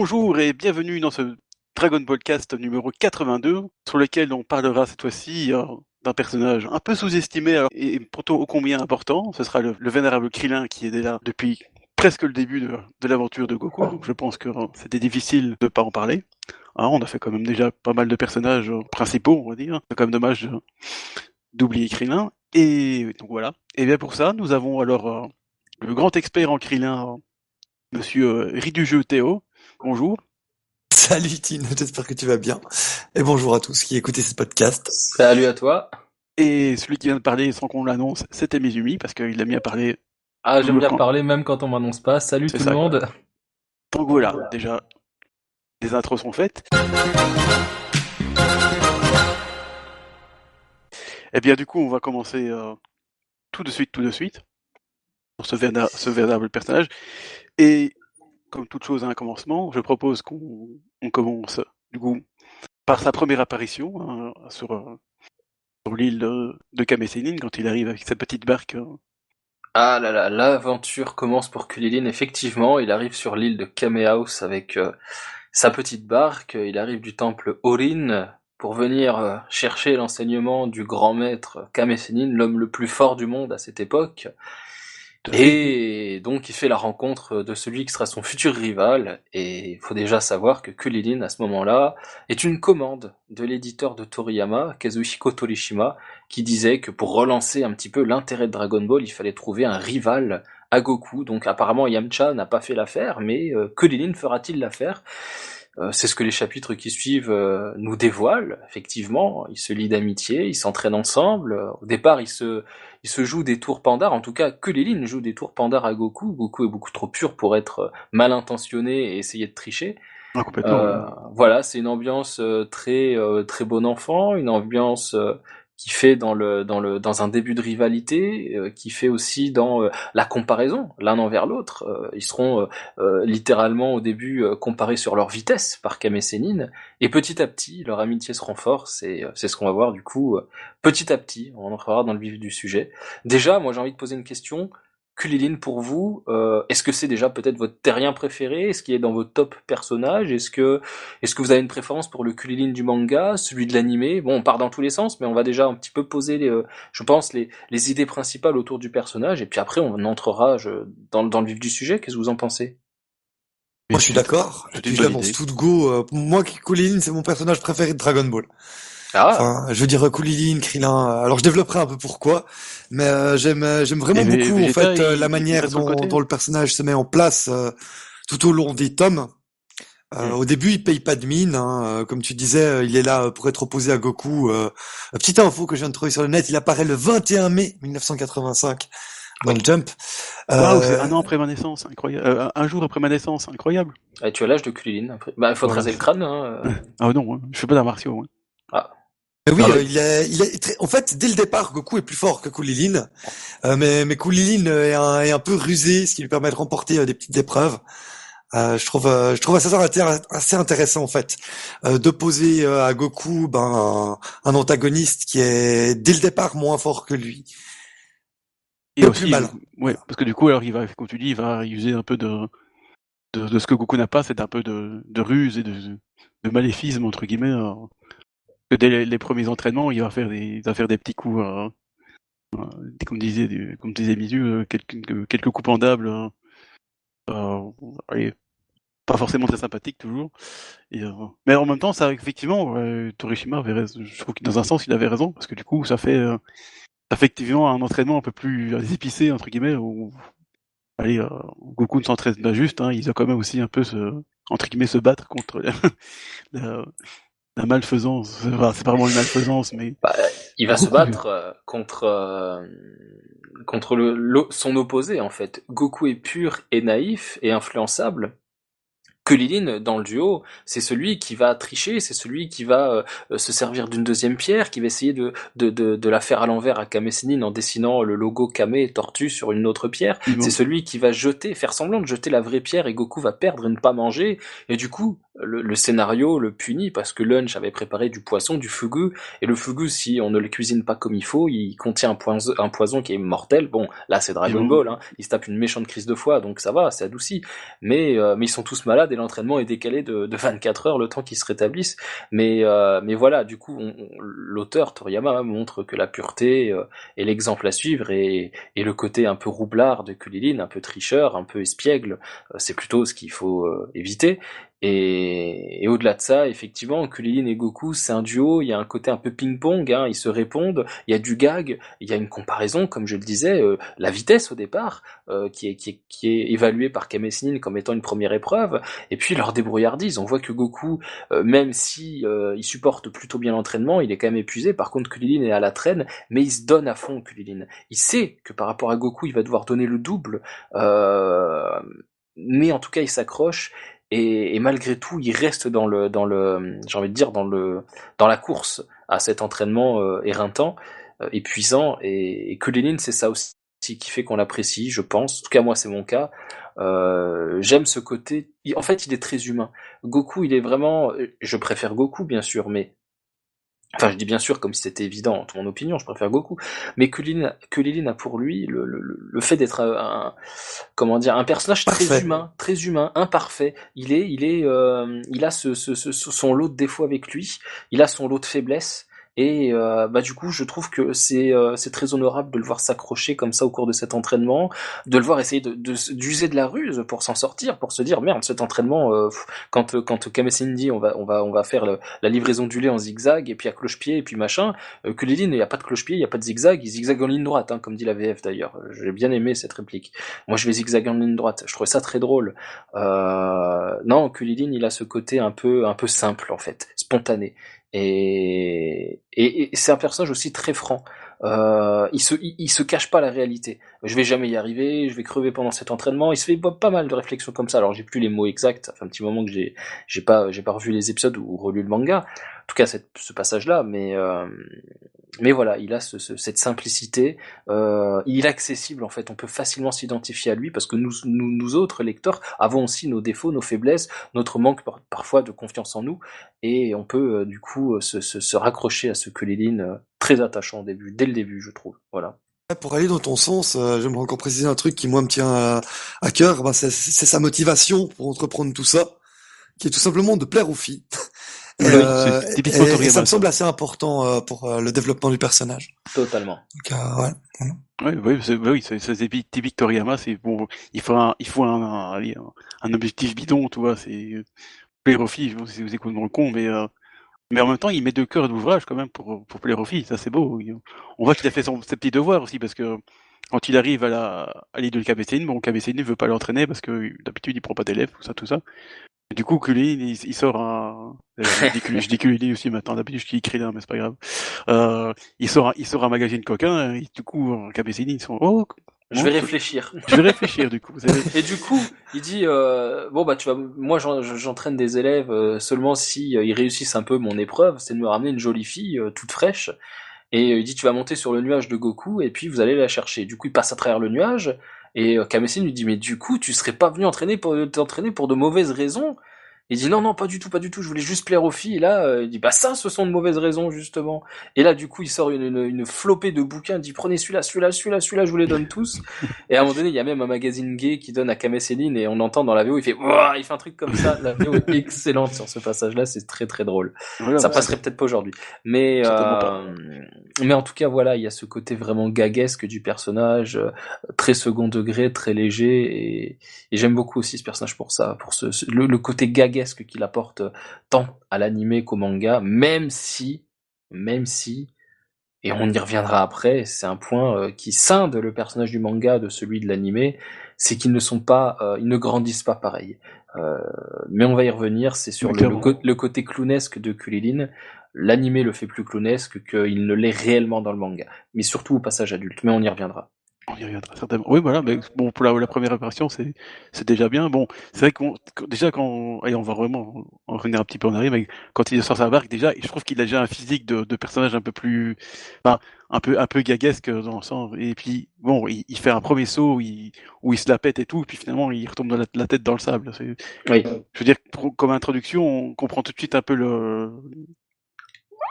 Bonjour et bienvenue dans ce Dragon Ball Cast numéro 82, sur lequel on parlera cette fois-ci euh, d'un personnage un peu sous-estimé alors, et pourtant ô combien important. Ce sera le, le vénérable Krillin qui est là depuis presque le début de, l'aventure de Goku, je pense que euh, c'était difficile de pas en parler. Hein, on a fait quand même déjà pas mal de personnages euh, principaux, on va dire. C'est quand même dommage d'oublier Krillin. Et donc voilà. Et bien pour ça, nous avons alors euh, le grand expert en Krillin, euh, Monsieur euh, Ridugeux Théo. Bonjour. Salut Tine, j'espère que tu vas bien. Et bonjour à tous qui écoutez ce podcast. Salut à toi. Et celui qui vient de parler sans qu'on l'annonce, c'était Mizumi, parce qu'il a mis à parler. Ah, j'aime bien parler même quand on m'annonce pas. Salut C'est tout ça, le monde. Donc voilà, déjà, les intros sont faites. Eh bien du coup, on va commencer euh, tout de suite, tout de suite, pour ce, ce véritable personnage. Et comme toute chose à un commencement, je propose qu'on on commence, du coup, par sa première apparition hein, sur, l'île de, de quand il arrive avec sa petite barque. euh, Ah là là, l'aventure commence pour Kulilin. Effectivement, il arrive sur l'île de Kamehaus avec euh, sa petite barque. Il arrive du temple Orin pour venir euh, chercher l'enseignement du grand maître Kame Sennin, l'homme le plus fort du monde à cette époque. Et donc il fait la rencontre de celui qui sera son futur rival, et il faut déjà savoir que Kulilin, à ce moment-là, est une commande de l'éditeur de Toriyama, Kazuhiko Torishima, qui disait que pour relancer un petit peu l'intérêt de Dragon Ball, il fallait trouver un rival à Goku. Donc apparemment Yamcha n'a pas fait l'affaire, mais euh, Kulilin fera-t-il l'affaire? C'est ce que les chapitres qui suivent euh, nous dévoilent. Effectivement, ils se lient d'amitié, ils s'entraînent ensemble. Au départ, ils se, ils se jouent des tours pandards. En tout cas, Kulilin joue des tours pandards à Goku. Goku est beaucoup trop pur pour être euh, mal intentionné et essayer de tricher. ah, complètement. Euh, voilà, c'est une ambiance euh, très euh, très bon enfant, une ambiance euh, qui fait dans le dans le dans un début de rivalité, euh, qui fait aussi dans euh, la comparaison l'un envers l'autre. Euh, ils seront euh, euh, littéralement au début comparés sur leur vitesse par Kame Sennin, et petit à petit leur amitié se renforce et c'est ce qu'on va voir du coup petit à petit. On entrera dans le vif du sujet. Déjà, moi j'ai envie de poser une question. Kulilin pour vous, euh, est-ce que c'est déjà peut-être votre terrien préféré? Est-ce qu'il est dans vos top personnages? Est-ce que, est-ce que vous avez une préférence pour le Kulilin du manga, celui de l'animé? Bon, on part dans tous les sens, mais on va déjà un petit peu poser, les, euh, je pense, les, les idées principales autour du personnage, et puis après on entrera je- dans, dans le vif du sujet. Qu'est-ce que vous en pensez? Moi je suis d'accord. Je idée. tout de go. euh, moi, Kulilin, c'est mon personnage préféré de Dragon Ball. Ah, Enfin, je veux dire Kulilin, Krillin. euh, Alors je développerai un peu pourquoi, mais euh, j'aime euh, j'aime vraiment Et beaucoup en fait euh, il- la il manière dont, dont le personnage se met en place euh, tout au long des tomes. Euh, Mm. Au début, il paye pas de mine, hein, euh, comme tu disais, il est là pour être opposé à Goku. Petite info que je viens de trouver sur le net, il apparaît le 21 mai 1985 dans le Jump. Waouh, Euh, c'est un an après ma naissance, incroyable. Euh, un jour après ma naissance, incroyable. et tu as l'âge de Kulilin. Après. Bah, il faut te Voilà. raser le crâne. Hein. Ah non, hein, je fais pas d'arts martiaux. hein. Mais oui, Ah euh, ouais. il est, il est très- en fait, dès le départ, Goku est plus fort que Kulilin, euh, mais, mais Kulilin euh, est un, est un peu rusé, ce qui lui permet de remporter euh, des petites épreuves. Euh, je trouve, je trouve assez, intér- assez intéressant en fait euh, d'opposer à Goku ben, un, un antagoniste qui est dès le départ moins fort que lui. Et Le aussi, plus malin. ouais, parce que du coup, alors il va, comme tu dis, il va user un peu de, de, de ce que Goku n'a pas, c'est un peu de, de ruse et de, de maléfisme entre guillemets. Que dès les, premiers entraînements, il va faire des, il va faire des petits coups, euh, euh, comme disait, comme disait Mizu, euh, quelques, quelques coups pendables. euh, euh, pas forcément très sympathiques toujours. Euh, mais en même temps, ça, effectivement, Torishima avait raison. Je trouve que dans un sens, il avait raison parce que du coup, ça fait, effectivement un entraînement un peu plus épicé entre guillemets où, allez, euh, Goku ne s'entraîne pas juste, hein, il doit quand même aussi un peu se, entre guillemets, se battre contre la, la, la malfaisance. Enfin, c'est pas vraiment une malfaisance, mais Bah, il va se battre euh, contre euh, contre le, son opposé en fait. Goku est pur et naïf et influençable. Kulilin dans le duo, c'est celui qui va tricher, c'est celui qui va euh, se servir d'une deuxième pierre, qui va essayer de, de, de, de la faire à l'envers à Kame Sennin en dessinant le logo Kame Tortue sur une autre pierre. C'est celui qui va jeter, faire semblant de jeter la vraie pierre et Goku va perdre et ne pas manger. Et du coup, le, scénario le punit parce que Lunch avait préparé du poisson, du fugu, et le fugu, si on ne le cuisine pas comme il faut, il contient un poison, un poison qui est mortel. Bon, là c'est Dragon Ball, hein. il se tape une méchante crise de foie, donc ça va, c'est adouci. Mais, euh, mais ils sont tous malades et l'entraînement est décalé de, de 24 heures le temps qu'ils se rétablissent. Mais, euh, mais voilà, du coup, l'auteur Toriyama montre que la pureté euh, est l'exemple à suivre et, et le côté un peu roublard de Kulilin, un peu tricheur, un peu espiègle, c'est plutôt ce qu'il faut éviter. Et, et au-delà de ça, effectivement, Kulilin et Goku, c'est un duo, il y a un côté un peu ping-pong, hein, ils se répondent, il y a du gag, il y a une comparaison, comme je le disais, euh, la vitesse au départ, euh, qui, est, qui, est, qui est évaluée par Kamesnin comme étant une première épreuve, et puis leur débrouillardise, on voit que Goku, euh, même si il supporte plutôt bien l'entraînement, il est quand même épuisé, par contre Kulilin est à la traîne, mais il se donne à fond, Kulilin. Il sait que par rapport à Goku, il va devoir donner le double, mais en tout cas il s'accroche et, et, malgré tout, il reste dans le, dans le, j'ai envie de dire dans le, dans la course à cet entraînement euh, éreintant, euh, épuisant, et, et que Lénine, c'est ça aussi qui fait qu'on l'apprécie, je pense. En tout cas, moi, c'est mon cas. Euh, J'aime ce côté. En fait, il est très humain. Goku, il est vraiment. Je préfère Goku, bien sûr, mais Enfin, je dis bien sûr comme si c'était évident, en mon opinion, je préfère Goku. Mais que Lilin a pour lui le, le, le fait d'être un, comment dire, un personnage très humain, très humain, imparfait. Il est, il est, euh, il a ce, ce, ce, son lot de défauts avec lui. Il a son lot de faiblesses. Et euh, bah du coup, je trouve que c'est euh, c'est très honorable de le voir s'accrocher comme ça au cours de cet entraînement, de le voir essayer de d'user de, la ruse pour s'en sortir, pour se dire merde, cet entraînement, euh, quand quand Kamessin dit on va on va on va faire la livraison du lait en zigzag et puis à cloche-pied et puis machin, que les lignes il n'y a pas de cloche-pied, il n'y a pas de zigzag, il zigzag en ligne droite, hein, comme dit la VF d'ailleurs. J'ai bien aimé cette réplique. Moi, je vais zigzaguer en ligne droite. Je trouvais ça très drôle. non, Kulilin, il a ce côté un peu un peu simple en fait, spontané. Et, et, c'est un personnage aussi très franc. Euh, il se il, se cache pas la réalité. Je vais jamais y arriver, je vais crever pendant cet entraînement. Il se fait pas mal de réflexions comme ça. Alors j'ai plus les mots exacts. Ça fait un petit moment que j'ai j'ai pas j'ai pas revu les épisodes ou relu le manga. En tout cas cette, ce passage là, mais euh, mais voilà, il a ce, cette simplicité. Euh, il est accessible en fait. On peut facilement s'identifier à lui parce que nous, nous, nous autres lecteurs avons aussi nos défauts, nos faiblesses, notre manque parfois de confiance en nous, et on peut euh, du coup euh, se, se, se, raccrocher à ce que les lignes euh, très attachant au début, dès le début, je trouve. Voilà. Pour aller dans ton sens, j'aimerais encore préciser un truc qui moi me tient à, à cœur. Ben, c'est sa motivation pour entreprendre tout ça, qui est tout simplement de plaire aux filles. Euh, et, ça me semble assez important euh, pour euh, le développement du personnage. Totalement. Donc, ouais. Ouais, oui, c'est, oui, c'est, c'est typique Toriyama, c'est bon, il faut un, il faut un, un, un objectif bidon, tu vois, c'est plaire aux filles, si vous écoutez dans le con, mais mais en même temps, il met de cœur d'ouvrage quand même pour pour plaire aux filles, ça c'est beau. On voit qu'il a fait son, ses petits devoirs aussi parce que quand il arrive à la à l'île de KBCN, bon KBCN ne veut pas l'entraîner parce que d'habitude il prend pas d'élèves, tout ça, tout ça. Du coup, Cully, il, il, sort un. Je dis, je dis Cully aussi maintenant. D'habitude, je dis Krillin, mais c'est pas grave. Euh, il sort, un, il sort un magazine coquin. Et du coup, KBCD, ils sont. Oh, je vais réfléchir. Je vais réfléchir du coup. Et du coup, il dit euh, bon bah tu vas, moi j'entraîne des élèves euh, seulement si euh, ils réussissent un peu mon épreuve, c'est de me ramener une jolie fille euh, toute fraîche. Et il dit tu vas monter sur le nuage de Goku et puis vous allez la chercher. Du coup il passe à travers le nuage et Kamessine lui dit mais du coup tu serais pas venu entraîner pour t'entraîner pour de mauvaises raisons? Il dit non, non, pas du tout, pas du tout, je voulais juste plaire aux filles. Et là, euh, il dit bah ça, ce sont de mauvaises raisons, justement. Et là, du coup, il sort une, une, une flopée de bouquins, il dit prenez celui-là, celui-là, celui-là, celui-là, je vous les donne tous. et à un moment donné, il y a même un magazine gay qui donne à Kamé Céline et on entend dans la VO, il fait il fait un truc comme ça. La VO est excellente sur ce passage-là, c'est très très drôle. ça passerait peut-être pas aujourd'hui. Mais, euh, mais en tout cas, voilà, il y a ce côté vraiment gaguesque du personnage, euh, très second degré, très léger et, j'aime beaucoup aussi ce personnage pour ça, pour ce, le, le côté gaguesque qu'il apporte tant à l'anime qu'au manga, même si, même si, et on y reviendra après, c'est un point euh, qui scinde le personnage du manga de celui de l'anime, c'est qu'ils ne sont pas, euh, ils ne grandissent pas pareil. Euh, mais on va y revenir, c'est sur le, côté clownesque de Kulilin. L'anime le fait plus clownesque qu'il ne l'est réellement dans le manga, mais surtout au passage adulte. Mais on y reviendra. On y reviendra certainement. Oui, voilà, mais bon, pour la, la première apparition, c'est, c'est déjà bien. Bon, c'est vrai qu'on, déjà quand, allez, on va vraiment en revenir un petit peu en arrière, mais quand il sort sa barque, déjà, je trouve qu'il a déjà un physique de, de personnage un peu plus, enfin, un peu, un peu gaguesque dans le sens. Et puis, bon, il, il fait un premier saut où il, où il se la pète et tout, et puis finalement, il retombe la, la tête dans le sable. Oui. je veux dire, pour- comme introduction, on comprend tout de suite un peu le,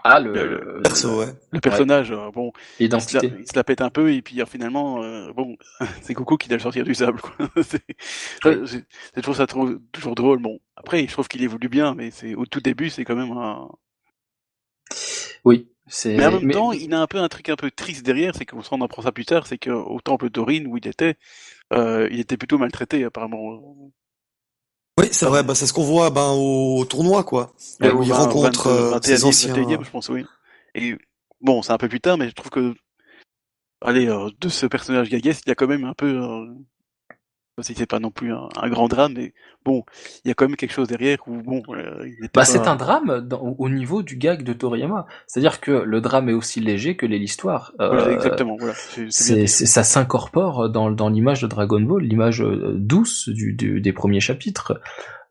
Ah, le, Le- le- Perso, ouais. le personnage. euh, Bon, il se, la, l'identité. il se la pète un peu et puis euh, finalement euh, bon c'est Goku qui doit le sortir du sable quoi. c'est Oui. je trouve ça trop- toujours drôle bon après je trouve qu'il évolue bien mais c'est au tout début c'est quand même un Oui. C'est, mais en même mais- temps il a un peu un truc un peu triste derrière c'est qu'on s'en apprend ça plus tard c'est qu'au temple d'Orine où il était euh, il était plutôt maltraité apparemment Oui, c'est vrai, bah, c'est ce qu'on voit ben, au tournoi, quoi. Ouais, où il 20, rencontre 22, euh, 21e, ses anciens. 21e, je pense oui et bon c'est un peu plus tard mais je trouve que allez euh, de ce personnage gaguesque il y a quand même un peu euh, si c'est pas non plus un, un grand drame, mais bon, il y a quand même quelque chose derrière où bon, euh, il Bah, pas- c'est un drame dans- au niveau du gag de Toriyama. C'est-à-dire que le drame est aussi léger que l'est l'histoire. Voilà, Euh, exactement, voilà. Ça s'incorpore dans, dans l'image de Dragon Ball, l'image euh, douce du, du- des premiers chapitres.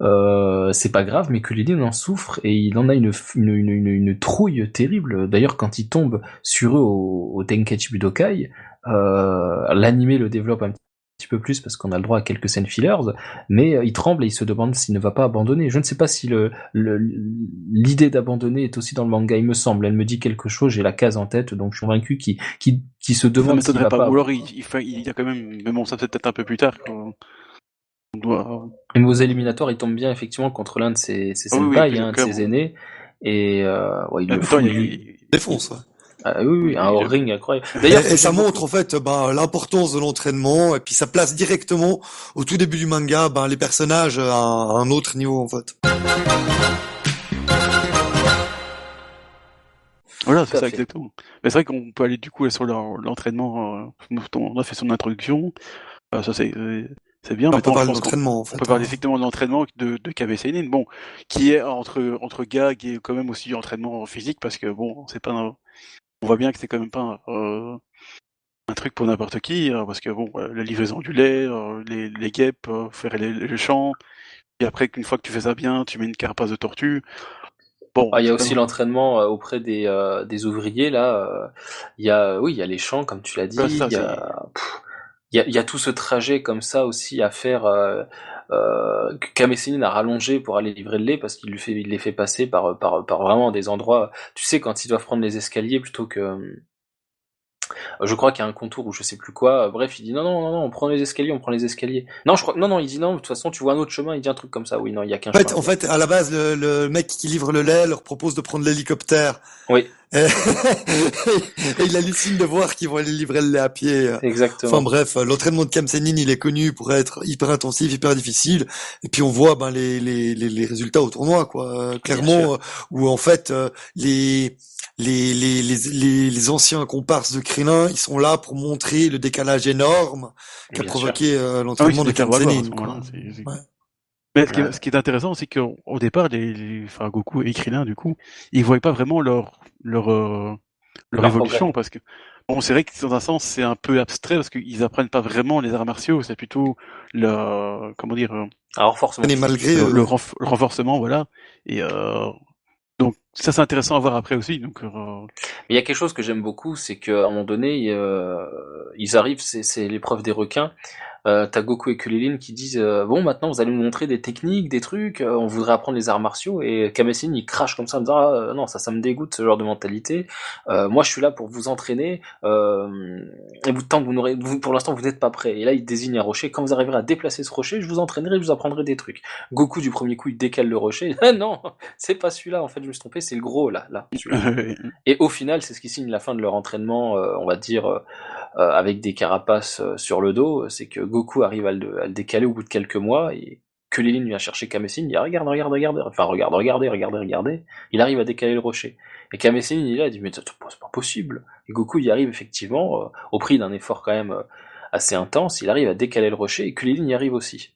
Euh, c'est pas grave, mais Kulilin en souffre et il en a une, f- une, une, une- une trouille terrible. D'ailleurs, quand il tombe sur eux au, au Tenkaichi Budokai, euh, l'animé le développe un petit peu plus parce qu'on a le droit à quelques scènes fillers, mais euh, il tremble et il se demande s'il ne va pas abandonner. Je ne sais pas si le, le- l'idée d'abandonner est aussi dans le manga, il me semble. Elle me dit quelque chose, j'ai la case en tête, donc je suis convaincu qu'il qu'il qu'il se demande s'il va pas. pas. Ou alors il, il, fait- il y a quand même, mais bon, ça c'est peut-être un peu plus tard. qu'on- On doit. Mais aux éliminatoires, il tombe bien effectivement contre l'un de ses, ses Ah oui, oui, senpai, puis hein, de ses aînés. Et euh, ouais, il le même temps, fout, il, Défonce, ouais. Ah oui, oui, un hors-ring incroyable. Et, D'ailleurs, ça montre en fait ben, l'importance de l'entraînement et puis ça place directement au tout début du manga ben, les personnages à un, à un autre niveau en fait. Voilà, c'est ça fait. exactement. Mais c'est vrai qu'on peut aller du coup sur l'entraînement. euh, on a fait son introduction. Euh, ça c'est euh, c'est bien. On peut parler en On fait. peut parler hein. effectivement de l'entraînement de, de KB Seinen, bon, qui est entre, entre gag et quand même aussi entraînement physique, parce que bon, c'est pas, un- on voit bien que c'est quand même pas euh, un truc pour n'importe qui, euh, parce que bon, euh, la livraison du lait, euh, les, les guêpes, euh, faire les, le champ, et après qu'une fois que tu fais ça bien, tu mets une carapace de tortue. Bon, Ah, il y a aussi l'entraînement euh, auprès des, euh, des ouvriers là. euh, Il y a, oui, il y a les champs comme tu l'as dit. Ouais, ça, il y a, pff, il y a, tout ce trajet comme ça aussi à faire. Euh, euh, a rallongé pour aller livrer le lait parce qu'il lui fait, il les fait passer par, par, par vraiment des endroits. Tu sais quand ils doivent prendre les escaliers plutôt que. Euh, Je crois qu'il y a un contour ou je sais plus quoi. Bref, il dit non, non, non, non, on prend les escaliers, on prend les escaliers. Non, je crois, non, non, il dit non. De toute façon, tu vois un autre chemin. Il dit un truc comme ça. Oui, non, il y a qu'un En fait, chemin. en fait, à la base, le, le mec qui livre le lait leur propose de prendre l'hélicoptère. Oui. Et, et il hallucine de voir qu'ils vont aller livrer le lait à pied. Exactement. Enfin bref, l'entraînement de Kamsenin, il est connu pour être hyper intensif, hyper difficile. Et puis on voit ben, les, les, les, les résultats au tournoi, quoi. Euh, Clairement, euh, où en fait euh, les, les, les, les, les, les anciens comparses de Krillin, ils sont là pour montrer le décalage énorme qu'a provoqué euh, Ah oui, l'entraînement de Ouais. Mais ce qui, est, ce qui est intéressant, c'est qu'au départ, les, les, enfin, Goku et Krillin, du coup, ils voyaient pas vraiment leur, leur, euh, leur, Leur évolution, parce que, bon, c'est vrai que dans un sens, c'est un peu abstrait, parce qu'ils apprennent pas vraiment les arts martiaux, c'est plutôt le, comment dire, euh, Alors forcément. Mais malgré le, euh, le renf- le renforcement, voilà. Et, euh, donc, ça, c'est intéressant à voir après aussi, donc, euh, il y a quelque chose que j'aime beaucoup, c'est qu'à un moment donné, euh, ils arrivent, c'est l'épreuve des requins. Euh, t'as Goku et Kulilin qui disent euh, bon maintenant vous allez nous montrer des techniques, des trucs, euh, on voudrait apprendre les arts martiaux et Kamessin il crache comme ça en disant ah, non ça ça me dégoûte ce genre de mentalité. Moi je suis là pour vous entraîner et vous tant que vous n'aurez vous, pour l'instant vous n'êtes pas prêt et là il désigne un rocher quand vous arriverez à déplacer ce rocher je vous entraînerai je vous apprendrai des trucs. Goku du premier coup il décale le rocher ah non c'est pas celui-là en fait je me suis trompé c'est le gros là là. Et au final, c'est ce qui signe la fin de leur entraînement, on va dire, avec des carapaces euh, sur le dos. C'est que Goku arrive à le, décaler au bout de quelques mois et que Lilin vient chercher Kamessin. Il dit regarde, regarde, regarde, enfin regarde, regardez, regardez, regardez. Il arrive à décaler le rocher. Et Kamessin, il il dit mais c'est pas possible. Et Goku y arrive effectivement, euh, au prix d'un effort quand même euh, assez intense. Il arrive à décaler le rocher et Kulilin y arrive aussi.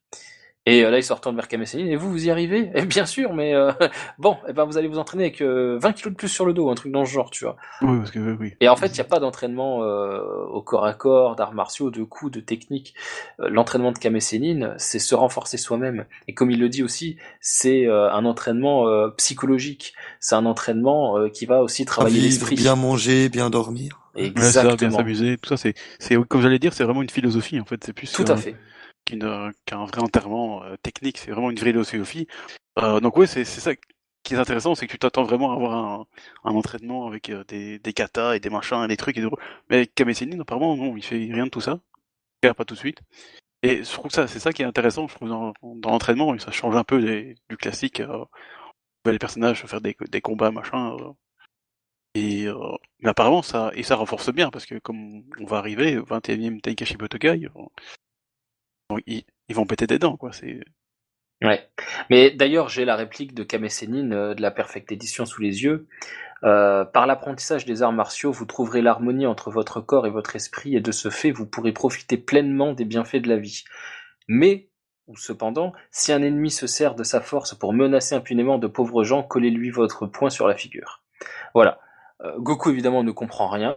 Et euh, là, il se retourne vers et vous, vous y arrivez? Eh bien sûr, mais euh, bon, eh ben, vous allez vous entraîner avec 20 kilos de plus sur le dos, un truc dans ce genre, tu vois. Oui, parce que oui. Et en fait, il n'y a pas d'entraînement au corps à corps, d'arts martiaux, de coups, de techniques. L'entraînement de Kamesséline, c'est se renforcer soi-même. Et comme il le dit aussi, c'est un entraînement psychologique. C'est un entraînement qui va aussi travailler l'esprit. Bien manger, bien dormir. Exactement. bien s'amuser, tout ça, c'est, c'est, comme j'allais dire, c'est vraiment une philosophie, en fait. C'est plus. Tout à fait qu'un vrai enterrement euh, technique, c'est vraiment une vraie philosophie. Euh, donc oui, c'est ça qui est intéressant, c'est que tu t'attends vraiment à avoir un, entraînement avec euh, des, des katas et des machins et des trucs et des... Mais Kamesinin, apparemment, non, il fait rien de tout ça. Pas tout de suite. Et je trouve que ça, c'est ça qui est intéressant, je trouve, dans, dans l'entraînement, ça change un peu du classique. Euh, les personnages faire des, combats, machin. Et mais apparemment, ça, et ça renforce bien, parce que comme on va arriver au 21e Teikashi Botokai, ils, vont péter des dents, quoi. Ouais. Mais d'ailleurs, j'ai la réplique de Kame euh, de la Perfect Edition sous les yeux. Euh, par l'apprentissage des arts martiaux, vous trouverez l'harmonie entre votre corps et votre esprit, et de ce fait, vous pourrez profiter pleinement des bienfaits de la vie. Mais, ou cependant, si un ennemi se sert de sa force pour menacer impunément de pauvres gens, collez-lui votre poing sur la figure. Voilà. Euh, Goku évidemment ne comprend rien,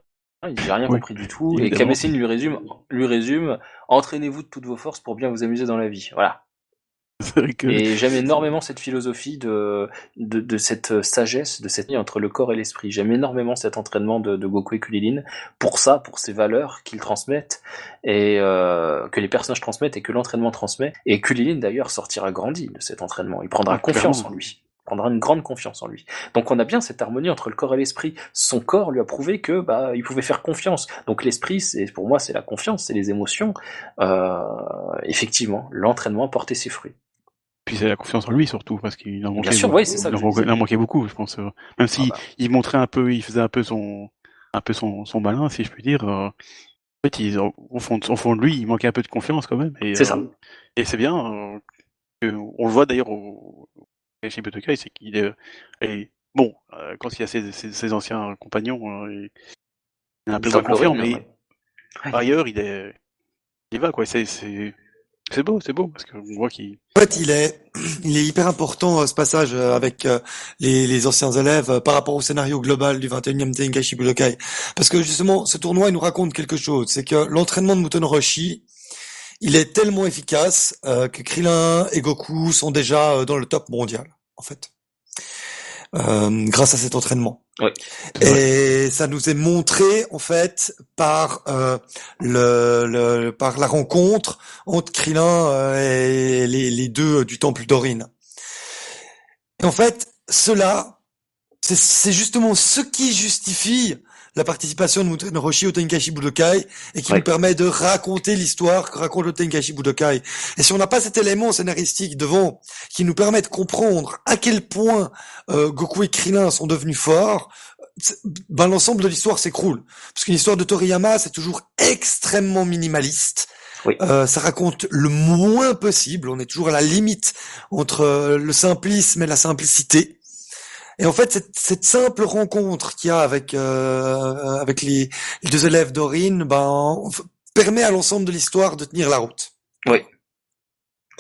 il n'a rien compris du tout. Et Kamessine lui résume, lui résume, entraînez-vous de toutes vos forces pour bien vous amuser dans la vie. Voilà. Et j'aime énormément cette philosophie de, de, cette sagesse, de cette ligne entre le corps et l'esprit. J'aime énormément cet entraînement de, Goku et Kulilin pour ça, pour ces valeurs qu'ils transmettent et euh, que les personnages transmettent et que l'entraînement transmet. Et Kulilin d'ailleurs sortira grandi de cet entraînement. Il prendra ah, confiance en lui prendra une grande confiance en lui. Donc on a bien cette harmonie entre le corps et l'esprit. Son corps lui a prouvé que bah il pouvait faire confiance. Donc l'esprit, c'est pour moi c'est la confiance, c'est les émotions. Euh, effectivement, l'entraînement a porté ses fruits. Puis c'est la confiance en lui surtout parce qu'il en manquait. Bien sûr, oui, c'est ça. Il, en, manquait beaucoup, je pense. Même si ah bah. il montrait un peu, il faisait un peu son, un peu son, son malin, si je puis dire. Euh, en fait, il, au fond, au fond de lui, il manquait un peu de confiance quand même. C'est ça. Euh, et c'est bien. on le voit d'ailleurs au, Budokai, c'est qu'il est, bon, euh, quand il y a ses, ses, anciens compagnons, euh, il a un peu de confiance, mais par ailleurs, il est, il va quoi. C'est, c'est, c'est beau, c'est beau parce qu'on voit qu'il. En fait, il est, il est hyper important euh, ce passage avec les, les anciens élèves par rapport au scénario global du 21e Tengashi Budokai, parce que justement, ce tournoi il nous raconte quelque chose, c'est que l'entraînement de Muten Roshi, il est tellement efficace euh, que Krillin et Goku sont déjà euh, dans le top mondial, en fait. Euh, grâce à cet entraînement. Oui, et ça nous est montré en fait par le, le, par la rencontre entre Krillin et les, les deux du temple d'Orine. Et en fait, cela, c'est justement ce qui justifie la participation de Muten Roshi au Tenkashi Budokai et qui nous permet de raconter l'histoire que raconte le Tenkashi Budokai. Et si on n'a pas cet élément scénaristique devant qui nous permet de comprendre à quel point euh, Goku et Krillin sont devenus forts, ben l'ensemble de l'histoire s'écroule. Parce qu'une histoire de Toriyama, c'est toujours extrêmement minimaliste. Euh, ça raconte le moins possible. On est toujours à la limite entre euh, le simplisme et la simplicité. Et en fait, cette, simple rencontre qu'il y a avec euh, les, les, deux élèves d'Orine, ben, permet à l'ensemble de l'histoire de tenir la route. Oui.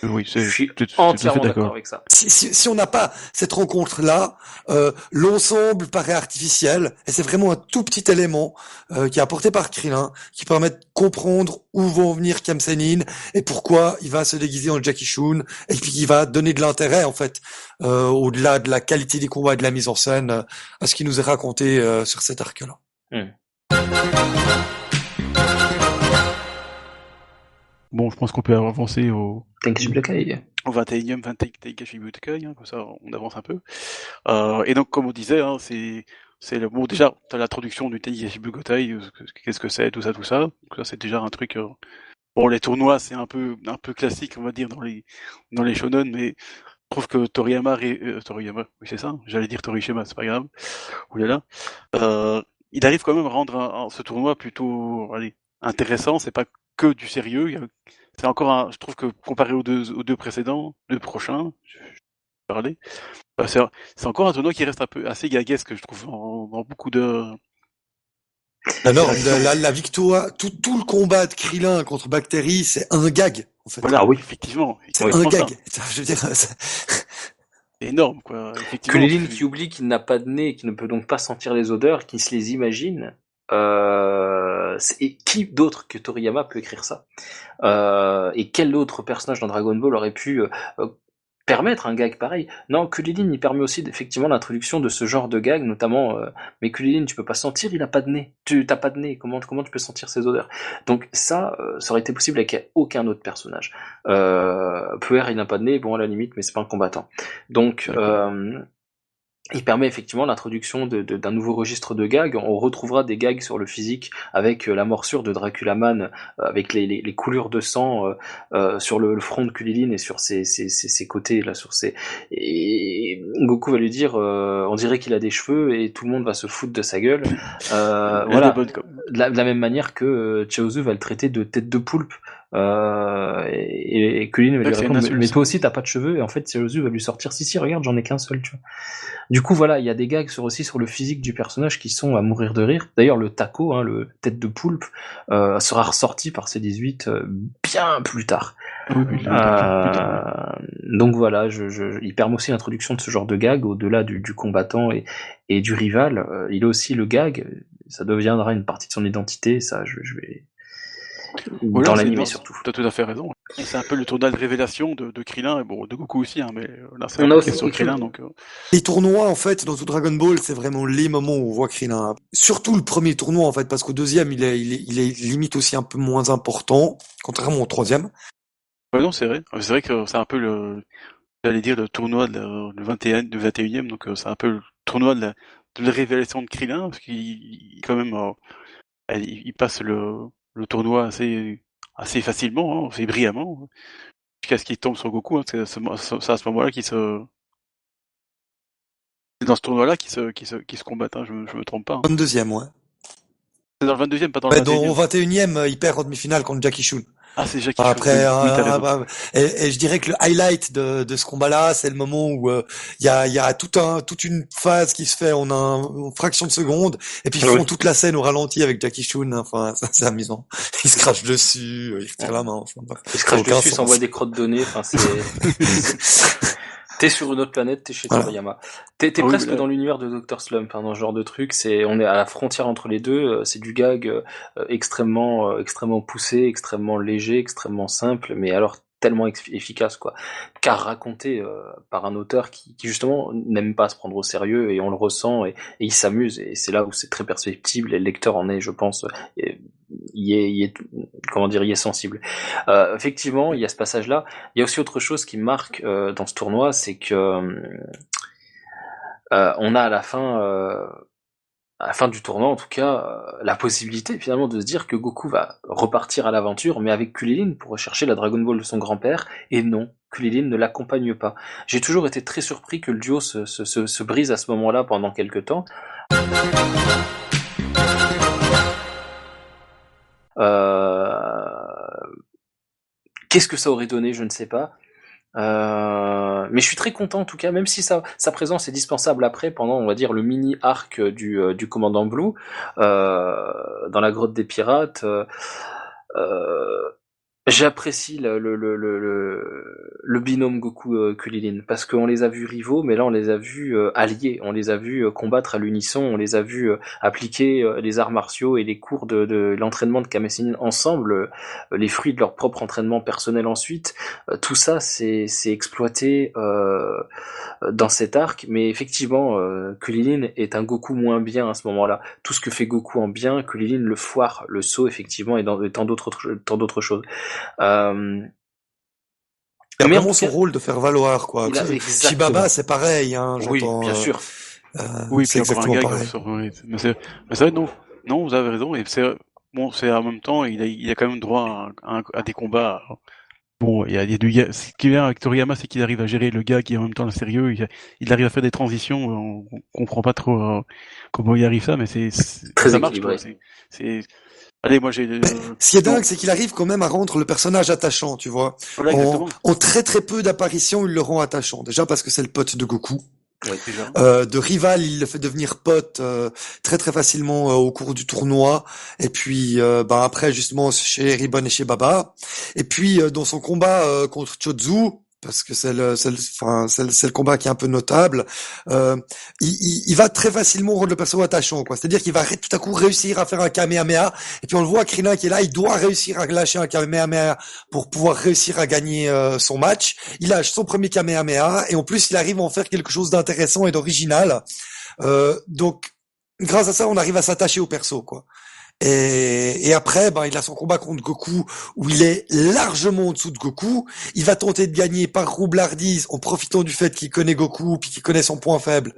Oui, je suis entièrement d'accord avec ça. Si, si, si on n'a pas cette rencontre-là, euh, l'ensemble paraît artificiel, et c'est vraiment un tout petit élément euh, qui est apporté par Krillin, qui permet de comprendre où vont venir Kamsenin et pourquoi il va se déguiser en Jackie Chun, et puis il va donner de l'intérêt en fait, euh, au-delà de la qualité des combats et de la mise en scène, euh, à ce qui nous est raconté euh, sur cet arc-là. Hmm. Bon, je pense qu'on peut avancer au, Tenkashi Budokai. Au 21e Tenkashi Budokai, hein, comme ça on avance un peu. Euh, et donc, comme on disait, hein, c'est c'est le bon déjà t'as l'introduction du Tenkashi Budokai, qu'est-ce que c'est, tout ça, tout ça. Donc ça c'est déjà un truc. Euh... Bon, les tournois c'est un peu un peu classique, on va dire dans les dans les shonen, mais je trouve que Toriyama, euh, Toriyama, oui c'est ça, j'allais dire Torishima, c'est pas grave. Oulala. Euh, il arrive quand même à rendre ce tournoi plutôt allez, intéressant. C'est pas que du sérieux. C'est encore un, je trouve que comparé aux deux, aux deux précédents, deux prochains, je, bah c'est encore un tournoi qui reste un peu assez gaguesque, je trouve, dans, beaucoup de. Alors, la, la, victoire, tout, tout le combat de Krillin contre Bactérie, c'est un gag, En fait. Voilà, Ah oui. effectivement. C'est Oui, un gag. ça. Je veux dire, c'est- C'est énorme, quoi. Kulilin c'est- qui oublie qu'il n'a pas de nez et qui ne peut donc pas sentir les odeurs, qui se les imagine. Euh, c'est- et qui d'autre que Toriyama peut écrire ça? Euh, Et quel autre personnage dans Dragon Ball aurait pu euh, euh, permettre un gag pareil? Non, Kulilin, il permet aussi effectivement l'introduction de ce genre de gag, notamment. euh, mais Kulilin, tu peux pas sentir, il a pas de nez. Tu t'as pas de nez. Comment comment tu peux sentir ces odeurs? Donc ça, euh, ça aurait été possible avec aucun autre personnage. Euh, Puer, il n'a pas de nez, bon à la limite, mais c'est pas un combattant. Donc. Il permet effectivement l'introduction de- de- d'un nouveau registre de gags. On retrouvera des gags sur le physique avec euh, la morsure de Draculaman, euh, avec les, les, les coulures de sang euh, euh, sur le, le front de Kulilin et sur ses, ses, ses, ses côtés là, sur ses. Et Goku va lui dire, euh, on dirait qu'il a des cheveux et tout le monde va se foutre de sa gueule. Euh, voilà de la, de la même manière que Chaozu va le traiter de tête de poulpe. Euh, et, et Kulin va lui répondre, mais, toi aussi t'as pas de cheveux, et en fait Chaozu va lui sortir, si si regarde j'en ai qu'un seul, tu vois. Du coup voilà, il y a des gags sur, aussi sur le physique du personnage qui sont à mourir de rire. D'ailleurs le taco, hein, le tête de poulpe, euh, sera ressorti par C18 euh, bien plus tard. Oui, oui, oui, putain. Euh, donc voilà, je, je, il permet aussi l'introduction de ce genre de gag au-delà du, du combattant et, et du rival. Euh, il a aussi le gag, ça deviendra une partie de son identité. Ça, je, je vais Voilà, dans non, surtout. T'as tout à fait raison. C'est un peu le tournoi de révélation de, de Krillin, et bon, de Goku aussi, hein, mais euh, là, c'est sur Krillin, donc... euh, Les tournois, en fait, dans tout Dragon Ball, c'est vraiment les moments où on voit Krillin. Surtout le premier tournoi, en fait, parce qu'au deuxième, il est, il est, il est limite aussi un peu moins important, contrairement au troisième. Ouais, non, c'est vrai. C'est vrai que c'est un peu le... J'allais dire le tournoi de le 21, du 21e, donc euh, c'est un peu le tournoi de la, de la révélation de Krillin, parce qu'il il- quand même... euh, il passe le, le tournoi assez, assez facilement, hein, assez brillamment, jusqu'à ce qu'il tombe sur Goku. Hein, c'est à ce mo- c'est à ce moment-là qu'il se... C'est dans ce tournoi-là qu'ils se, qu'ils se, se combattent, hein, je, me- je me trompe pas. hein. 22e, ouais. C'est dans le 22e, pas dans le Ouais, 21e. dans, au 21e, euh, il perd en demi-finale contre Jackie Chun. Ah, c'est Jackie Après, oui, euh, raison. bah, et, et je dirais que le highlight de, de ce combat-là, c'est le moment où euh, il y, a, il y a tout un, toute une phase qui se fait en un, une fraction de seconde, et puis ils Ah oui. font toute la scène au ralenti avec Jackie Chun. Enfin, ça, c'est amusant. Ils se crachent dessus, ils retirent la main. Enfin. Il se crache dessus, s'envoie des crottes de nez. Enfin, c'est. T'es sur une autre planète, t'es chez Voilà. Toriyama. T'es t'es Ah oui, presque là- dans l'univers de Dr Slump, hein, dans ce genre de truc. C'est, on est à la frontière entre les deux. euh, C'est du gag euh, euh, extrêmement, euh, extrêmement poussé, extrêmement léger, extrêmement simple, mais alors tellement efficace, quoi. Car raconté euh, par un auteur qui, qui justement n'aime pas se prendre au sérieux et on le ressent et, et il s'amuse et c'est là où c'est très perceptible et le lecteur en est, je pense, et, y est, y est, comment dire, y est sensible. Euh, effectivement, il y a ce passage-là. Il y a aussi autre chose qui marque euh, dans ce tournoi, c'est que euh, on a à la fin, euh, à la fin du tournoi, en tout cas, euh, la possibilité finalement de se dire que Goku va repartir à l'aventure, mais avec Kulilin pour rechercher la Dragon Ball de son grand-père. Et non, Kulilin ne l'accompagne pas. J'ai toujours été très surpris que le duo se, se, se, se brise à ce moment-là pendant quelques temps. Euh, Qu'est-ce que ça aurait donné, je ne sais pas. Euh, mais je suis très content en tout cas, même si sa, présence est dispensable après, pendant on va dire le mini arc du, euh, du commandant Blue euh, dans la grotte des pirates. euh, euh, J'apprécie le, le, le, le, le binôme Goku euh, parce qu'on les a vus rivaux, mais là on les a vus euh, alliés, on les a vus euh, combattre à l'unisson, on les a vus appliquer les arts martiaux et les cours de, de l'entraînement de Kamesinin ensemble, les fruits de leur propre entraînement personnel ensuite. Tout ça c'est exploité euh, dans cet arc, mais effectivement euh, Kulilin est un Goku moins bien à ce moment-là. Tout ce que fait Goku en bien, Kulilin le foire, le saut effectivement et, dans, et tant d'autres choses. Euh, Il a Mais en vraiment son cas, rôle de faire valoir, quoi. Shibaba, c'est pareil, hein, oui, bien euh, sûr. euh, Oui, c'est un exactement pareil. sur- oui, mais c'est vrai, non, non, vous avez raison, et c'est bon, c'est en même temps, il a, il a quand même droit à, à- à des combats. Bon, il y a, il y a du ga- ce qui vient avec Toriyama, c'est qu'il arrive à gérer le gars qui est en même temps le sérieux, il, il arrive à faire des transitions, on, on comprend pas trop euh, comment il arrive ça, mais c'est ça marche, c'est, allez, moi j'ai, Ce qui est dingue, c'est qu'il arrive quand même à rendre le personnage attachant, tu vois. voilà, En, très très peu d'apparitions, il le rend attachant. Déjà parce que c'est le pote de Goku. Euh, de rival, il le fait devenir pote euh, très très facilement euh, au cours du tournoi. Et puis, ben après justement chez Ribbon et chez Baba. Et puis dans son combat contre Chozu, parce que c'est le, c'est le, enfin, c'est le, combat qui est un peu notable. Euh, il, il, va très facilement rendre le perso attachant, quoi. C'est-à-dire qu'il va tout à coup réussir à faire un Kamehameha, et puis on le voit, Krillin qui est là, il doit réussir à lâcher un Kamehameha pour pouvoir réussir à gagner euh, son match. Il lâche son premier Kamehameha, et en plus, il arrive à en faire quelque chose d'intéressant et d'original. Euh, donc, grâce à ça, on arrive à s'attacher au perso, quoi. Et, et, après, ben, il a son combat contre Goku où il est largement en dessous de Goku. Il va tenter de gagner par roublardise en profitant du fait qu'il connaît Goku puis qu'il connaît son point faible.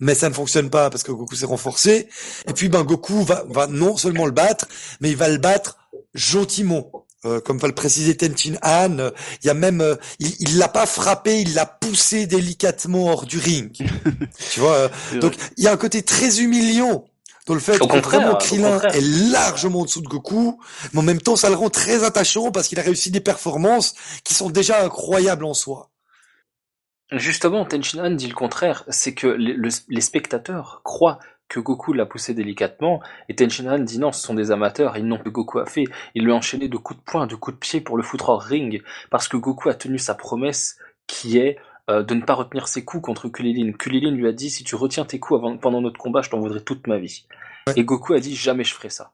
Mais ça ne fonctionne pas parce que Goku s'est renforcé. Et puis ben Goku va, va non seulement le battre, mais il va le battre gentiment. Euh, comme va le préciser Tenchin Han, il y a même, euh, il l'a pas frappé, il l'a poussé délicatement hors du ring. tu vois, euh, donc il y a un côté très humiliant dans le fait que vraiment Krillin est largement en dessous de Goku, mais en même temps ça le rend très attachant parce qu'il a réussi des performances qui sont déjà incroyables en soi. Justement, Tenshinhan dit le contraire, c'est que les, spectateurs croient que Goku l'a poussé délicatement, et Tenshinhan dit non, ce sont des amateurs, ils n'ont que Goku a fait, il lui a enchaîné de coups de poing, de coups de pied pour le foutre hors ring, parce que Goku a tenu sa promesse qui est euh, de ne pas retenir ses coups contre Kulilin. Kulilin lui a dit si tu retiens tes coups avant, pendant notre combat, je t'en voudrais toute ma vie. Et Goku a dit jamais je ferai ça.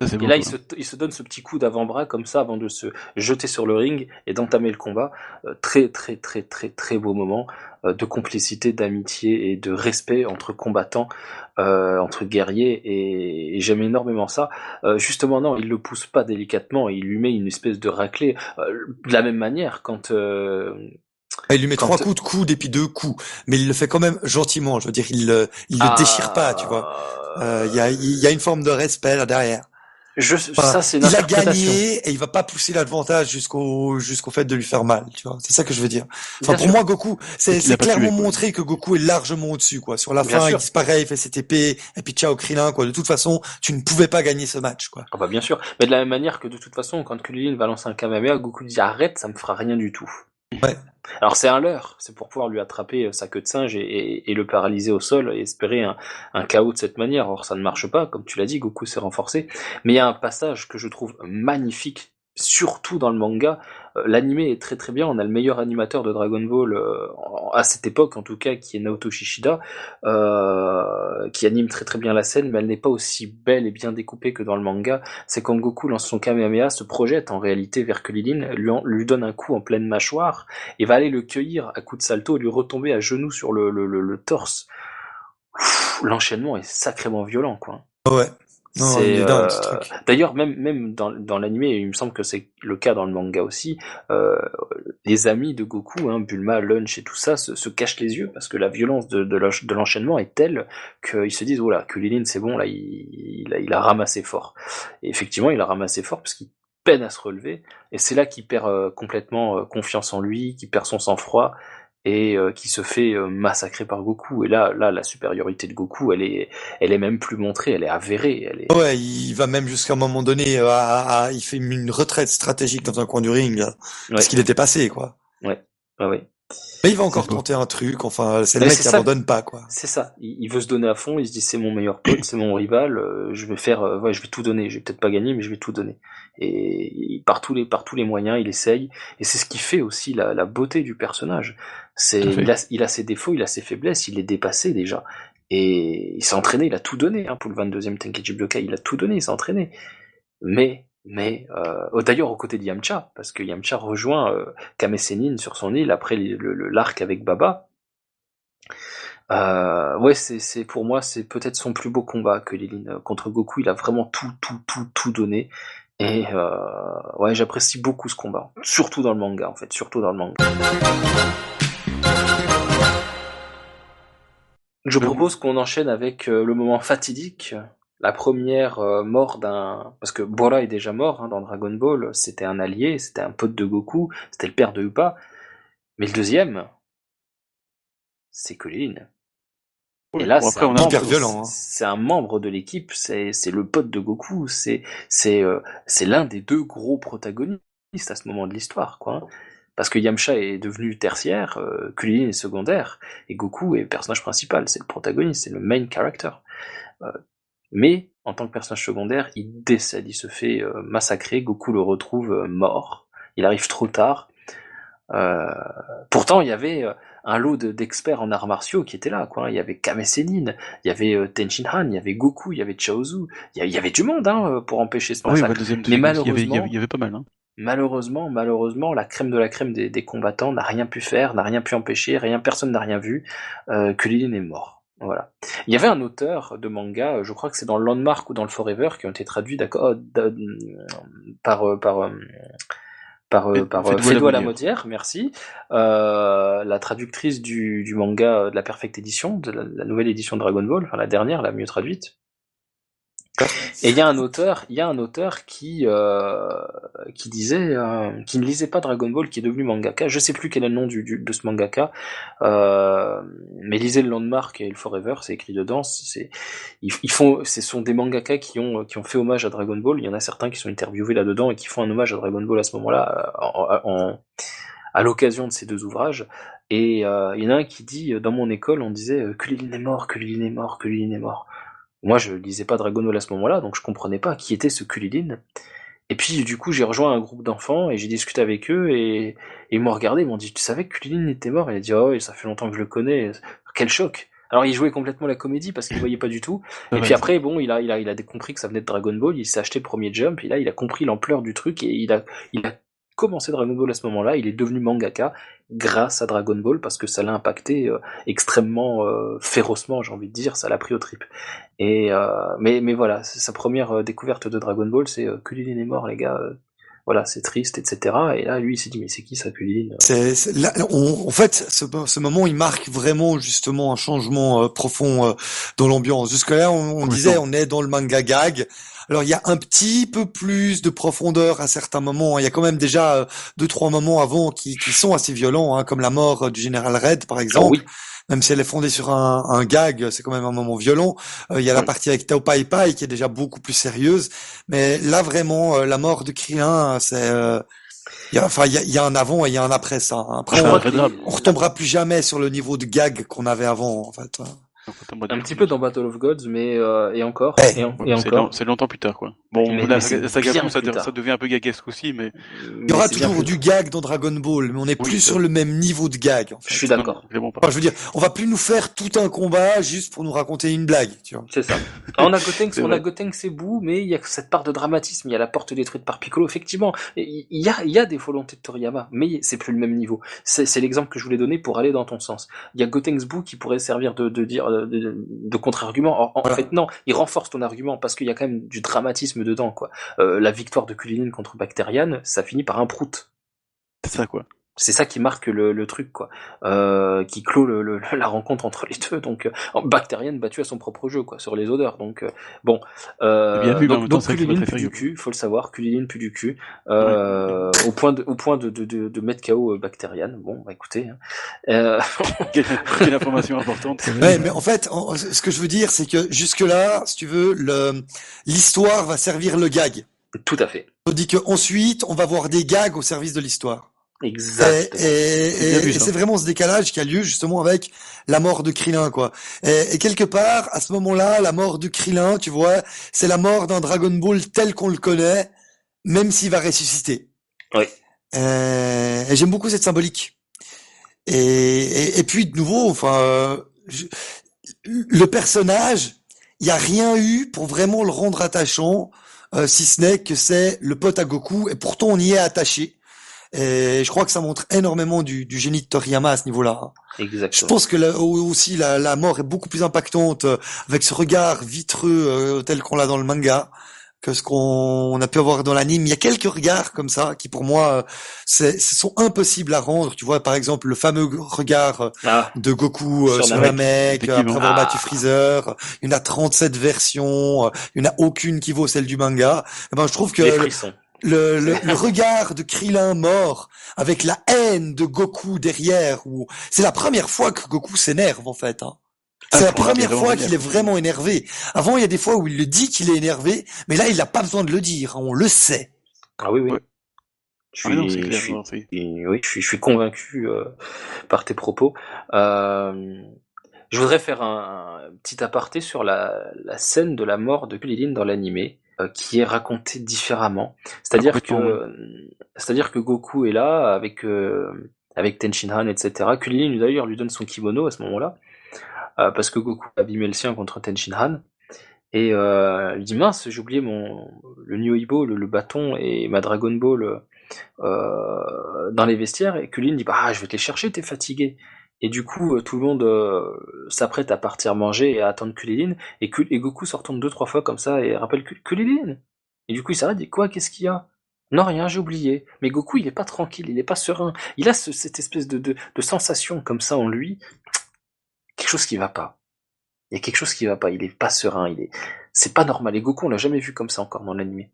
et là, il se, il se, donne ce petit coup d'avant-bras comme ça avant de se jeter sur le ring et d'entamer le combat. Euh, très, très, très, très, très beau moment euh, de complicité, d'amitié et de respect entre combattants, entre guerriers. Et, et j'aime énormément ça. justement, non, il le pousse pas délicatement. Il lui met une espèce de raclée. de la même manière, quand ah, il lui met trois coups de coude et puis deux coups, mais il le fait quand même gentiment. Je veux dire, il le, il le ah. déchire pas, tu vois. Euh, il y, a, il y a une forme de respect là derrière. Je, ça, c'est il a gagné et il va pas pousser l'avantage jusqu'au jusqu'au fait de lui faire mal, tu vois. C'est ça que je veux dire. Enfin, pour moi, Goku, c'est clairement montré que Goku est largement au-dessus, quoi. Sur la fin, il disparaît, il fait cette épée et puis ciao Krillin, quoi. De toute façon, tu ne pouvais pas gagner ce match, quoi. Ah bah bien sûr. Mais de la même manière que de toute façon, quand Krillin va lancer un Kamehameha, Goku dit arrête, ça me fera rien du tout. Alors c'est un leurre, c'est pour pouvoir lui attraper euh, sa queue de singe et, le paralyser au sol et espérer un, un, chaos de cette manière. Or ça ne marche pas, comme tu l'as dit, Goku s'est renforcé. Mais il y a un passage que je trouve magnifique surtout dans le manga. L'animé est très très bien. On a le meilleur animateur de Dragon Ball euh, à cette époque, en tout cas, qui est Naoto Shishida, euh, qui anime très très bien la scène, mais elle n'est pas aussi belle et bien découpée que dans le manga. C'est quand Goku lance son Kamehameha, se projette en réalité vers Kulilin, lui, donne un coup en pleine mâchoire et va aller le cueillir à coup de salto et lui retomber à genoux sur le, le torse. L'enchaînement est sacrément violent, quoi. Ouais. Euh, d'ailleurs, même même dans, dans l'animé, il me semble que c'est le cas dans le manga aussi. Euh, les amis de Goku, hein, Bulma, Lunch et tout ça, se, cachent les yeux parce que la violence de, de l'enchaînement est telle qu'ils se disent voilà, Kulilin, c'est bon, là, il, il, a, ramassé fort. Et effectivement, il a ramassé fort parce qu'il peine à se relever. Et c'est là qu'il perd euh, complètement confiance en lui, qu'il perd son sang-froid et euh, qui se fait euh, massacrer par Goku. Et là, là, la supériorité de Goku, elle est, elle est même plus montrée, elle est avérée. Elle est... Ouais, il va même jusqu'à un moment donné, euh, à, il fait une retraite stratégique dans un coin du ring, parce qu'il était passé, quoi. Ouais, ouais, ouais. Mais il va encore tenter un truc, enfin, c'est le mec qui abandonne pas, quoi. C'est ça. Il, veut se donner à fond, il se dit c'est mon meilleur pote, c'est mon rival, je vais faire, ouais, je vais tout donner. Je vais peut-être pas gagner, mais je vais tout donner. Et par tous les, par tous les moyens, il essaye. Et c'est ce qui fait aussi la, la beauté du personnage. C'est, il a, il a ses défauts, il a ses faiblesses, il est dépassé déjà. Et il s'est entraîné, il a tout donné hein, pour le 22e Tenkaichi Budokai, il a tout donné, il s'est entraîné. Mais, mais, euh, oh, d'ailleurs aux côtés de Yamcha, parce que Yamcha rejoint euh, Kame Sennin sur son île après l'arc avec Baba. Euh, ouais, c'est, c'est pour moi, c'est peut-être son plus beau combat que Lilin contre Goku. Il a vraiment tout, tout, tout, tout donné. Et euh, ouais, j'apprécie beaucoup ce combat, surtout dans le manga en fait, surtout dans le manga. Je propose qu'on enchaîne avec euh, le moment fatidique, la première euh, mort d'un... Parce que Bora est déjà mort hein, dans Dragon Ball, c'était un allié, c'était un pote de Goku, c'était le père de Upa. Mais le deuxième, c'est Kulin. Et là, c'est un, hein. c'est un, membre de l'équipe, c'est le pote de Goku, c'est c'est euh, c'est l'un des deux gros protagonistes à ce moment de l'histoire, quoi. parce que Yamcha est devenu tertiaire, euh, Kulilin est secondaire, et Goku est le personnage principal, c'est le protagoniste, c'est le main character. Euh, mais en tant que personnage secondaire, il décède, il se fait euh, massacrer, Goku le retrouve euh, mort, il arrive trop tard. Euh, pourtant, il y avait un lot d'experts en arts martiaux qui étaient là, quoi. Il y avait Kame Sennin, il y avait Tenshin Han, il y avait Goku, il y avait Chaozu, il y, avait du monde hein, pour empêcher ce massacre. Oui, bah, mais malheureusement, il y, avait, il y avait pas mal. Hein. Malheureusement, malheureusement, la crème de la crème des, des combattants n'a rien pu faire, n'a rien pu empêcher, rien, personne n'a rien vu, euh, que Lilin est mort. Voilà. Il y avait un auteur de manga, je crois que c'est dans le Landmark ou dans le Forever, qui ont été traduits d'accord par par par par, par Fédois Lamodière, merci. Euh, la traductrice du, du manga de la Perfect Edition, de la, la, nouvelle édition de Dragon Ball, enfin la dernière, la mieux traduite. Et il y a un auteur, il y a un auteur qui euh, qui disait, euh, qui ne lisait pas Dragon Ball, qui est devenu mangaka. Je sais plus quel est le nom du, de ce mangaka, euh, mais lisez le Landmark et le Forever, c'est écrit dedans. C'est ils, font, ce sont des mangaka qui ont qui ont fait hommage à Dragon Ball. Il y en a certains qui sont interviewés là-dedans et qui font un hommage à Dragon Ball à ce moment-là, en, en, à l'occasion de ces deux ouvrages. Et euh, il y en a un qui dit, dans mon école, on disait que Lilin est mort, que Lilin est mort, que Lilin est mort. Moi, je lisais pas Dragon Ball à ce moment-là, donc je comprenais pas qui était ce Kulilin. Et puis, du coup, j'ai rejoint un groupe d'enfants et j'ai discuté avec eux et, ils m'ont regardé, ils m'ont dit, tu savais que Kulilin était mort? Et il a dit, oh, ça fait longtemps que je le connais. Quel choc! Alors, il jouait complètement la comédie parce qu'il voyait pas du tout. Et puis après, bon, il a, il a, il a compris que ça venait de Dragon Ball, il s'est acheté le premier Jump, et là, il a compris l'ampleur du truc et il a, il a commencé Dragon Ball à ce moment-là, il est devenu mangaka grâce à Dragon Ball parce que ça l'a impacté euh, extrêmement euh, férocement, j'ai envie de dire, ça l'a pris au trip. Et euh, mais mais voilà, sa première découverte de Dragon Ball, c'est Kulilin est mort, les gars. Voilà, c'est triste, etc. Et là, lui, il s'est dit, mais c'est qui ça, Kulilin C'est là, en fait, ce, ce, moment, il marque vraiment justement un changement profond dans l'ambiance. Jusque-là, on, on disait, on est dans le manga gag. Alors il y a un petit peu plus de profondeur à certains moments. Il y a quand même déjà euh, deux trois moments avant qui, qui sont assez violents, hein, comme la mort du général Red par exemple. Ah même si elle est fondée sur un, un gag, c'est quand même un moment violent. Euh, il y a la partie avec Tao Pai Pai qui est déjà beaucoup plus sérieuse. Mais là vraiment, euh, la mort de Krillin, c'est il y a, enfin, il y a, y a, un avant et il y a un après ça. Après, on, on, retombera plus jamais sur le niveau de gag qu'on avait avant, en fait. Un petit peu dans Battle of Gods, mais euh, et encore, et, encore. C'est longtemps plus tard, quoi. Bon, la, saga ça, devient un peu gaguesque aussi, mais il y aura toujours du gag dans Dragon Ball, mais on est plus sur le même niveau de gag. En fait. Je suis d'accord. Enfin, je veux dire, on va plus nous faire tout un combat juste pour nous raconter une blague, tu vois. C'est ça. on a Gotenks, on a Gotenks c'est bout, mais il y a cette part de dramatisme. Il y a la porte détruite par Piccolo. Effectivement, il y a, il y a des volontés de Toriyama, mais c'est plus le même niveau. C'est l'exemple que je voulais donner pour aller dans ton sens. Il y a Gotenks Boo qui pourrait servir de, de dire de, de contre-argument. En, fait, non, il renforce ton argument parce qu'il y a quand même du dramatisme dedans, quoi. Euh, la victoire de Kulinin contre Bacterian, ça finit par un prout. C'est ça, quoi c'est ça qui marque le, le truc quoi, euh, qui clôt le, la rencontre entre les deux. Donc euh, Bacterienne battu à son propre jeu quoi sur les odeurs. Donc euh, bon, euh, bien vu, donc, donc Kuliline pue du cul, faut le savoir, Kuliline pue du cul, euh, au point de, au point de, de, de, de mettre KO euh, Bacteriane. Bon, bah écoutez, hein. euh... quelle, information importante. Ouais, mais en fait, ce que je veux dire, c'est que jusque là, si tu veux, le l'histoire va servir le gag. Tout à fait. On dit que ensuite, on va voir des gags au service de l'histoire. Exact. Et, c'est vraiment ce décalage qui a lieu justement avec la mort de Krillin, quoi. Et, quelque part, à ce moment-là, la mort de Krillin, tu vois, c'est la mort d'un Dragon Ball tel qu'on le connaît, même s'il va ressusciter. Oui. et j'aime beaucoup cette symbolique. Et, puis de nouveau, enfin, le personnage, il n'y a rien eu pour vraiment le rendre attachant, euh, si ce n'est que c'est le pote à Goku, et pourtant on y est attaché. Et je crois que ça montre énormément du, du génie de Toriyama à ce niveau-là. Exactement. Je pense que aussi la, la, mort est beaucoup plus impactante euh, avec ce regard vitreux euh, tel qu'on l'a dans le manga que ce qu'on a pu avoir dans l'anime. Il y a quelques regards comme ça qui, pour moi, euh, sont impossibles à rendre. Tu vois, par exemple, le fameux regard ah. de Goku sur, la mec après avoir battu ah. Freezer. Il y en a 37 versions. Il n'y en a aucune qui vaut celle du manga. Eh ben, je trouve que le, le, le, regard de Krillin mort avec la haine de Goku derrière ou c'est la première fois que Goku s'énerve en fait hein. C'est la première fois qu'il est vraiment énervé. Avant, il y a des fois où il le dit qu'il est énervé, mais là, il n'a pas besoin de le dire. On le sait. Ah oui, oui. Je Ah non, suis, je suis- non, oui, je suis, je suis convaincu euh, par tes propos. Euh, je voudrais faire un, un petit aparté sur la, la scène de la mort de Kulilin dans l'animé, euh, qui est racontée différemment. C'est-à-dire que, Complètement, c'est-à-dire que Goku est là avec euh, avec Tenshinhan, etc. Kulilin d'ailleurs lui donne son kimono à ce moment-là, euh, parce que Goku a abîmé le sien contre Tenshinhan. Et euh, il dit mince, j'ai oublié mon le Nyoibo, le, le bâton et ma Dragon Ball euh, dans les vestiaires. Et Kulin dit bah ah, je vais te les chercher, t'es fatigué. Et du coup, euh, tout le monde euh, s'apprête à partir manger et à attendre Kulilin. Et, et Goku se retourne deux trois fois comme ça et rappelle Kul-. Et du coup, il s'arrête, il dit quoi, qu'est-ce qu'il y a? Non, rien, j'ai oublié. Mais Goku, il est pas tranquille, il est pas serein. Il a ce- cette espèce de, de, sensation comme ça en lui. Quelque chose qui va pas. Il y a quelque chose qui va pas. Il est pas serein. Il est. C'est pas normal. Et Goku, on l'a jamais vu comme ça encore dans l'animé.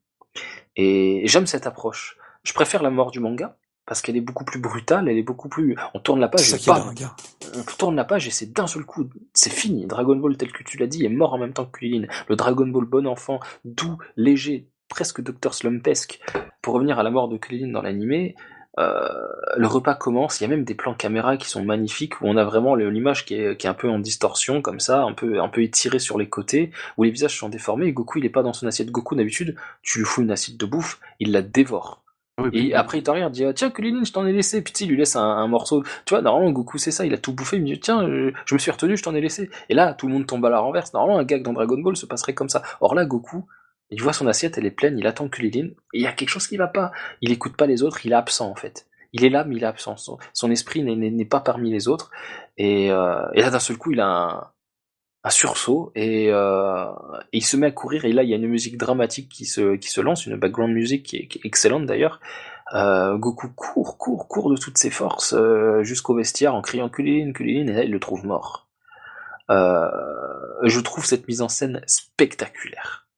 Et j'aime cette approche. Je préfère la mort du manga parce qu'elle est beaucoup plus brutale. Elle est beaucoup plus. On tourne la page. et bam, hein. on tourne la page et c'est d'un seul coup, c'est fini. Dragon Ball tel que tu l'as dit est mort en même temps que Kulilin. Le Dragon Ball bon enfant, doux, léger, presque Dr Slumpesque. Pour revenir à la mort de Kulilin dans l'animé, euh, le repas commence. Il y a même des plans caméra qui sont magnifiques où on a vraiment l'image qui est, qui est un peu en distorsion comme ça, un peu un peu étirée sur les côtés, où les visages sont déformés. Et Goku il est pas dans son assiette. Goku d'habitude, tu lui fous une assiette de bouffe, il la dévore. Ah oui, Et après, il regarde, il dit, ah, tiens, Kulilin, je t'en ai laissé. Puis il lui laisse un, un morceau. Tu vois, normalement, Goku, c'est ça, il a tout bouffé. Il me dit, tiens, je, je me suis retenu, je t'en ai laissé. Et là, tout le monde tombe à la renverse. Normalement, un gag dans Dragon Ball se passerait comme ça. Or là, Goku, il voit son assiette, elle est pleine, il attend Kulilin. Et il y a quelque chose qui va pas. Il écoute pas les autres, il est absent, en fait. Il est là, mais il est absent. Son, son esprit n'est pas parmi les autres. Et, euh, et là, d'un seul coup, il a un, un sursaut et, euh, et il se met à courir. Et là, il y a une musique dramatique qui se, qui se lance, une background music qui est, excellente d'ailleurs. Euh, Goku court, court, court de toutes ses forces euh, jusqu'au vestiaire en criant Kulilin, Kulilin, et là il le trouve mort. Euh, je trouve cette mise en scène spectaculaire.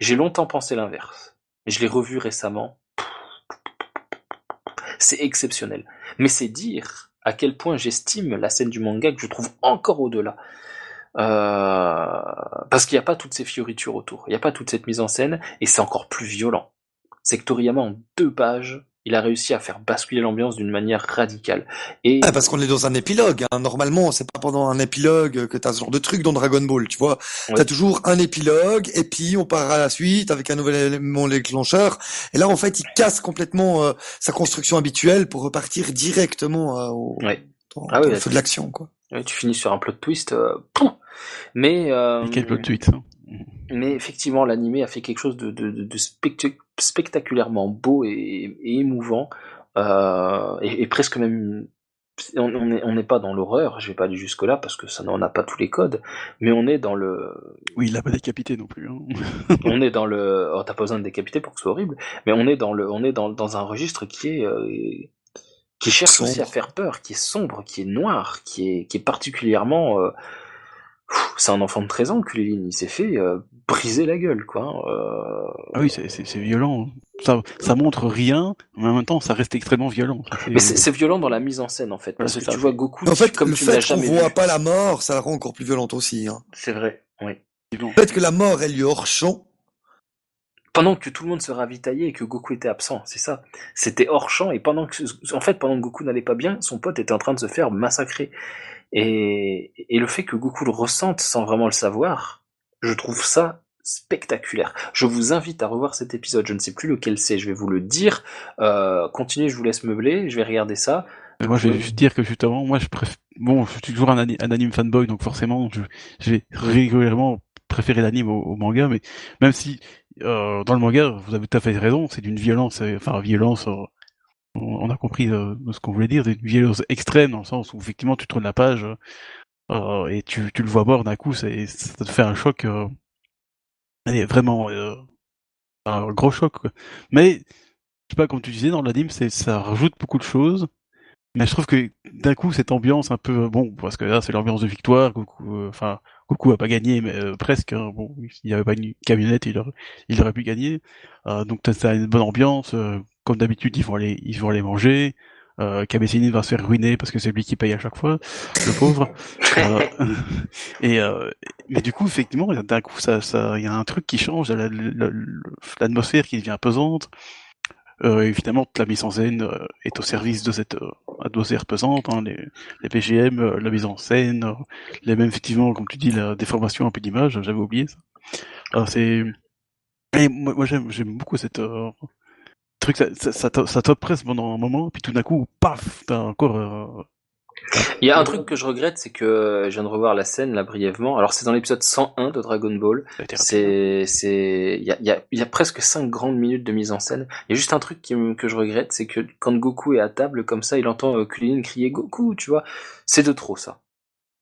J'ai longtemps pensé l'inverse. Je l'ai revu récemment. C'est exceptionnel. Mais c'est dire à quel point j'estime la scène du manga que je trouve encore au-delà. Euh, parce qu'il n'y a pas toutes ces fioritures autour, il n'y a pas toute cette mise en scène, et c'est encore plus violent. C'est que Toriyama, en deux pages, il a réussi à faire basculer l'ambiance d'une manière radicale. Et Ah, parce qu'on est dans un épilogue. Hein. Normalement, c'est pas pendant un épilogue que t'as ce genre de truc dans Dragon Ball, tu vois. T'as toujours un épilogue et puis on part à la suite avec un nouvel élément déclencheur. Et là, en fait, il casse complètement euh, sa construction habituelle pour repartir directement euh, au, dans, Ah dans le feu de l'action, quoi. Tu finis sur un plot twist. euh, mais euh, quel plot twist. hein? mais effectivement, l'animé a fait quelque chose de, de, de- de spectac- spectaculairement beau et, et émouvant, euh, et, et presque même. On n'est on n'est pas dans l'horreur, je vais pas aller jusque là parce que ça n'en a pas tous les codes, mais on est dans le, Oui, il l'a pas décapité non plus. hein. on est dans le, oh, t'as pas besoin de décapiter pour que ce soit horrible, mais on est dans le, on est dans, dans un registre qui est, euh, qui cherche aussi à faire peur, qui est sombre, qui est noir, qui est, qui est particulièrement, euh, c'est un enfant de 13 ans, Kulilin, il s'est fait euh, briser la gueule, quoi. hein, euh, Ah oui, c'est- c'est c'est violent. Ça, ça montre rien, mais en même temps, ça reste extrêmement violent. Ça, Mais c'est c'est violent dans la mise en scène en fait, parce Ouais, que c'est tu ça. vois Goku En fait, comme le tu fait qu'on voit vu. pas la mort, ça la rend encore plus violente aussi. Hein. C'est vrai, oui. effectivement. Le fait que la mort ait lieu hors champ, Pendant que tout le monde se ravitaillait et que Goku était absent, c'est ça. C'était hors champ et pendant que, en fait, pendant que Goku n'allait pas bien, son pote était en train de se faire massacrer. Et, et le fait que Goku le ressente sans vraiment le savoir, je trouve ça spectaculaire. Je vous invite à revoir cet épisode. Je ne sais plus lequel c'est. Je vais vous le dire. Euh, continuez, je vous laisse meubler. Je vais regarder ça. Mais moi, je vais juste dire que justement, moi, je préfère. Bon, je suis toujours un, ani- un anime fanboy, donc forcément, je, je vais régulièrement préférer l'anime au, manga, mais même si euh, dans le manga, vous avez tout à fait raison, c'est d'une violence, euh, enfin violence, euh, on, a compris ce qu'on voulait dire, c'est une violence extrême dans le sens où effectivement tu tournes la page et tu, tu le vois mort d'un coup, ça te fait un choc, allez, vraiment un gros choc. Mais je sais pas, comme tu disais dans l'anime, ça rajoute beaucoup de choses. Mais je trouve que d'un coup cette ambiance un peu bon parce que là c'est l'ambiance de victoire. Enfin Goku a pas gagné mais euh, presque. hein. bon, s'il n'y avait pas une camionnette, il aurait, il aurait pu gagner. Euh, donc t'as t'as une bonne ambiance. euh, comme d'habitude, ils vont aller, ils vont aller manger. Euh, Kabesini va se faire ruiner parce que c'est lui qui paye à chaque fois, le pauvre. Euh, et euh, mais du coup, effectivement, d'un coup, ça, ça, il y a un truc qui change, la- la- la- l'atmosphère qui devient pesante. Euh, évidemment, la mise en scène euh, est au service de cette euh, atmosphère pesante, hein, les, les PGM, euh, la mise en scène, euh, les mêmes effectivement, comme tu dis, la déformation un peu d'image, j'avais oublié ça. C'est, et moi, moi, j'aime, beaucoup cette truc, ça, ça, ça, ça pendant un moment, puis tout d'un coup, paf, t'as encore. Euh, Il y a un truc que je regrette, c'est que je viens de revoir la scène là brièvement. Alors c'est dans l'épisode 101 de Dragon Ball. été rapide. C'est, c'est, il y a, il y, a, il y a presque 5 grandes minutes de mise en scène. Il y a juste un truc qui que je regrette, c'est que quand Goku est à table comme ça, il entend euh, Kulin crier Goku, tu vois. C'est de trop ça.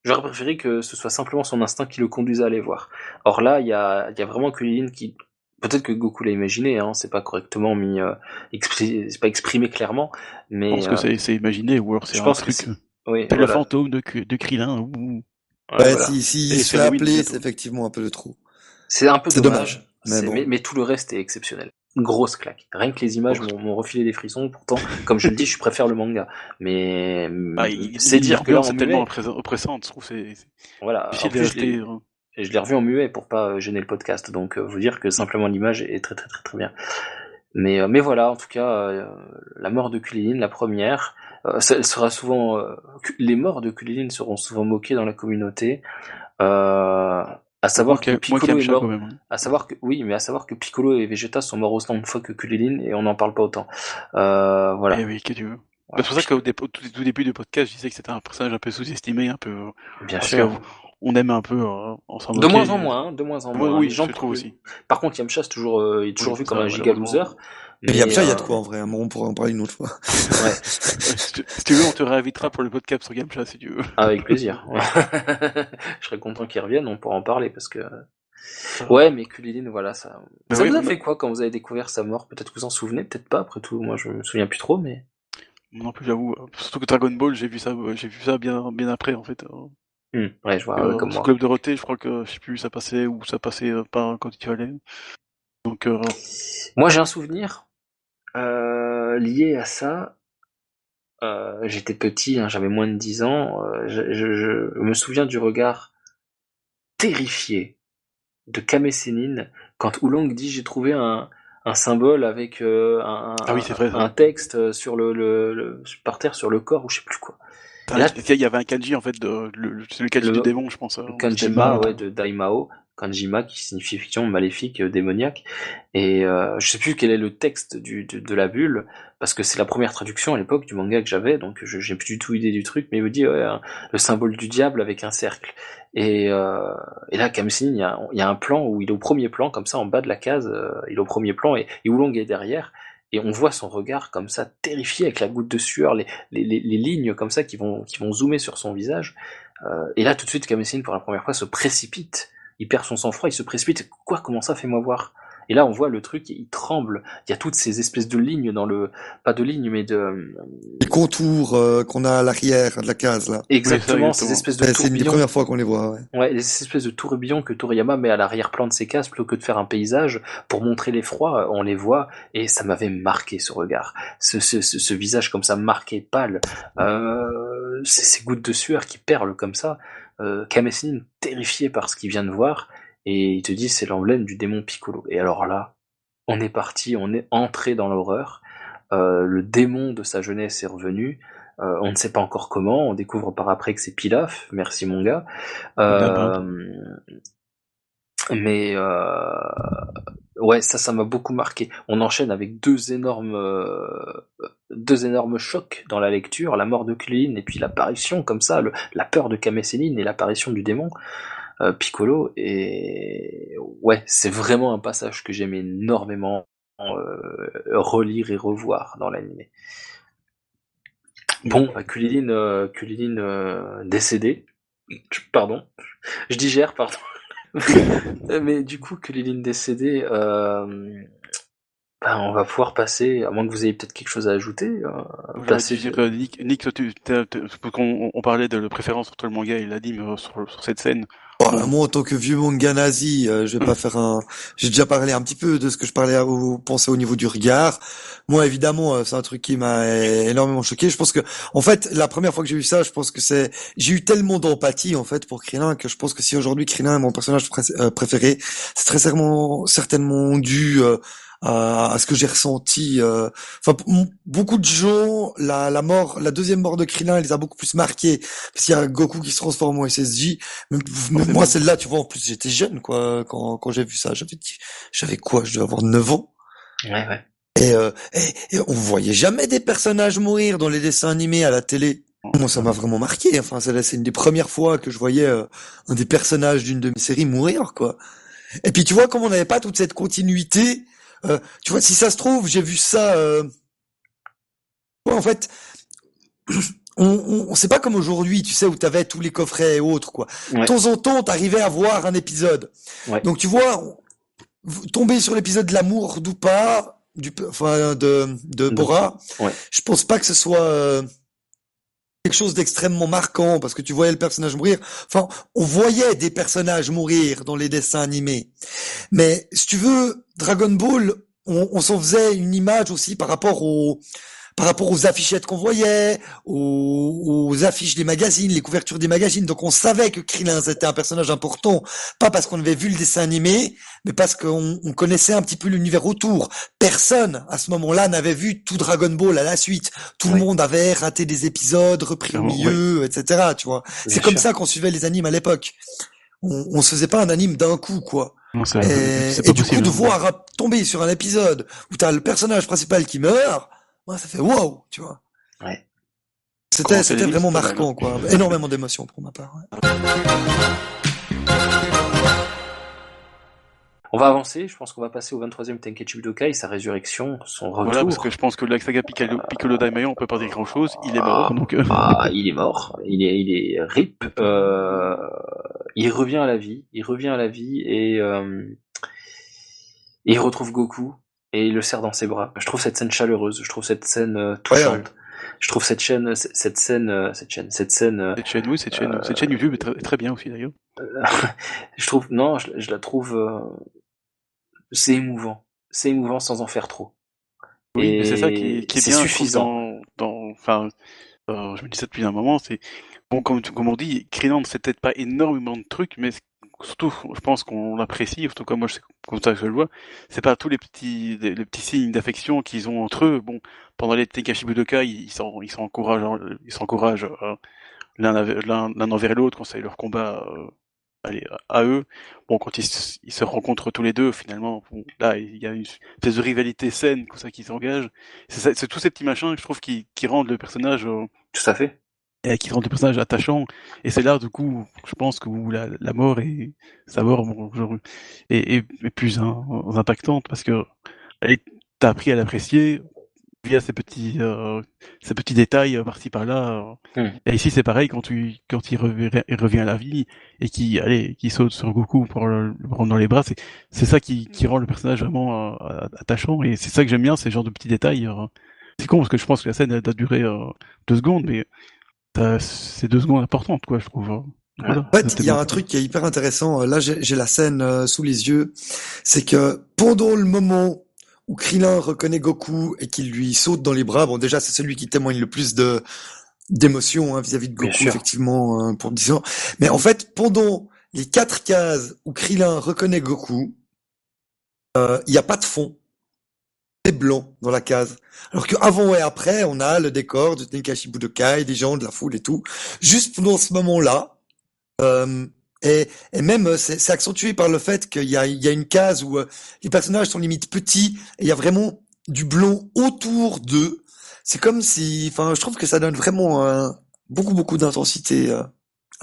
J'aurais préféré que ce soit simplement son instinct qui le conduise à aller voir. Or là, il y a, il y a vraiment Kulin qui, peut-être que Goku l'a imaginé, hein, c'est pas correctement mis, euh, c'est pas exprimé clairement, mais Je pense que euh, c'est, c'est imaginé, ou alors c'est je un pense que truc. C'est- oui, c'est le fantôme de, de Krillin, ou. Ouais, Ouais, voilà. si, si il se c'est fait le appeler, c'est effectivement un peu de trop. C'est un peu C'est dommage. dommage, mais C'est- bon. mais, mais tout le reste est exceptionnel. Une grosse claque. Rien que les images m'ont refilé des frissons. Pourtant, comme je le dis, je préfère le manga. Mais Bah, il- c'est dire que là, l'ambiance en est tellement muet, oppress- oppressante, je trouve, c'est, c'est voilà. En plus, je l'ai- rester. et je l'ai revu en muet pour pas euh, gêner le podcast. Donc, euh, vous dire que simplement l'image est très très très très bien. Mais euh, mais voilà, en tout cas, euh, la mort de Kulilin, la première, euh, ça- elle sera souvent. euh, les morts de Kulilin seront souvent moquées dans la communauté. Euh, à savoir Moi que Piccolo est mort. quand même. hein. À savoir que oui, mais à savoir que Piccolo et Vegeta sont morts autant de fois que Kulilin et on n'en parle pas autant. Euh, voilà. Eh oui, que tu veux. Voilà. C'est pour ça qu'au dé- au tout, début du podcast, je disais que c'était un personnage un peu sous-estimé, un peu. euh, Bien parce sûr. on aime un peu euh, on s'en De moins en moins, hein, de moins en moins. oui, Les gens je trouve aussi. Par contre, Yamcha c'est toujours, euh, il est toujours Oui, vu ça, comme un giga loser. Mais il y a euh, de quoi en vrai, hein, on pourra en parler une autre fois. Ouais, si, tu, veux, on te réinvitera pour le podcast sur Gamcha si tu veux. avec plaisir. Je serais content qu'il revienne, on pourra en parler parce que. Ouais, mais Kulilin, voilà, ça. Mais ça oui, vous a mais- fait quoi quand vous avez découvert sa mort? Peut-être que vous en souvenez, peut-être pas. Après tout, moi, je me souviens plus trop, mais. Non plus, j'avoue. euh, Surtout que Dragon Ball, j'ai vu ça, euh, j'ai vu ça bien, bien après en fait. euh. Hmm, Ouais, je vois, Euh, ouais, comme moi. Club Dorothée, je crois que je sais plus, ça passait ou ça passait euh, pas quand tu allais. Donc, euh, Moi, j'ai un souvenir euh, lié à ça. Euh, J'étais petit, hein, j'avais moins de 10 ans. euh, je, je- je me souviens du regard terrifié de Kame Sennin quand Oolong dit j'ai trouvé un, un symbole avec un, Ah oui, vrai, un texte sur le, le, le- par terre sur le corps ou je sais plus quoi. là- il y avait un kanji en fait, de, le, c'est le kanji Le- du démon, je pense. euh, Le Kanjima ouais, de Daimao, Kanjima qui signifie effectivement maléfique, euh, démoniaque. Et euh, je sais plus quel est le texte du, de, de la bulle, parce que c'est la première traduction à l'époque du manga que j'avais, donc je j'ai plus du tout idée du truc, mais il me dit ouais, un- le symbole du diable avec un cercle. Et, euh, et là, Kamsin, il y, a, y a un plan où il est au premier plan, comme ça, en bas de la case, euh, il est au premier plan, et, et Oolong est derrière. Et on voit son regard comme ça, terrifié, avec la goutte de sueur, les, les, les, lignes comme ça qui vont, qui vont zoomer sur son visage. Euh, et là, tout de suite, Kamsin, pour la première fois, se précipite. Il perd son sang-froid, il se précipite. Quoi Comment ça Fais-moi voir? Et là, on voit le truc, il tremble. Il y a toutes ces espèces de lignes dans le... Pas de lignes, mais de... Les contours euh, qu'on a à l'arrière de la case là. Exactement, exactement. ces espèces de Ouais, c'est une des tourbillons. premières fois qu'on les voit. Ouais. Ouais, les espèces de tourbillons que Toriyama met à l'arrière-plan de ses cases plutôt que de faire un paysage pour montrer l'effroi, on les voit et ça m'avait marqué ce regard, ce, ce, ce, ce visage comme ça marqué, pâle, euh, ces, ces gouttes de sueur qui perlent comme ça, euh, terrifié par ce qu'il vient de voir et il te dit c'est l'emblème du démon Piccolo. Et alors là, on est parti, on est entré dans l'horreur, euh, le démon de sa jeunesse est revenu. Euh, on ne sait pas encore comment, on découvre par après que c'est Pilaf, merci mon gars. Euh, mais euh, ouais, ça, ça m'a beaucoup marqué. On enchaîne avec deux énormes, euh, deux énormes chocs dans la lecture, la mort de Kulin et puis l'apparition comme ça, le- la peur de Sennin et l'apparition du démon euh, Piccolo. Et ouais, c'est vraiment un passage que j'aime énormément euh, relire et revoir dans l'animé. Bon, bah, Kulilin, euh, Kulilin euh, décédé. Pardon, je digère, pardon. Mais du coup, Kulilin décédé, euh, bah, on va pouvoir passer, à moins que vous ayez peut-être quelque chose à ajouter, euh, passer dire, euh, Nick, Nick, toi, tu, t'as- t'as- parce qu'on on parlait de la préférence entre le manga et l'anime euh, sur, sur cette scène. Oh, Bon, moi, en tant que vieux manga nazi, euh, je vais pas faire un. J'ai déjà parlé un petit peu de ce que je parlais, ou pensais au niveau du regard. Moi, évidemment, euh, c'est un truc qui m'a énormément choqué. Je pense que, en fait, la première fois que j'ai vu ça, je pense que c'est, j'ai eu tellement d'empathie en fait pour Krillin que je pense que si aujourd'hui Krillin est mon personnage euh, préféré, c'est très certainement, certainement dû à, ce que j'ai ressenti. Euh, enfin, beaucoup de gens, la, la mort, la deuxième mort de Krillin, elle les a beaucoup plus marqués parce qu'il y a Goku qui se transforme en SSJ. Moi, celle-là, tu vois, en plus, j'étais jeune quoi quand, quand j'ai vu ça. J'avais j'avais quoi? Je devais avoir 9 ans. Ouais, ouais. Et, euh, et, on voyait jamais des personnages mourir dans les dessins animés à la télé. Moi, ça m'a vraiment marqué. Enfin, c'est une des premières fois que je voyais euh, un des personnages d'une de mes séries mourir, quoi. Et puis, tu vois, comme on n'avait pas toute cette continuité, euh, tu vois, si ça se trouve, j'ai vu ça. Euh... en fait, on, on, c'est pas comme aujourd'hui, tu sais, où t'avais tous les coffrets et autres, quoi. De temps en temps, t'arrivais à voir un épisode. Donc tu vois, tomber sur l'épisode de l'amour d'Oupa, du, enfin de de Bora. Je pense pas que ce soit euh, quelque chose d'extrêmement marquant parce que tu voyais le personnage mourir. Enfin, on voyait des personnages mourir dans les dessins animés. Mais si tu veux, Dragon Ball, on, s'en faisait une image aussi par rapport au par rapport aux affichettes qu'on voyait, aux, affiches des magazines, les couvertures des magazines. Donc on savait que Krillin c'était un personnage important, pas parce qu'on avait vu le dessin animé, mais parce qu'on connaissait un petit peu l'univers autour. Personne à ce moment-là n'avait vu tout Dragon Ball à la suite. Tout le monde avait raté des épisodes, repris au milieu, etc. Tu vois. C'est comme ça qu'on suivait les animes à l'époque. On, on se faisait pas un anime d'un coup, quoi. et, du coup, de voir tomber sur un épisode où t'as le personnage principal qui meurt, ça fait wow, tu vois. Ouais. C'était, c'était vraiment marquant, quoi. Énormément d'émotions pour ma part. On va avancer, je pense qu'on va passer au 23e Tenkaichi Budokai, sa résurrection, son retour. Voilà, parce que je pense que la saga Piccolo, Piccolo Daimayo, on peut pas dire grand chose, il est mort, donc... Euh. Ah, il est mort, il est, il est rip, euh, il revient à la vie, il revient à la vie et, euh, et il retrouve Goku, et il le serre dans ses bras. Je trouve cette scène chaleureuse, je trouve cette scène euh, touchante. Je trouve cette chaîne, cette scène, euh, cette chaîne, cette scène. Euh, cette chaîne, oui, cette chaîne, cette chaîne YouTube est très, très bien aussi d'ailleurs. je trouve, non, je, la trouve, c'est émouvant, c'est émouvant sans en faire trop. Oui, c'est ça qui, qui est, bien suffisant. Dans, enfin, je me dis ça depuis un moment, c'est bon, comme, comme on dit, Krillin, c'est peut-être pas énormément de trucs, mais surtout, je pense qu'on l'apprécie, surtout comme moi, c'est comme ça que je le vois, c'est pas tous les petits, les, petits signes d'affection qu'ils ont entre eux. Bon, pendant les Tekashi Budokai, ils s'encouragent, ils s'encouragent euh, l'un envers l'autre quand c'est leur combat euh, allez, à eux. Bon, quand ils, se rencontrent tous les deux, finalement, là, il y a une espèce de rivalité saine, comme ça, qui s'engage. C'est tous ces petits machins que je trouve qui, qui rendent le personnage. Euh, Tout à fait et qui rend le personnage attachant. Et c'est là, du coup, je pense que la, la mort est, sa mort est, est, plus impactante parce que t'as appris à l'apprécier via ces petits, euh, ces petits détails euh, par-ci par-là. Hmm. Et ici, c'est pareil quand tu, quand il revient, il revient à la vie et qui, allez, qui saute sur Goku pour le, prendre dans les bras. C'est, c'est ça qui, qui rend le personnage vraiment euh, attachant. Et c'est ça que j'aime bien, ces genres de petits détails. c'est con parce que je pense que la scène a duré deux secondes, mais c'est deux secondes importantes, quoi, je trouve. Hein. en fait, il y a un truc qui est hyper intéressant. Là, j'ai la scène euh, sous les yeux. C'est que pendant le moment où Krillin reconnaît Goku et qu'il lui saute dans les bras, bon, déjà, c'est celui qui témoigne le plus de d'émotion hein, vis-à-vis de Goku, effectivement, hein, pour dire. Mais en fait, pendant les quatre cases où Krillin reconnaît Goku, euh, il n'y a pas de fond blanc dans la case. Alors que avant et après, on a le décor de Tenkashi Budokai, des gens, de la foule et tout. Juste pendant ce moment-là, euh, et, et, même euh, c'est accentué par le fait qu'il y y a une case où euh, les personnages sont limite petits et il y a vraiment du blanc autour d'eux. C'est comme si, enfin, je trouve que ça donne vraiment beaucoup beaucoup d'intensité à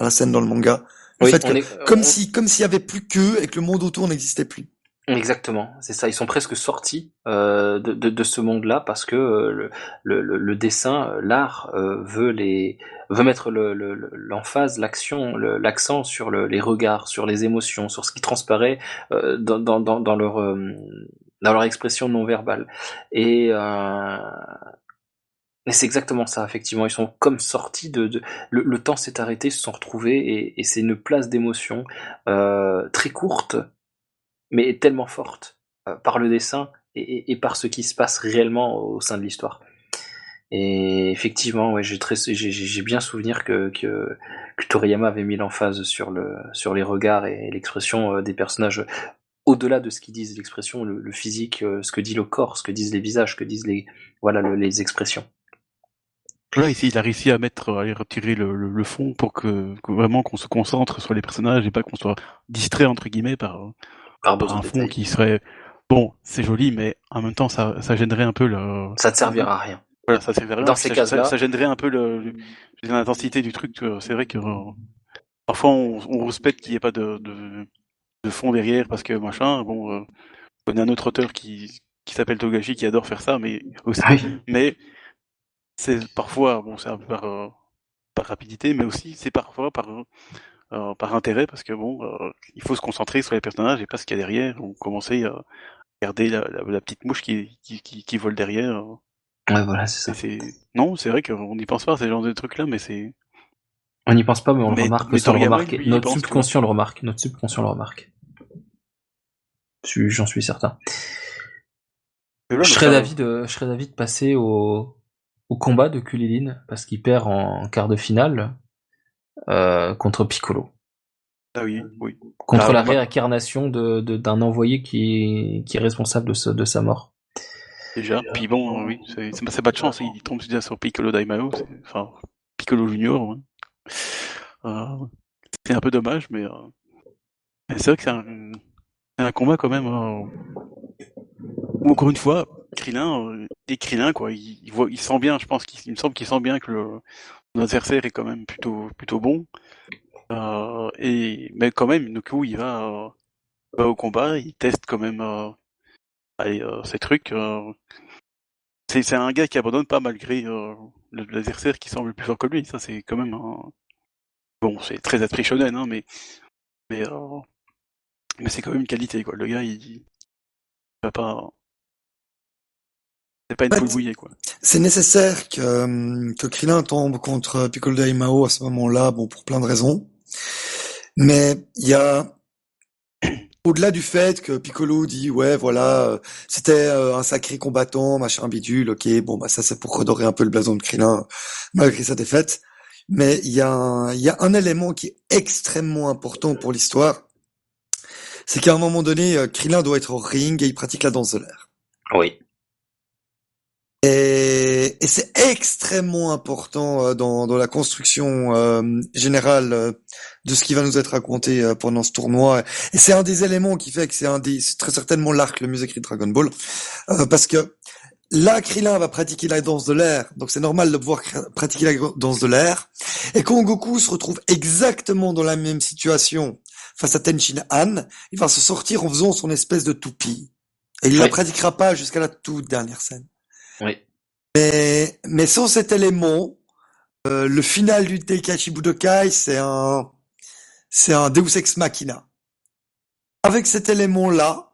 la scène dans le manga. Le fait que, comme si comme s'il y avait plus qu'eux et que le monde autour n'existait plus. Exactement, c'est ça. Ils sont presque sortis euh, de, de, de, ce monde-là parce que euh, le, le, le, dessin, euh, l'art euh, veut les veut mettre l'emphase, l'action, l'accent sur les regards, sur les émotions, sur ce qui transparaît euh, dans, dans, dans, leur dans leur expression non verbale. Et Mais c'est exactement ça, effectivement. Ils sont comme sortis de. de... Le, le, temps s'est arrêté, ils se sont retrouvés, et, et c'est une place d'émotion euh, très courte, mais tellement forte euh, par le dessin et, par ce qui se passe réellement au sein de l'histoire. Et effectivement, ouais, j'ai très, j'ai bien souvenir que, que, Toriyama avait mis l'emphase sur le, sur les regards et l'expression euh, des personnages au-delà de ce qu'ils disent, l'expression, le, physique, euh, ce que dit le corps, ce que disent les visages, ce que disent les, voilà, le, les expressions. Là, ici, il a réussi à mettre, à retirer le fond pour que, que vraiment qu'on se concentre sur les personnages et pas qu'on soit distrait entre guillemets par, par, un fond qui serait bon, c'est joli, mais en même temps, ça, ça gênerait un peu le. Ça te servira à rien. Voilà, ça servirait Dans ces cas-là, ça, gênerait un peu le, l'intensité du truc. C'est vrai que euh, parfois on, on respecte qu'il n'y ait pas de, de, de, fond derrière parce que machin. Bon, euh, on a un autre auteur qui, qui s'appelle Togashi qui adore faire ça, mais aussi, oui. mais c'est parfois, bon, c'est un peu par, euh, par rapidité, mais aussi c'est parfois par, euh, par intérêt, parce que bon, euh, il faut se concentrer sur les personnages et pas ce qu'il y a derrière. On commençait à regarder la, la, la, petite mouche qui, qui, qui, qui vole derrière. Ouais, voilà, c'est ça. Non, c'est vrai qu'on n'y pense pas à ces genres de trucs-là, mais c'est. On n'y pense pas, mais on mais, le remarque. Mais sans le remarquer. Notre subconscient le remarque. Notre subconscient le remarque. J'en suis certain. Là, je serais d'avis de, je serais d'avis de passer au, au combat de Kulilin parce qu'il perd en quart de finale euh, contre Piccolo. Ah oui, oui. Contre ah, la réincarnation de, de, d'un envoyé qui, qui est responsable de, ce, de sa mort. Déjà, puis bon, oui, c'est, c'est pas de chance, il tombe déjà sur Piccolo Daimao, enfin, Piccolo Junior. Hein. Euh, c'est un peu dommage, mais, euh, mais c'est vrai que c'est un, un combat quand même. Euh, où, encore une fois, Krillin, euh, et Krillin, quoi, il, il, voit, il sent bien, je pense qu'il me semble qu'il sent bien que le, l'adversaire est quand même plutôt, plutôt bon. Euh, et, mais quand même, du coup, il va, va au combat, il teste quand même allez, ces trucs. c'est, un gars qui abandonne pas malgré l'adversaire qui semble plus fort que lui. Ça, c'est quand même un... Bon, c'est très attrichonnel, hein, mais... Mais, mais c'est quand même une qualité, quoi. Le gars, il, il va pas... C'est pas une poule bouillée, quoi. C'est nécessaire que, que Krillin tombe contre Piccolo Daimao à ce moment-là, bon, pour plein de raisons. Mais il y a, au-delà du fait que Piccolo dit, ouais, voilà, c'était un sacré combattant, machin bidule, ok, bon, bah, ça, c'est pour redorer un peu le blason de Krillin, malgré sa défaite. Mais il y a un, il y a un élément qui est extrêmement important pour l'histoire. C'est qu'à un moment donné, Krillin doit être au ring et il pratique la danse de l'air. Oui. Et, et c'est extrêmement important dans, dans la construction euh, générale euh, de ce qui va nous être raconté euh, pendant ce tournoi. Et c'est un des éléments qui fait que c'est un des, très certainement l'arc le écrit de Dragon Ball, euh, parce que là, Krillin va pratiquer la danse de l'air, donc c'est normal de pouvoir pratiquer la danse de l'air. Et quand Goku se retrouve exactement dans la même situation face à Tenchin Han, il va se sortir en faisant son espèce de toupie. Et il ne la pratiquera pas jusqu'à la toute dernière scène. Oui. Mais, mais sans cet élément, euh, le final du Teikachi Budokai, c'est un, c'est un Deus Ex Machina. Avec cet élément-là,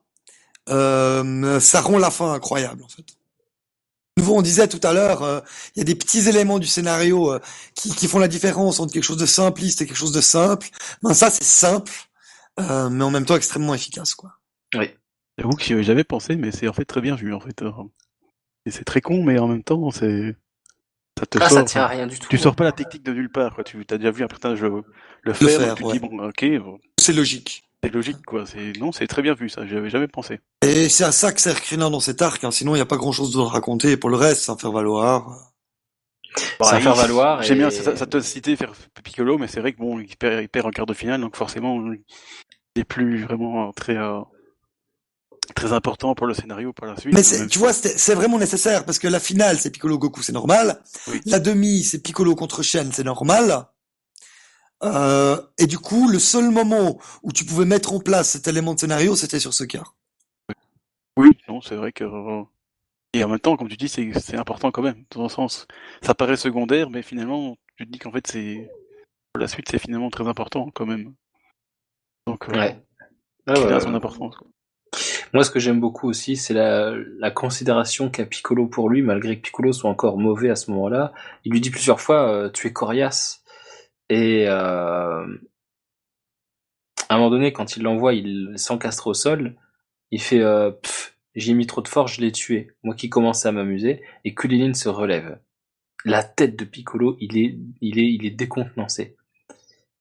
euh, ça rend la fin incroyable, en fait. Nouveau, on disait tout à l'heure, euh, il y a des petits éléments du scénario euh, qui, qui, font la différence entre quelque chose de simpliste et quelque chose de simple. Ben ça, c'est simple, euh, mais en même temps extrêmement efficace, quoi. Oui. J'avoue que j'avais pensé, mais c'est en fait très bien vu, en fait. Et c'est très con, mais en même temps, c'est. Ça te ah, sort. Ça tient à rien du tout. Tu sors pas la technique de nulle part, quoi. Tu as déjà vu un personnage le, le faire, faire tu ouais. dis, bon, ok. Bon. C'est logique. C'est logique, quoi. C'est non, c'est très bien vu, ça. J'avais jamais pensé. Et c'est à ça que sert Krillin dans cet arc. Hein. Sinon, il n'y a pas grand-chose de raconter. Pour le reste, sans faire valoir. Bon, ça faire valoir. J'aime et... bien ça, ça te citer faire Piccolo, mais c'est vrai que bon, il perd, il perd en quart de finale, donc forcément, il est plus vraiment très. Euh très important pour le scénario par la suite. Mais tu vois, c'est vraiment nécessaire parce que la finale c'est Piccolo Goku, c'est normal. Oui. La demi c'est Piccolo contre Shen, c'est normal. Euh, et du coup, le seul moment où tu pouvais mettre en place cet élément de scénario, c'était sur ce cas. Oui, non, c'est vrai que et en même temps, comme tu dis, c'est important quand même. Dans un sens, ça paraît secondaire, mais finalement, tu te dis qu'en fait, c'est la suite, c'est finalement très important quand même. Donc, euh, ouais. Ah, ouais, a son importance. Quoi. Moi, ce que j'aime beaucoup aussi, c'est la, la considération qu'a Piccolo pour lui, malgré que Piccolo soit encore mauvais à ce moment-là. Il lui dit plusieurs fois euh, Tu es coriace. Et euh, à un moment donné, quand il l'envoie, il s'encastre au sol. Il fait euh, J'ai mis trop de force, je l'ai tué. Moi qui commençais à m'amuser. Et Kulilin se relève. La tête de Piccolo, il est, il est, il est décontenancé.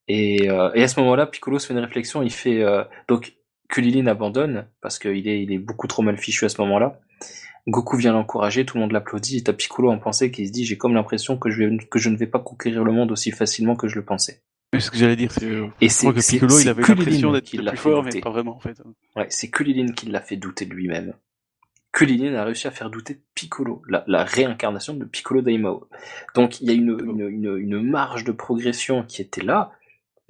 Et, euh, et à ce moment-là, Piccolo se fait une réflexion. Il fait euh, donc Kulilin abandonne parce qu'il est, il est beaucoup trop mal fichu à ce moment-là. Goku vient l'encourager, tout le monde l'applaudit, et t'as Piccolo en pensée qui se dit j'ai comme l'impression que je, vais, que je ne vais pas conquérir le monde aussi facilement que je le pensais. Mais ce que j'allais dire, c'est euh, Et je crois c'est- que c'est- Piccolo, c'est il avait l'impression d'être le plus fort, mais pas vraiment en fait. Ouais, c'est Kulilin qui l'a fait douter de lui-même. Kulilin a réussi à faire douter Piccolo, la, la réincarnation de Piccolo Daimao. Donc il y a une, une, une, une marge de progression qui était là,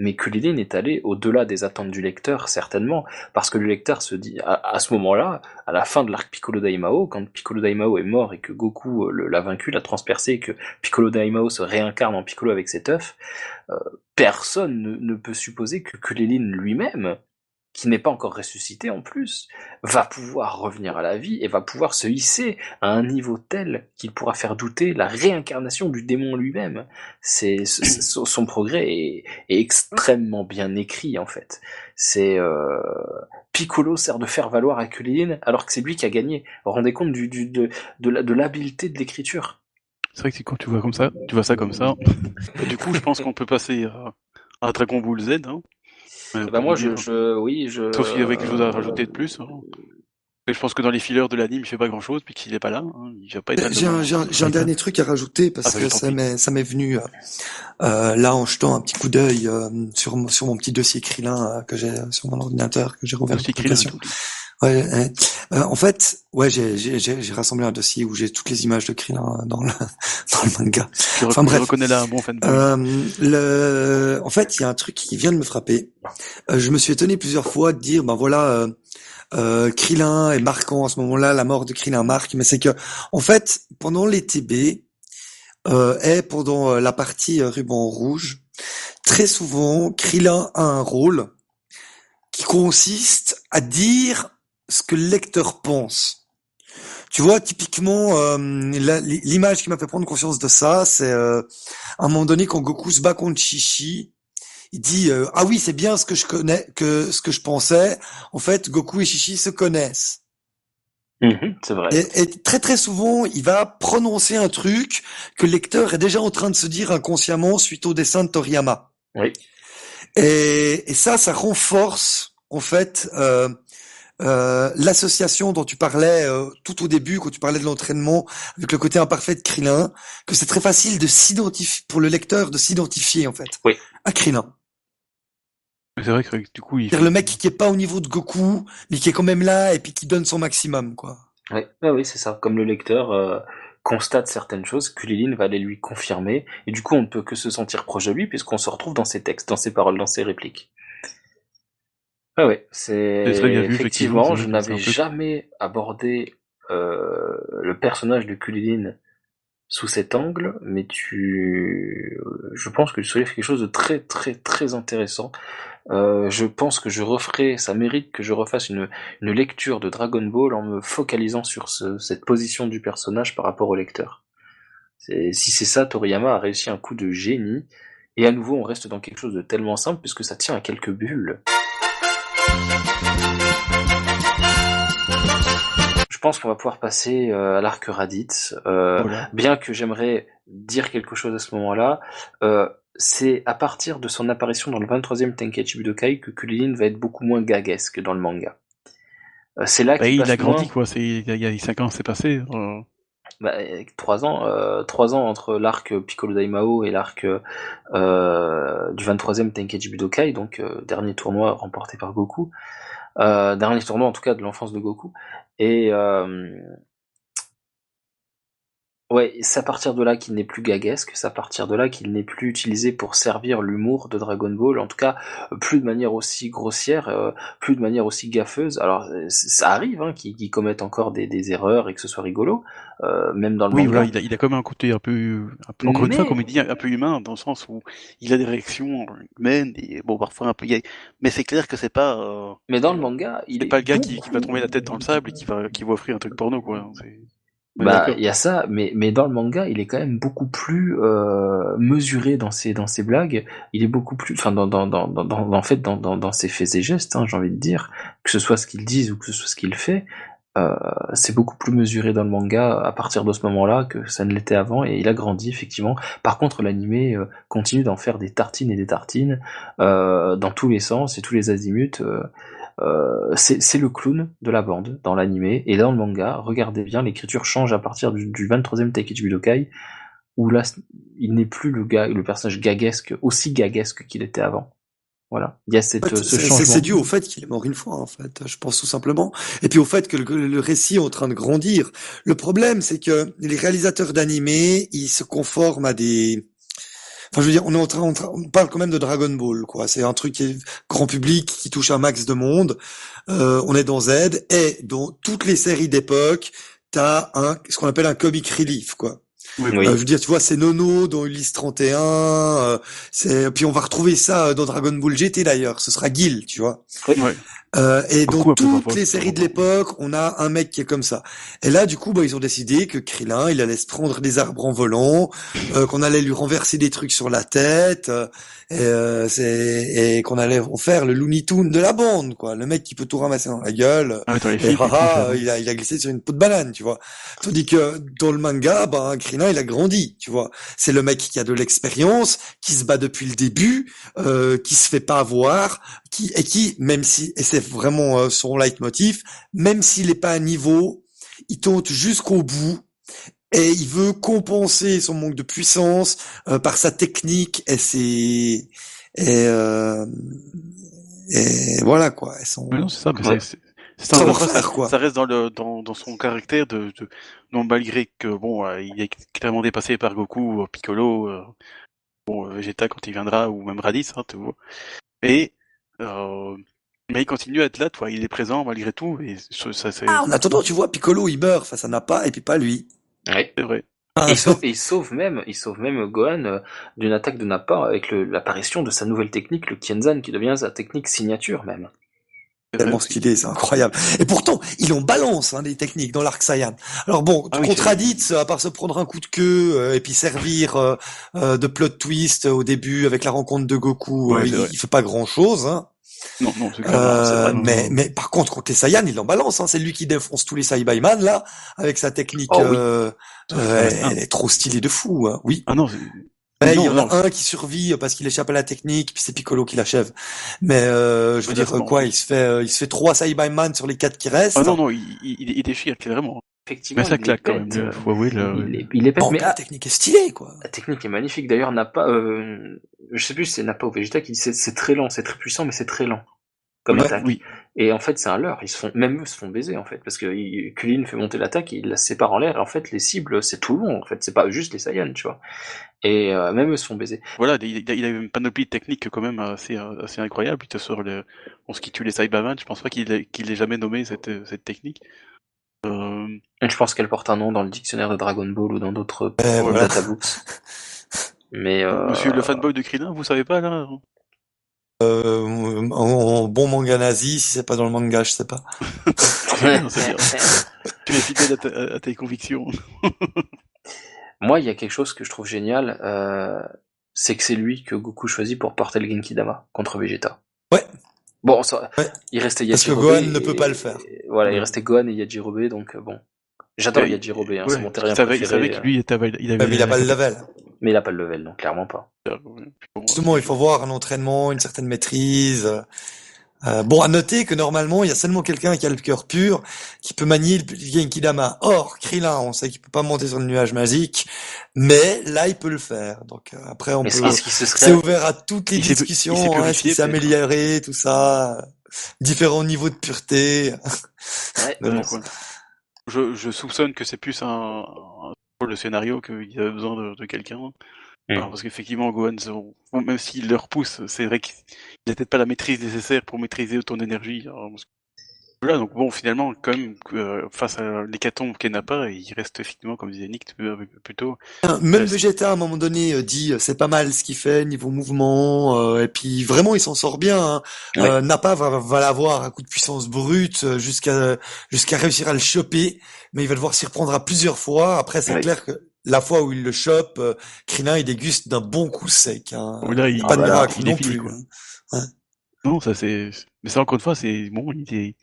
mais Kulilin est allé au-delà des attentes du lecteur, certainement, parce que le lecteur se dit, à, ce moment-là, à la fin de l'arc Piccolo Daimao, quand Piccolo Daimao est mort et que Goku euh, l'a vaincu, l'a transpercé, et que Piccolo Daimao se réincarne en Piccolo avec cet œuf, euh, personne ne, ne peut supposer que Kulilin lui-même, qui n'est pas encore ressuscité en plus, va pouvoir revenir à la vie et va pouvoir se hisser à un niveau tel qu'il pourra faire douter la réincarnation du démon lui-même. C'est son progrès est, est extrêmement bien écrit en fait. C'est euh, Piccolo sert de faire valoir à Kulilin alors que c'est lui qui a gagné. Vous vous rendez compte du, du, de, de l'habileté de l'écriture? C'est vrai que quand tu vois comme ça, tu vois ça comme ça. Du coup, je pense qu'on peut passer à, à Dragon Ball Z. Hein. Euh, Bah moi je, je oui je. Sauf s'il y avait quelque chose à rajouter de plus. hein. Et je pense que dans les fillers de l'anime, il fait pas grand chose, puis qu'il est pas là. hein. Il va pas être. J'ai un, j'ai un- j'ai un dernier truc à rajouter parce Ah, que ça m'est ça m'est venu euh, euh, là en jetant un petit coup d'œil euh, sur mon- sur mon petit dossier Krillin euh, que j'ai sur mon ordinateur que j'ai rouvert Krillin, tout. Ouais, ouais. Euh, en fait, ouais, j'ai rassemblé un dossier où j'ai toutes les images de Krillin euh, dans le dans le manga. Je, Enfin, bref. reconnais là un bon fanboy. Euh, le, en fait, il y a un truc qui vient de me frapper. Euh, je me suis étonné plusieurs fois de dire, ben voilà, euh, euh, Krillin est marquant à ce moment-là, la mort de Krillin marque, mais c'est que, en fait, pendant les TB euh, et pendant euh, la partie euh, ruban rouge, très souvent, Krillin a un rôle qui consiste à dire ce que le lecteur pense. Tu vois, typiquement, euh, l'image qui m'a fait prendre conscience de ça, c'est euh, à un moment donné quand Goku se bat contre Chichi, il dit euh, ah oui c'est bien ce que je connais, que ce que je pensais. En fait, Goku et Chichi se connaissent. mhm, c'est vrai. Et, et très très souvent, il va prononcer un truc que le lecteur est déjà en train de se dire inconsciemment suite au dessin de Toriyama. Oui. Et, et ça, ça renforce en fait euh, euh, l'association dont tu parlais euh, tout au début quand tu parlais de l'entraînement avec le côté imparfait de Krillin, que c'est très facile de s'identifier pour le lecteur de s'identifier en fait Oui. à Krillin. Mais C'est vrai que du coup, il C'est-à-dire le mec qui est pas au niveau de Goku, mais qui est quand même là et puis qui donne son maximum quoi. Oui, oui, c'est ça. Comme le lecteur euh, constate certaines choses, Kulilin va aller lui confirmer, et du coup, on ne peut que se sentir proche de lui puisqu'on se retrouve dans ses textes, dans ses paroles, dans ses répliques. Ouais, c'est effectivement, je n'avais jamais abordé euh, le personnage de Kulilin sous cet angle, mais tu, je pense que tu soulèves quelque chose de très très très intéressant. Euh, je pense que je referai, ça mérite que je refasse une, une lecture de Dragon Ball en me focalisant sur ce- cette position du personnage par rapport au lecteur. Si c'est ça, Toriyama a réussi un coup de génie. Et à nouveau, on reste dans quelque chose de tellement simple puisque ça tient à quelques bulles. Je pense qu'on va pouvoir passer euh, à l'arc Raditz. Euh, Voilà. bien que j'aimerais dire quelque chose à ce moment-là, euh, c'est à partir de son apparition dans le 23e Tenkaichi Budokai que Kulilin va être beaucoup moins gaguesque dans le manga. C'est là Bah, qu'il il passe a grandi moins- quoi. Il il y a 5 ans, c'est passé. euh, bah, avec trois ans, euh, trois ans entre l'arc Piccolo Daimao et l'arc euh, du 23e Tenkaichi Budokai, donc euh, dernier tournoi remporté par Goku, euh, dernier tournoi en tout cas de l'enfance de Goku. Et euh, Ouais, c'est à partir de là qu'il n'est plus gaguesque, c'est à partir de là qu'il n'est plus utilisé pour servir l'humour de Dragon Ball, en tout cas plus de manière aussi grossière, euh, plus de manière aussi gaffeuse. Alors euh, ça arrive hein, qu'ils commettent encore des, des, erreurs et que ce soit rigolo, euh, même dans le oui, manga. Voilà, il, a, il a quand même un côté un peu, un peu encore une fois, comme il dit, un peu humain, dans le sens où il a des réactions humaines, et bon, parfois un peu gay. Mais c'est clair que c'est pas... Euh, mais dans le manga, il est pas le gars qui, qui, va tomber la tête dans le sable et qui va, qui va offrir un truc porno, quoi. Bah, il y a ça, mais mais dans le manga, il est quand même beaucoup plus euh, mesuré dans ses dans ses blagues. Il est beaucoup plus, enfin dans dans dans dans en fait dans dans dans ses faits et gestes, hein, j'ai envie de dire, que ce soit ce qu'il dise ou que ce soit ce qu'il fait, euh, c'est beaucoup plus mesuré dans le manga à partir de ce moment-là que ça ne l'était avant, et il a grandi effectivement. Par contre, l'animé euh, continue d'en faire des tartines et des tartines euh, dans tous les sens et tous les azimuts. Euh, c'est le clown de la bande dans l'animé et dans le manga. Regardez bien, l'écriture change à partir du, du 23e Takechi Budokai où là il n'est plus le gars, le personnage gaguesque aussi gaguesque qu'il était avant. Voilà, il y a cette, ce changement. C'est dû au fait qu'il est mort une fois, en fait, je pense tout simplement. Et puis au fait que le, le récit est en train de grandir. Le problème, c'est que les réalisateurs d'animé, ils se conforment à des Enfin, je veux dire, on est en train, on, parle quand même de Dragon Ball, quoi. C'est un truc qui est grand public, qui touche un max de monde. Euh, on est dans Z et dans toutes les séries d'époque, t'as un ce qu'on appelle un comic relief, quoi. Oui, euh, je veux dire, tu vois, c'est Nono dans Ulysse 31. Euh, c'est puis on va retrouver ça dans Dragon Ball GT d'ailleurs. Ce sera Gil, tu vois. Oui. Euh, et dans toutes les séries de l'époque, on a un mec qui est comme ça. Et là, du coup, bah, ils ont décidé que Krillin, il allait se prendre des arbres en volant, euh, qu'on allait lui renverser des trucs sur la tête, euh, et, euh, et qu'on allait faire le Looney Tunes de la bande, quoi. Le mec qui peut tout ramasser dans la gueule. Ah, et il, a, il a glissé sur une peau de banane, tu vois. Tandis que dans le manga, bah, Krillin, il a grandi, tu vois. C'est le mec qui a de l'expérience, qui se bat depuis le début, euh, qui se fait pas avoir, qui et qui, même si, et c'est vraiment euh, son leitmotiv, même s'il n'est pas à niveau, il tente jusqu'au bout et il veut compenser son manque de puissance euh, par sa technique et ses et, euh, et voilà quoi. Elles sont... non, c'est ça, mais c'est, c'est ça, ça, quoi. ça reste dans le dans, dans son caractère de, de non malgré que bon euh, il est clairement dépassé par Goku, Piccolo, euh, bon Vegeta quand il viendra ou même Raditz, hein, tu vois. Et euh, mais il continue à être là, toi, il est présent malgré tout. Et ça, c'est... Ah, en attendant, tu vois, Piccolo, il meurt face à Nappa, et puis pas lui. Oui. C'est vrai. Ah, il, sauve, il sauve même, il sauve même Gohan euh, d'une attaque de Nappa avec l'apparition de sa nouvelle technique, le Kienzan, qui devient sa technique signature même. Tellement stylé, c'est incroyable. Et pourtant, il en balance hein, des techniques dans l'arc Saiyan. Alors bon, ah, contradite, à part se prendre un coup de queue euh, et puis servir euh, de plot twist au début avec la rencontre de Goku, il, il, fait pas grand chose. Hein. Non, non, c'est euh, mais, mais par contre, contre les Saiyans, il en balance. Hein. C'est lui qui défonce tous les Saiyaman là, avec sa technique. Oh, oui. euh, euh, elle, est trop stylée de fou. Hein. Oui. Ah non. Mais il y en a un qui survit parce qu'il échappe à la technique, puis c'est Piccolo qui l'achève. Mais euh, je veux dire quoi, il se fait, euh, il se fait trois Saiyaman sur les quatre qui restent. Ah non non, il, il, il déchire clairement. Effectivement, mais ça claque quand même. Euh, faut avouer le... il est, il est pète, bon, mais la technique est stylée quoi. La technique est magnifique. D'ailleurs, n'a pas, euh, je sais plus, si c'est Nappa ou Vegeta qui dit c'est très lent, c'est très puissant, mais c'est très lent comme ouais, attaque. Oui. Et en fait, c'est un leurre. Ils se font, même eux se font baiser en fait, parce que Kulin fait monter l'attaque, il la sépare en l'air. En fait, les cibles, c'est tout le monde. En fait, c'est pas juste les Saiyans, tu vois. Et euh, même eux se font baiser. Voilà, il, il a une panoplie de techniques quand même assez, assez incroyable. Il sur le, on ce qui tue les Saibaman, je pense pas qu'il ait, qu'il ait jamais nommé cette, cette technique. Euh... Je pense qu'elle porte un nom dans le dictionnaire de Dragon Ball ou dans d'autres euh, voilà. databooks. Mais euh... Monsieur le fanboy de Krillin, vous savez pas là? Euh, en, bon manga nazi, si c'est pas dans le manga, je sais pas. tu es fidèle à, ta, à, tes convictions. Moi, il y a quelque chose que je trouve génial, euh, c'est que c'est lui que Goku choisit pour porter le Genki Dama contre Vegeta. Ouais. Bon, ça, ouais. il restait Yajirobe. Parce que Gohan ne peut pas le faire. Et, voilà, il restait Gohan et Yajirobe, donc bon. J'adore Yajirobe, hein, ouais, c'est mon terrien préféré. Il savait que lui, il avait, il avait, il a pas le level. Mais il a pas le level, donc clairement pas. Justement, il faut voir un entraînement, une certaine maîtrise. Euh, bon, à noter que normalement, il y a seulement quelqu'un qui a le cœur pur, qui peut manier le Genkidama. Or, Krillin, on sait qu'il peut pas monter sur le nuage magique, mais là, il peut le faire. Donc euh, après, on mais peut. C'est serait... ouvert à toutes les il discussions, hein, ce qui s'est amélioré, tout ça, différents niveaux de pureté. Ouais, Donc, je, je soupçonne que c'est plus un le scénario qu'il avait besoin de, de quelqu'un. Mm. Parce qu'effectivement, Gohan, même s'il le repousse, c'est vrai qu'il n'a peut-être pas la maîtrise nécessaire pour maîtriser autant d'énergie. Voilà, donc bon, finalement, quand même, euh, face à l'hécatombe qu'elle n'a pas, il reste effectivement, comme disait Nick euh, plutôt, Même Ouais, Vegeta à un moment donné euh, dit euh, c'est pas mal ce qu'il fait niveau mouvement euh, et puis vraiment il s'en sort bien. Hein. Ouais. Euh, Nappa va, va l'avoir à coup de puissance brute euh, jusqu'à jusqu'à réussir à le choper, mais il va devoir s'y reprendre à plusieurs fois. Après c'est Ouais. clair que la fois où il le chope, euh, Krillin il déguste d'un bon coup sec. Hein. là, il, pas de bah miracle non fini, plus. quoi. hein. Non, ça c'est, mais ça encore une fois, c'est bon, il est,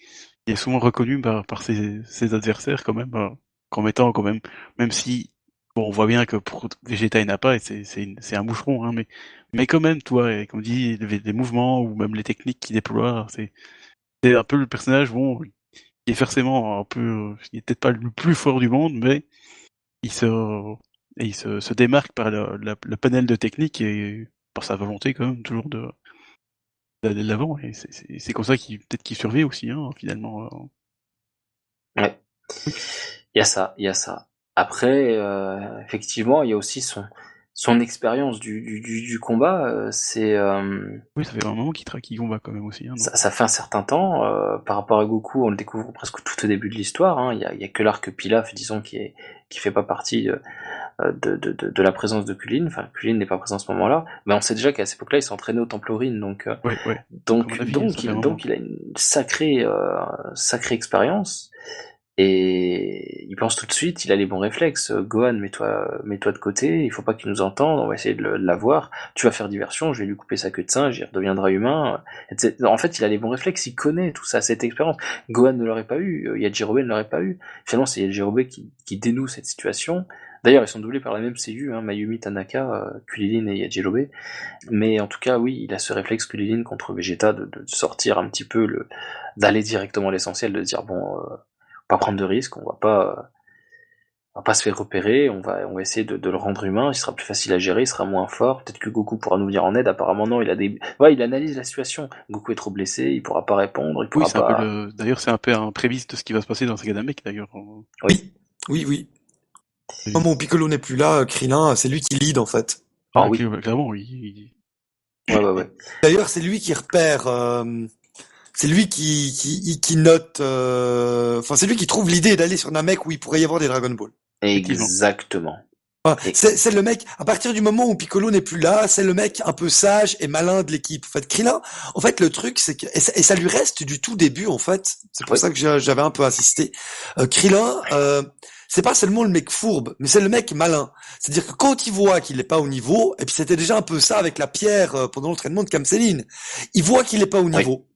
il est souvent reconnu par, par ses, ses adversaires quand même, euh, comme étant quand même, même si, bon, on voit bien que pour Vegeta et Nappa, c'est, c'est, un boucheron, hein, mais, mais quand même, toi, et comme dit, les, les mouvements ou même les techniques qu'il déploie, c'est, c'est un peu le personnage, bon, il est forcément un peu, il est peut-être pas le plus fort du monde, mais il se, il se, se démarque par la- le panel de techniques et par sa volonté quand même toujours de d'aller de l'avant et c'est- comme ça qu'il peut-être qu'il survit aussi hein, finalement euh. Ouais. Il y a ça, il y a ça. Après, euh, effectivement, il y a aussi son son expérience du, du, du, du combat. euh, c'est euh, oui ça fait un moment qu'il qu'il combat quand même aussi hein, ça, ça fait un certain temps. euh, par rapport à Goku, on le découvre presque tout au début de l'histoire. hein. Il y, a, y a que l'arc Pilaf, disons, qui est qui fait pas partie euh, de, de, de, de la présence de Kulin. Enfin, Kulin n'est pas présent à ce moment-là, mais on sait déjà qu'à cette époque-là, il s'est entraîné au Temple Aurine, donc euh, ouais À donc, avis, donc, il, donc il a une sacrée, euh, sacrée expérience. Et il pense tout de suite, il a les bons réflexes. Euh, Gohan, mets-toi, mets-toi de côté, il faut pas qu'il nous entende, on va essayer de l'avoir. Tu vas faire diversion, je vais lui couper sa queue de singe, il redeviendra humain. etc. En fait, il a les bons réflexes, il connaît tout ça, cette expérience. Gohan ne l'aurait pas eu, euh, Yajirobe ne l'aurait pas eu. Finalement, c'est Yajirobe qui, qui dénoue cette situation. D'ailleurs, ils sont doublés par la même CU, hein, Mayumi Tanaka, euh, Kulilin et Yajirobe. Mais en tout cas, oui, il a ce réflexe Kulilin contre Vegeta de, de sortir un petit peu le, d'aller directement à l'essentiel, de dire bon, euh, pas prendre de risques, on va pas, euh, on va pas se faire repérer, on va, on va essayer de, de le rendre humain, il sera plus facile à gérer, il sera moins fort. Peut-être que Goku pourra nous venir en aide. Apparemment non, il a des, ouais, il analyse la situation. Goku est trop blessé, il pourra pas répondre, il oui pourra pas. le d'ailleurs c'est un peu un prémisse de ce qui va se passer dans Saga Namek d'ailleurs Oui, oui, oui. Au moment où Piccolo n'est plus là, Krillin, c'est lui qui lead en fait. Ah Ah, oui. cl- clairement oui Ouais, ouais, ouais. D'ailleurs, c'est lui qui repère. euh, c'est lui qui qui, qui note. euh, Enfin, c'est lui qui trouve l'idée d'aller sur Namek où il pourrait y avoir des Dragon Ball. Exactement. C'est le mec. À partir du moment où Piccolo n'est plus là, c'est le mec un peu sage et malin de l'équipe. En fait, Krillin. En fait, le truc, c'est que et ça, et ça lui reste du tout début. En fait, c'est pour ça que j'avais un peu insisté. Euh, Krillin. Euh, c'est pas seulement le mec fourbe, mais c'est le mec malin. C'est-à-dire que quand il voit qu'il n'est pas au niveau, et puis c'était déjà un peu ça avec la pierre euh, pendant l'entraînement de Kamseline, il voit qu'il n'est pas au niveau,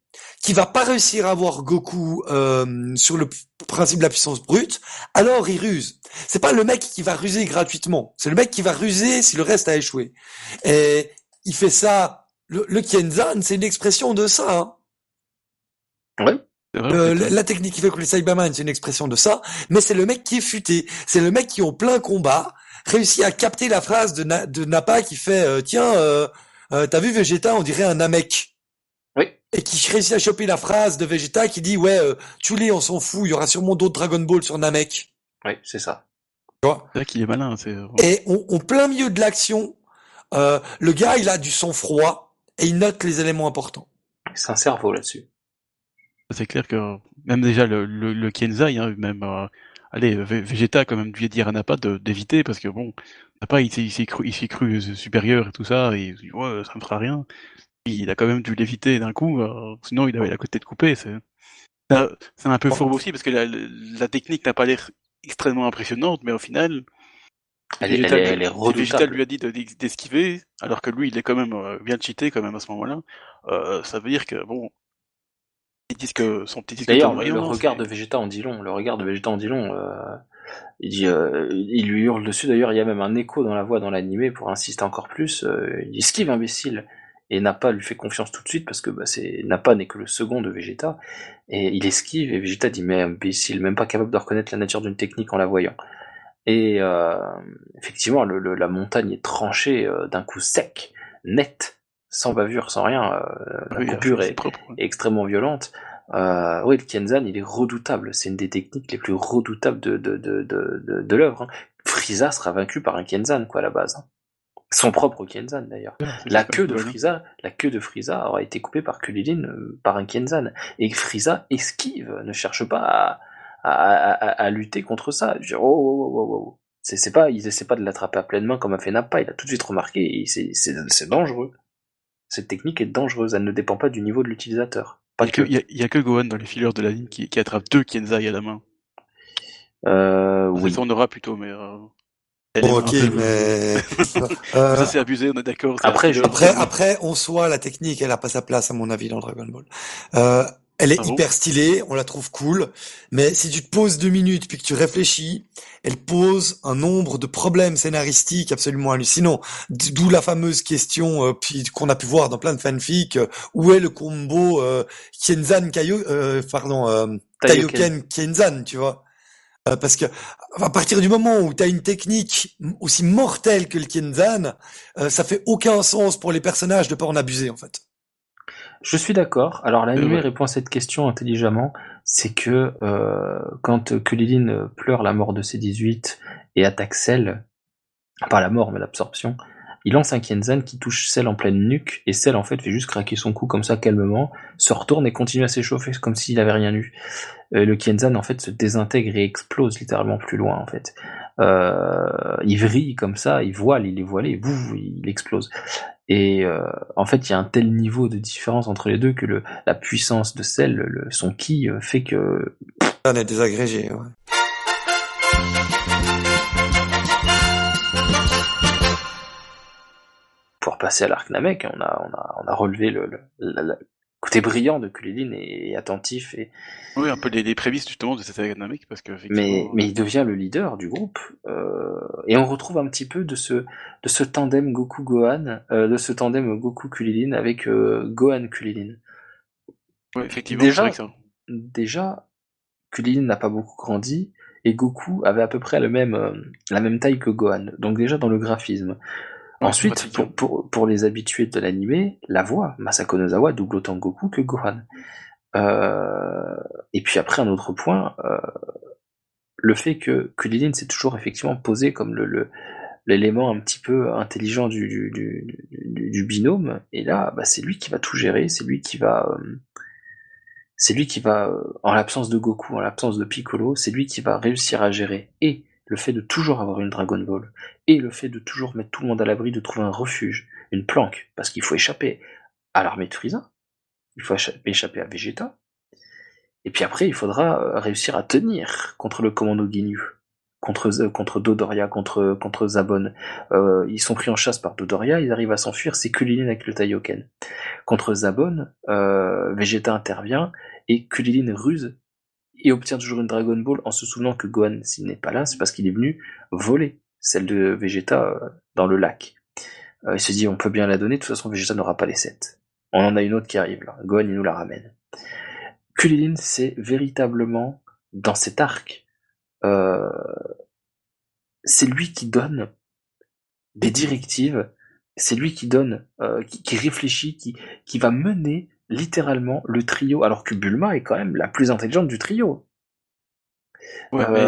qu'il va pas réussir à avoir Goku euh, sur le principe de la puissance brute, alors il ruse. C'est pas le mec qui va ruser gratuitement, c'est le mec qui va ruser si le reste a échoué. Et il fait ça. Le, le Kenzan, c'est une expression de ça. Hein. Ouais. Euh, la, technique qui fait que les Cyberman, c'est une expression de ça, mais c'est le mec qui est futé. C'est le mec qui, en plein combat, réussit à capter la phrase de, Na- de Nappa qui fait euh, Tiens, euh, euh, t'as vu Vegeta, on dirait un Namek. Oui. Et qui réussit à choper la phrase de Vegeta qui dit Ouais, euh, Chuli, on s'en fout, il y aura sûrement d'autres Dragon Ball sur Namek. Oui, c'est ça. Tu vois? C'est vrai qu'il est malin c'est Et en en plein milieu de l'action, euh, le gars, il a du sang-froid et il note les éléments importants. C'est un cerveau là-dessus. C'est clair que même déjà le, le, le Kenzai, hein, même euh, allez, Ve- Vegeta a quand même dû dire à Nappa d'éviter parce que bon, Nappa il s'est il s'est cru, il s'est cru supérieur et tout ça et il ouais ça me fera rien. Il a quand même dû l'éviter d'un coup, euh, sinon il avait la côté de couper. C'est un- peu fourbe aussi parce que la, la technique n'a pas l'air extrêmement impressionnante, mais au final, Elle Vegeta, elle lui- elle est Vegeta redoutable. lui a dit de- d'esquiver, alors que lui il est quand même euh, bien cheaté quand même à ce moment-là. Euh, ça veut dire que bon, son petit disque D'ailleurs, le, regard de Vegeta en dit long. Le regard de Vegeta en dit long. euh, il, dit, euh, il lui hurle dessus. D'ailleurs, il y a même un écho dans la voix dans l'animé pour insister encore plus. euh, il esquive imbécile. Et Nappa lui fait confiance tout de suite parce que bah, c'est Nappa n'est que le second de Vegeta. Et il esquive et Vegeta dit mais imbécile, même pas capable de reconnaître la nature d'une technique en la voyant. Et euh, effectivement, le, le- la montagne est tranchée d'un coup sec, net, sans bavure, sans rien. euh, la Oui, coupure est, extrêmement violente. Euh, oui, le Kenzan, il est redoutable. C'est une des techniques les plus redoutables de, de, de, de, de, l'œuvre. hein. Frieza sera vaincu par un Kenzan, quoi, à la base. hein. Son propre Kenzan, d'ailleurs. La queue de Frieza, la queue de Frieza aura été coupée par Kulilin euh, par un Kenzan. Et Frieza esquive, ne cherche pas à, à, à, à lutter contre ça. Je dis, oh, oh, oh, oh, oh. C'est, pas, ils essaient pas de l'attraper à pleine main comme a fait Nappa, il a tout de suite remarqué, c'est, c'est dangereux. Cette technique est dangereuse, elle ne dépend pas du niveau de l'utilisateur. Il y, a que, a- a Gohan dans les fileurs de la ligne qui, qui attrape deux Kenzai à la main. Euh, Enfin, oui. Ça, on aura plutôt, mais. Euh, Bon, ok, mais euh, Ça, c'est abusé, on est d'accord. Après, je- après, après, on soit la technique, elle a pas sa place à mon avis dans Dragon Ball. Euh, elle est Ah bon? hyper stylée, on la trouve cool, mais si tu te poses deux minutes puis que tu réfléchis, elle pose un nombre de problèmes scénaristiques absolument hallucinants. D'où la fameuse question euh, puis qu'on a pu voir dans plein de fanfics, euh, où est le combo euh, Kenzan Kaio, euh, pardon, euh, Taioken. Kenzan, tu vois? Euh, parce que à partir du moment où tu as une technique aussi mortelle que le Kenzan, euh, ça fait aucun sens pour les personnages de pas en abuser en fait. Je suis d'accord. Alors l'animé Euh, ouais. répond à cette question intelligemment, c'est que euh, quand Kulilin pleure la mort de ses 18 et attaque Cell, pas la mort mais l'absorption, il lance un Kenzan qui touche Cell en pleine nuque et Cell en fait fait juste craquer son cou comme ça calmement, se retourne et continue à s'échauffer comme s'il avait rien eu. Euh, le Kenzan en fait se désintègre et explose littéralement plus loin en fait. Euh, il vrille comme ça, il voile, il est voilé, bouf, il explose. Et euh, en fait, il y a un tel niveau de différence entre les deux que le, la puissance de Cell, le, son ki, euh, fait que On est désagrégé. Ouais. pour passer à l'arc Namek, on a, on a, on a relevé le, le, la- côté brillant de Kulilin et, attentif, et, Oui, un peu les, les prémices justement de cette dynamique parce que mais, mais il devient le leader du groupe. euh, et on retrouve un petit peu de ce, de ce tandem Goku-Gohan, euh, de ce tandem Goku-Kulilin avec euh, Gohan-Kulilin. ouais, effectivement, déjà- vrai que ça. déjà, Kulilin n'a pas beaucoup grandi et Goku avait à peu près le même, euh, la même taille que Gohan. Donc déjà dans le graphisme. Ensuite, pour, pour, pour les habitués de l'animé, la voix, Masako Nozawa double autant Goku que Gohan. Euh, et puis après, un autre point, euh, le fait que Kulilin s'est toujours effectivement posé comme le, le- l'élément un petit peu intelligent du, du, du, du- du binôme, et là, bah, c'est lui qui va tout gérer, c'est lui qui va... euh, c'est lui qui va, euh, en l'absence de Goku, en l'absence de Piccolo, c'est lui qui va réussir à gérer et le fait de toujours avoir une Dragon Ball, et le fait de toujours mettre tout le monde à l'abri, de trouver un refuge, une planque, parce qu'il faut échapper à l'armée de Frieza, il faut écha- échapper à Vegeta, et puis après il faudra euh, réussir à tenir contre le commando Ginyu, contre, Z- contre Dodoria, contre, contre Zabon. Euh, ils sont pris en chasse par Dodoria, ils arrivent à s'enfuir, c'est Kulilin avec le Taioken. Contre Zabon, euh, Vegeta intervient, et Kulilin ruse et obtient toujours une Dragon Ball en se souvenant que Gohan, s'il n'est pas là, c'est parce qu'il est venu voler celle de Vegeta euh, dans le lac. Euh, il se dit, on peut bien la donner, de toute façon Vegeta n'aura pas les 7. On en a une autre qui arrive là, Gohan il nous la ramène. Kulilin, c'est véritablement, dans cet arc, euh, c'est lui qui donne des directives, c'est lui qui donne, euh, qui, qui réfléchit, qui, qui va mener littéralement le trio, alors que Bulma est quand même la plus intelligente du trio. Ouais, Euh, mais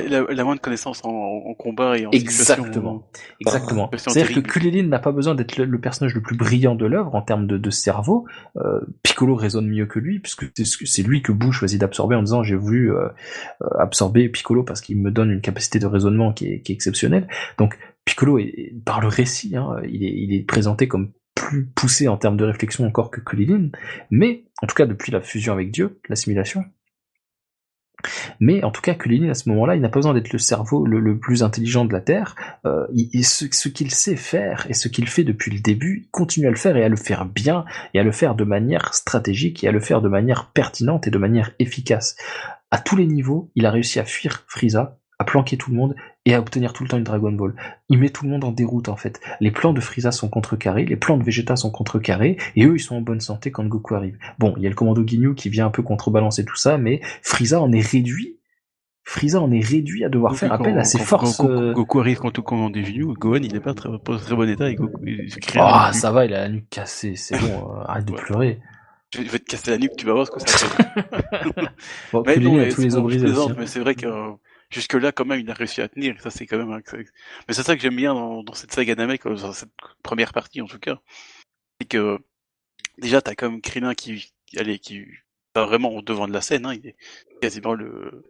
elle, elle a, elle a moins de connaissances en, en combat et en Exactement. situation. Exactement. C'est C'est-à-dire que. Kulilin n'a pas besoin d'être le, le personnage le plus brillant de l'œuvre en termes de, de cerveau. Euh, Piccolo raisonne mieux que lui, puisque c'est lui que Boo choisit d'absorber en disant j'ai voulu euh, euh, absorber Piccolo parce qu'il me donne une capacité de raisonnement qui est, qui est exceptionnelle. Donc Piccolo est- par le récit, hein, il, est, il est présenté comme plus poussé en termes de réflexion encore que Kulilin, mais en tout cas depuis la fusion avec Dieu, l'assimilation. Mais en tout cas, Kulilin à ce moment-là, il n'a pas besoin d'être le cerveau le, plus intelligent de la Terre. Euh, ce qu'il sait faire et ce qu'il fait depuis le début, il continue à le faire et à le faire bien et à le faire de manière stratégique et à le faire de manière pertinente et de manière efficace. À tous les niveaux, il a réussi à fuir Frieza, à planquer tout le monde et à obtenir tout le temps une Dragon Ball. Il met tout le monde en déroute en fait. Les plans de Frieza sont contrecarrés, les plans de Vegeta sont contrecarrés et eux ils sont en bonne santé quand Goku arrive. Bon, il y a le commando Ginyu qui vient un peu contrebalancer tout ça, mais Frieza en est réduit. Frieza en est réduit à devoir faire Quand- appel à ses quand- forces. quand euh, Goku arrive quand tout commande des Ginyu, Gohan il est pas très, très bon état et Goku il Ah, ça va, il a la nuque cassée, c'est bon, euh, arrête de Ouais. pleurer. Je vais te casser la nuque, tu vas voir ce que ça fait. Bon, Mais non, a mais tous les os brisés hein. mais c'est vrai que jusque là quand même il a réussi à tenir. ça c'est quand même. Un... Mais c'est ça que j'aime bien dans, dans, cette saga euh, dans cette première partie en tout cas, c'est que déjà t'as comme Krillin qui, allez, qui va vraiment au devant de la scène. Hein, il est quasiment le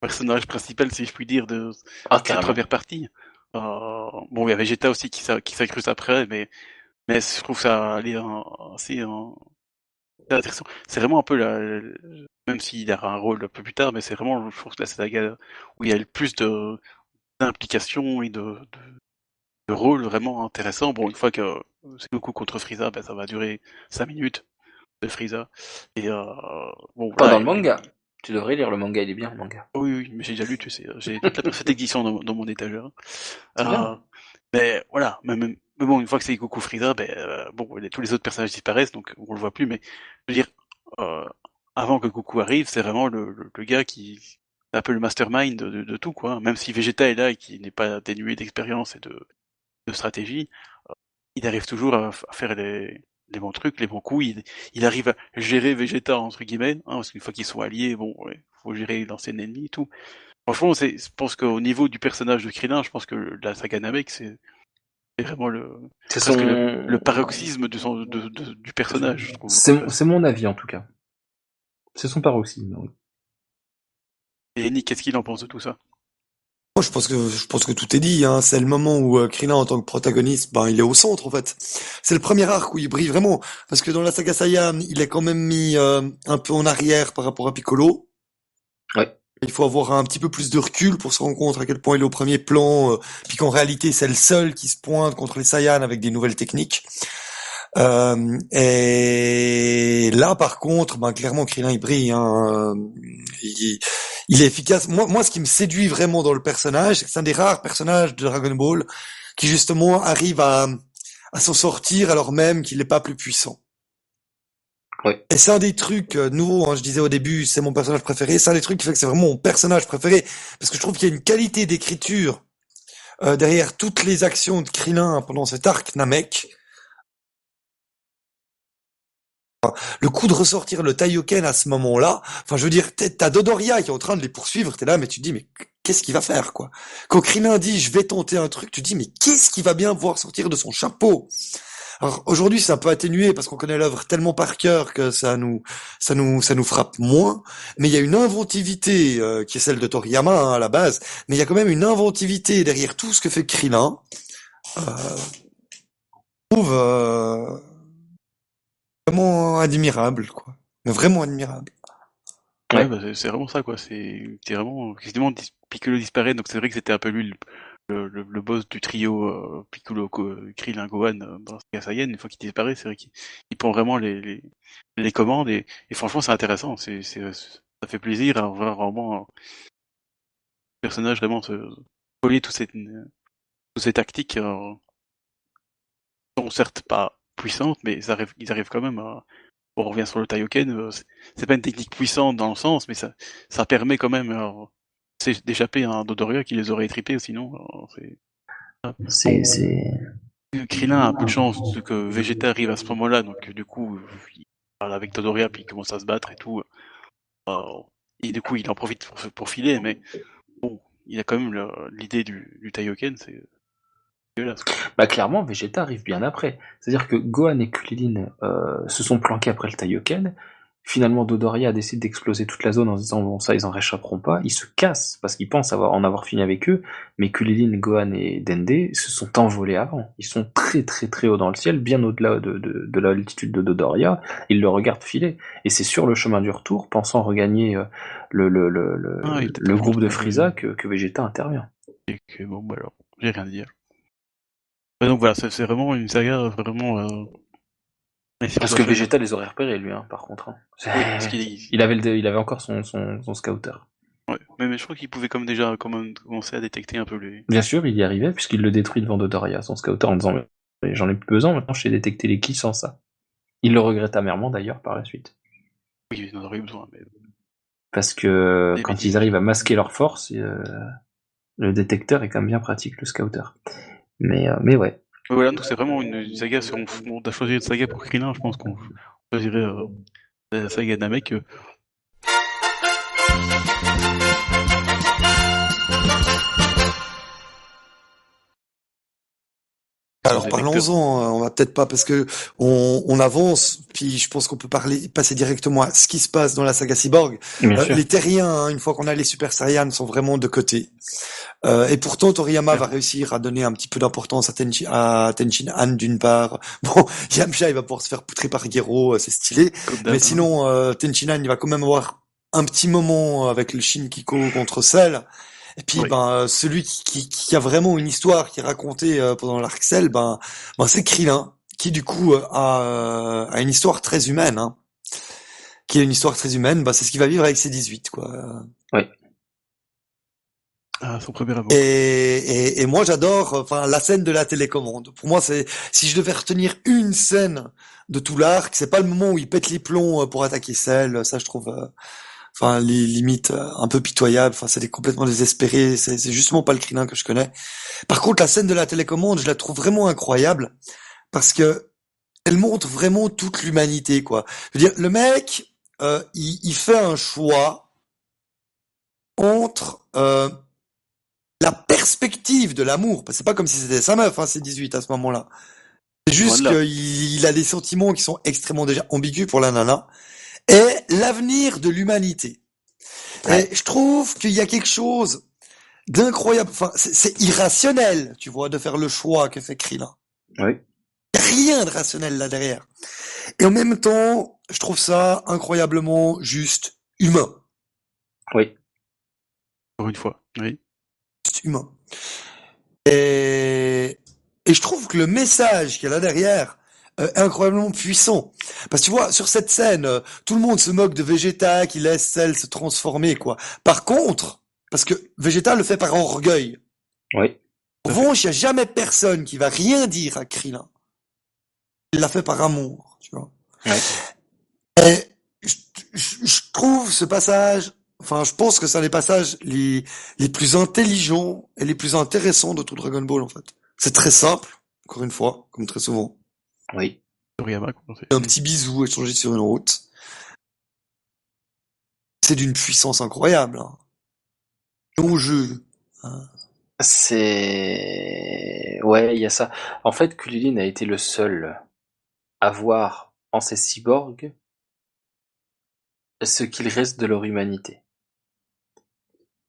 personnage principal, si je puis dire, de ah, la première partie. Euh, bon, il y a Vegeta aussi qui, qui s'accruse après, mais mais je trouve ça aller assez intéressant. C'est vraiment un peu la, même s'il a un rôle un peu plus tard, mais c'est vraiment, je trouve, la saga où il y a le plus de d'implication et de, de, de, rôle vraiment intéressant. Bon, une fois que c'est Goku contre Frieza, ben, ça va durer 5 minutes de Frieza. Et euh, bon, Pas dans le manga. Tu devrais lire le manga, il est bien le manga. Oui, oui, mais j'ai déjà lu, tu sais. J'ai toute la parfaite édition dans, dans, mon étagère. Euh, mais voilà, même, mais bon, une fois que c'est Goku Frieza, ben, euh, bon, tous les autres personnages disparaissent, donc on le voit plus. Mais je veux dire, euh, avant que Goku arrive, c'est vraiment le, le, gars qui est un peu le mastermind de, de, tout, quoi. Même si Vegeta est là et qui n'est pas dénué d'expérience et de, de stratégie, euh, il arrive toujours à, faire les, les bons trucs, les bons coups. Il, il arrive à gérer Vegeta entre guillemets, hein, parce qu'une fois qu'ils sont alliés, bon, ouais, faut gérer l'ancien ennemi et tout. Franchement, c'est, je pense qu'au niveau du personnage de Krillin, je pense que la saga Namek, c'est vraiment le, son... le, paroxysme de son, de, de, du personnage. C'est mon avis en tout cas. C'est son paroxysme, oui. Et Nick, qu'est-ce qu'il en pense de tout ça? Moi, je pense que je pense que tout est dit. Hein. C'est le moment où euh, Krillin, en tant que protagoniste, ben, il est au centre en fait. C'est le premier arc où il brille vraiment, parce que dans la saga Saiyan, il est quand même mis euh, un peu en arrière par rapport à Piccolo. Ouais. Il faut avoir un petit peu plus de recul pour se rendre compte à quel point il est au premier plan, euh, puis qu'en réalité c'est le seul qui se pointe contre les Saiyans avec des nouvelles techniques. Euh, et là, par contre, ben, clairement, Krillin, il brille. Hein. Il, il, est efficace. Moi, moi, ce qui me séduit vraiment dans le personnage, c'est que c'est un des rares personnages de Dragon Ball qui, justement, arrive à, à s'en sortir alors même qu'il n'est pas plus puissant. Et c'est un des trucs euh, nouveaux, hein, je disais au début, c'est mon personnage préféré, c'est un des trucs qui fait que c'est vraiment mon personnage préféré, parce que je trouve qu'il y a une qualité d'écriture euh, derrière toutes les actions de Krillin pendant cet arc Namek. Le coup de ressortir le Taioken à ce moment-là, enfin je veux dire, t'as Dodoria qui est en train de les poursuivre, t'es là, mais tu te dis, mais qu'est-ce qu'il va faire quoi? Quand Krillin dit, je vais tenter un truc, tu te dis, mais qu'est-ce qu'il va bien voir sortir de son chapeau? Alors aujourd'hui, c'est un peu atténué parce qu'on connaît l'œuvre tellement par cœur que ça nous, ça nous, ça nous frappe moins. Mais il y a une inventivité euh, qui est celle de Toriyama hein, à la base, mais il y a quand même une inventivité derrière tout ce que fait Krillin. Euh, trouve euh, vraiment admirable, quoi. Mais vraiment admirable. Ouais, bah, c'est vraiment ça, quoi. C'est vraiment quasiment Piccolo disparaît, donc c'est vrai que c'était un peu lui le, le, boss du trio euh, Piccolo, Krillin, Gohan euh, dans Saiyan, une fois qu'il disparaît, c'est vrai qu'il prend vraiment les, les, les commandes et, et franchement c'est intéressant, c'est ça fait plaisir à voir vraiment un personnage vraiment se coller toutes ces, toutes ces tactiques euh, sont certes pas puissantes, mais ils arrivent, ils arrivent quand même à, on revient sur le Taioken, euh, c'est pas une technique puissante dans le sens, mais ça, ça permet quand même d'échapper à un Dodoria qui les aurait étripés, sinon c'est. C'est. Krillin a un peu de chance que Vegeta arrive à ce moment-là, donc du coup il parle avec Dodoria puis il commence à se battre et tout. Euh, et du coup il en profite pour, pour filer, mais bon, il a quand même l'idée du, du Taioken, c'est bah clairement, Vegeta arrive bien après. C'est-à-dire que Gohan et Kulilin euh, se sont planqués après le Taioken, Finalement, Dodoria décide d'exploser toute la zone en se disant bon ça ils en réchapperont pas. Ils se cassent parce qu'ils pensent avoir, en avoir fini avec eux, mais Kulilin, Gohan et Dende se sont envolés avant. Ils sont très très très haut dans le ciel, bien au-delà de, de, de l'altitude de Dodoria. Ils le regardent filer. Et c'est sur le chemin du retour, pensant regagner euh, le, le, le, le, ah, le groupe de Frieza que, que Vegeta intervient. Et que bon bah alors, j'ai rien à dire. Donc voilà, c'est vraiment une saga vraiment euh, parce que Vegeta les aurait repérés, lui, hein, par contre. Hein. il... avait il avait encore son, son, son scouter. Ouais, mais, je crois qu'il pouvait comme déjà commencer à détecter un peu les... Bien sûr, il y arrivait, puisqu'il le détruit devant Dodoria, son scouter, en disant J'en ai plus besoin, maintenant je sais détecter les qui sans ça. Il le regrette amèrement d'ailleurs par la suite. Oui, il en aurait besoin. Mais... Parce que quand ils arrivent à masquer leur force, euh, le détecteur est quand même bien pratique, le scouter. Mais, euh, mais ouais. Voilà, donc c'est vraiment une, saga, si on, on, doit choisir une saga pour Krillin, je pense qu'on choisirait euh, la saga Namek. Euh. Alors parlons-en, hein, on va peut-être pas parce que on, on avance, puis je pense qu'on peut parler, passer directement à ce qui se passe dans la saga Cyborg. Euh, les Terriens, hein, une fois qu'on a les Super Saiyans, sont vraiment de côté. Euh, et pourtant, Toriyama va réussir à donner un petit peu d'importance à, Tenchi, à Tenchin Han d'une part. Bon, Yamcha, il va pouvoir se faire poutrer par Gero, euh, c'est stylé. Mais sinon, euh, Tenchin Han, il va quand même avoir un petit moment avec le Shin Kiko contre Cell. Et puis, ben, celui qui, qui, a vraiment une histoire qui est racontée euh, pendant l'arc Cell, ben, ben c'est Krillin, qui du coup euh, a, euh, a, une histoire très humaine. Hein. Qui a une histoire très humaine, ben, c'est ce qu'il va vivre avec ses 18, quoi. Oui. Ah, son premier amour. Et, et, et moi j'adore enfin la scène de la télécommande. Pour moi c'est si je devais retenir une scène de tout l'arc, c'est pas le moment où il pète les plombs pour attaquer Cell, ça je trouve enfin les limites euh, un peu pitoyables. Enfin, c'est complètement désespéré. C'est justement pas le Krillin que je connais. Par contre, la scène de la télécommande, je la trouve vraiment incroyable parce que elle montre vraiment toute l'humanité, quoi. Je veux dire, le mec, euh, il, il, fait un choix entre euh, la perspective de l'amour, c'est pas comme si c'était sa meuf, hein, c'est 18 à ce moment-là. C'est juste qu'il il a des sentiments qui sont extrêmement déjà ambigus pour la nana, est l'avenir de l'humanité. Et je trouve qu'il y a quelque chose d'incroyable. Enfin, c'est irrationnel, tu vois, de faire le choix que fait Krillin. Oui. rien de rationnel là derrière. Et en même temps, je trouve ça incroyablement juste humain. Oui. Pour une fois, oui. Juste humain. Et, et je trouve que le message qu'il y a là derrière, euh, incroyablement puissant. Parce que tu vois, sur cette scène, euh, tout le monde se moque de Vegeta qui laisse celle se transformer, quoi. Par contre, parce que Vegeta le fait par orgueil. Oui. En revanche, il n'y a jamais personne qui va rien dire à Krillin. Il l'a fait par amour, tu vois. Et je, je, trouve ce passage, enfin, je pense que c'est un des passages les, les plus intelligents et les plus intéressants de tout Dragon Ball, en fait. C'est très simple, encore une fois, comme très souvent. Oui. Un petit bisou échangé sur une route. C'est d'une puissance incroyable. Hein. jeu. Hein. C'est... Ouais, il y a ça. En fait, Kulilin a été le seul à voir en ces cyborgs ce qu'il reste de leur humanité.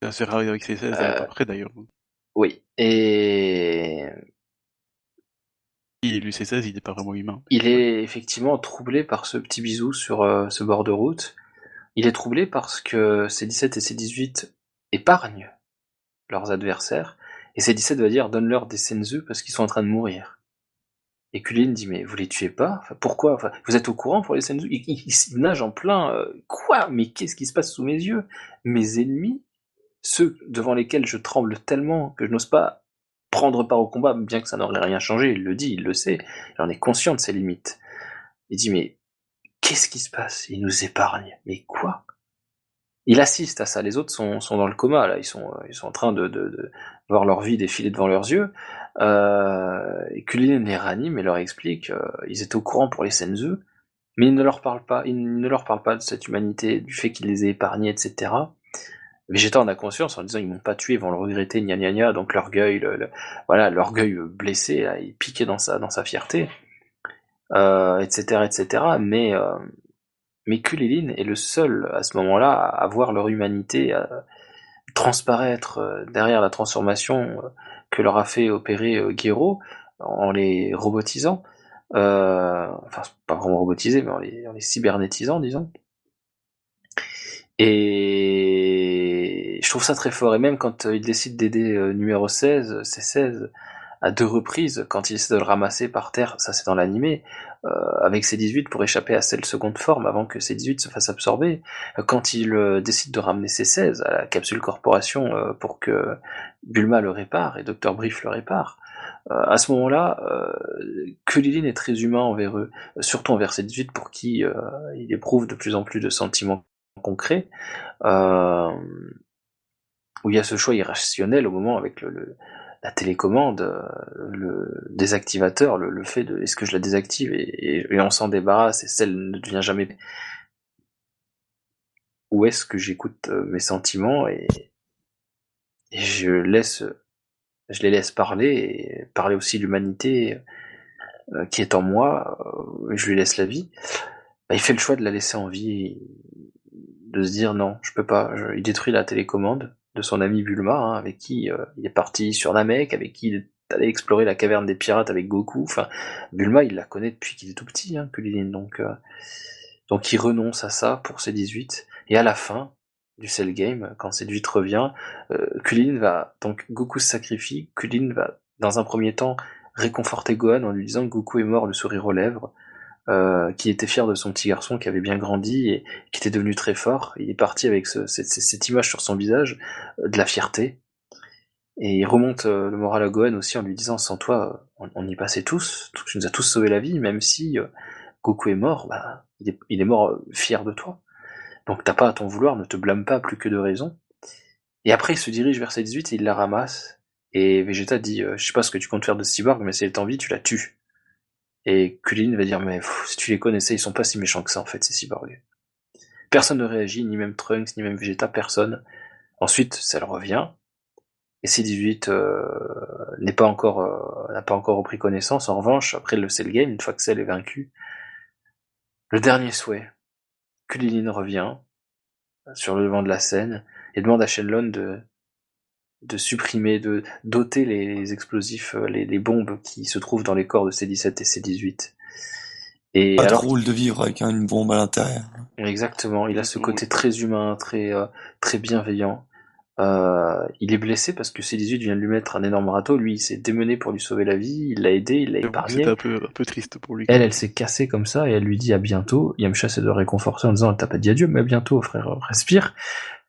C'est assez rare avec ces 16 euh... après d'ailleurs. Oui, et il, lui, c'est il n'est pas vraiment humain. Il est effectivement troublé par ce petit bisou sur euh, ce bord de route. Il est troublé parce que ces 17 et ces 18 épargnent leurs adversaires, et ces 17 va dire donne-leur des senzu parce qu'ils sont en train de mourir. Et Kulin dit mais vous les tuez pas? Pourquoi? Vous êtes au courant pour les senzu? Il, il, nage en plein. Euh, quoi? Mais qu'est-ce qui se passe sous mes yeux? Mes ennemis, ceux devant lesquels je tremble tellement que je n'ose pas prendre part au combat, bien que ça n'aurait rien changé, il le dit, il le sait, il en est conscient de ses limites. Il dit mais qu'est-ce qui se passe? Il nous épargne. Mais quoi? Il assiste à ça. Les autres sont, sont dans le coma là. Ils sont ils sont en train de, voir leur vie défiler devant leurs yeux. Euh, et Kulin les ranime et leur explique. Euh, ils étaient au courant pour les Senzu, mais il ne leur parle pas. Il ne leur parle pas de cette humanité, du fait qu'il les ait épargnés, etc. Vegeta en a conscience en disant ils m'ont pas tué, ils vont le regretter, gna gna gna, donc l'orgueil, le, voilà, l'orgueil blessé, là, il piqué dans sa, dans sa fierté, euh, etc., etc. Mais, euh, mais Kulilin est le seul à ce moment-là à voir leur humanité à transparaître euh, derrière la transformation que leur a fait opérer Gero en les robotisant, euh, enfin pas vraiment robotisés, mais en les, en les cybernétisant, disons. Et je trouve ça très fort. Et même quand euh, il décide d'aider euh, numéro 16, c'est 16, à deux reprises, quand il essaie de le ramasser par terre, ça c'est dans l'animé, euh, avec ses 18 pour échapper à celle seconde forme avant que ses 18 se fassent absorber. Quand il décide de ramener ses 16 à la capsule corporation pour que Bulma le répare et Dr. Brief le répare, à ce moment-là, euh, Kulilin est très humain envers eux, surtout envers ses 18 pour qui il éprouve de plus en plus de sentiments concret, euh, où il y a ce choix irrationnel au moment avec le, la télécommande, le désactivateur, le, fait de est-ce que je la désactive et, on s'en débarrasse et celle ne devient jamais. Ou est-ce que j'écoute euh, mes sentiments et, et je laisse je les laisse parler et parler aussi l'humanité euh, qui est en moi, euh, je lui laisse la vie. Bah, il fait le choix de la laisser en vie, de se dire non, je peux pas. il détruit la télécommande de son ami Bulma, hein, avec qui euh, il est parti sur Namek, avec qui il est allé explorer la caverne des pirates avec Goku. Enfin, Bulma, il la connaît depuis qu'il est tout petit, hein, Kulilin. Donc, donc il renonce à ça pour ses 18. Et à la fin, du Cell Game, quand cette 8 revient, euh, va, donc Goku se sacrifie, Kulin va, dans un premier temps, réconforter Gohan en lui disant que Goku est mort le sourire aux lèvres, euh, qui était fier de son petit garçon qui avait bien grandi et qui était devenu très fort. Il est parti avec ce, cette, cette, image sur son visage, euh, de la fierté. Et il remonte euh, le moral à Gohan aussi en lui disant sans toi, on, on y passait tous, tu nous as tous sauvé la vie, même si euh, Goku est mort, bah, il, est, il est mort fier de toi. Donc t'as pas à t'en vouloir, ne te blâme pas plus que de raison. Et après, il se dirige vers cette 18 et il la ramasse. Et Vegeta dit, je sais pas ce que tu comptes faire de Cyborg, mais si elle t'envie, tu la tues. Et Kulin va dire, mais si tu les connaissais, ils sont pas si méchants que ça, en fait, ces cyborgs. Personne ne réagit, ni même Trunks, ni même Vegeta, personne. Ensuite, ça revient. Et C18 euh, n'est pas encore euh, n'a pas encore repris connaissance. En revanche, après le Cell Game, une fois que Cell est vaincu, le dernier souhait, Kulilin revient sur le devant de la scène et demande à Shenlong de, de supprimer, de doter les explosifs, euh, les, les, bombes qui se trouvent dans les corps de C-17 et C-18. Et Pas alors, drôle de vivre avec une bombe à l'intérieur. Exactement, il a ce côté très humain, très euh, très bienveillant. Euh, il est blessé parce que C18 vient de lui mettre un énorme râteau. Lui, il s'est démené pour lui sauver la vie. Il l'a aidé, il l'a épargné. un peu, un peu triste pour lui. Elle, elle s'est cassée comme ça et elle lui dit à bientôt. Yamcha essaie de réconforter en disant, t'as pas dit adieu, mais à bientôt, frère, respire.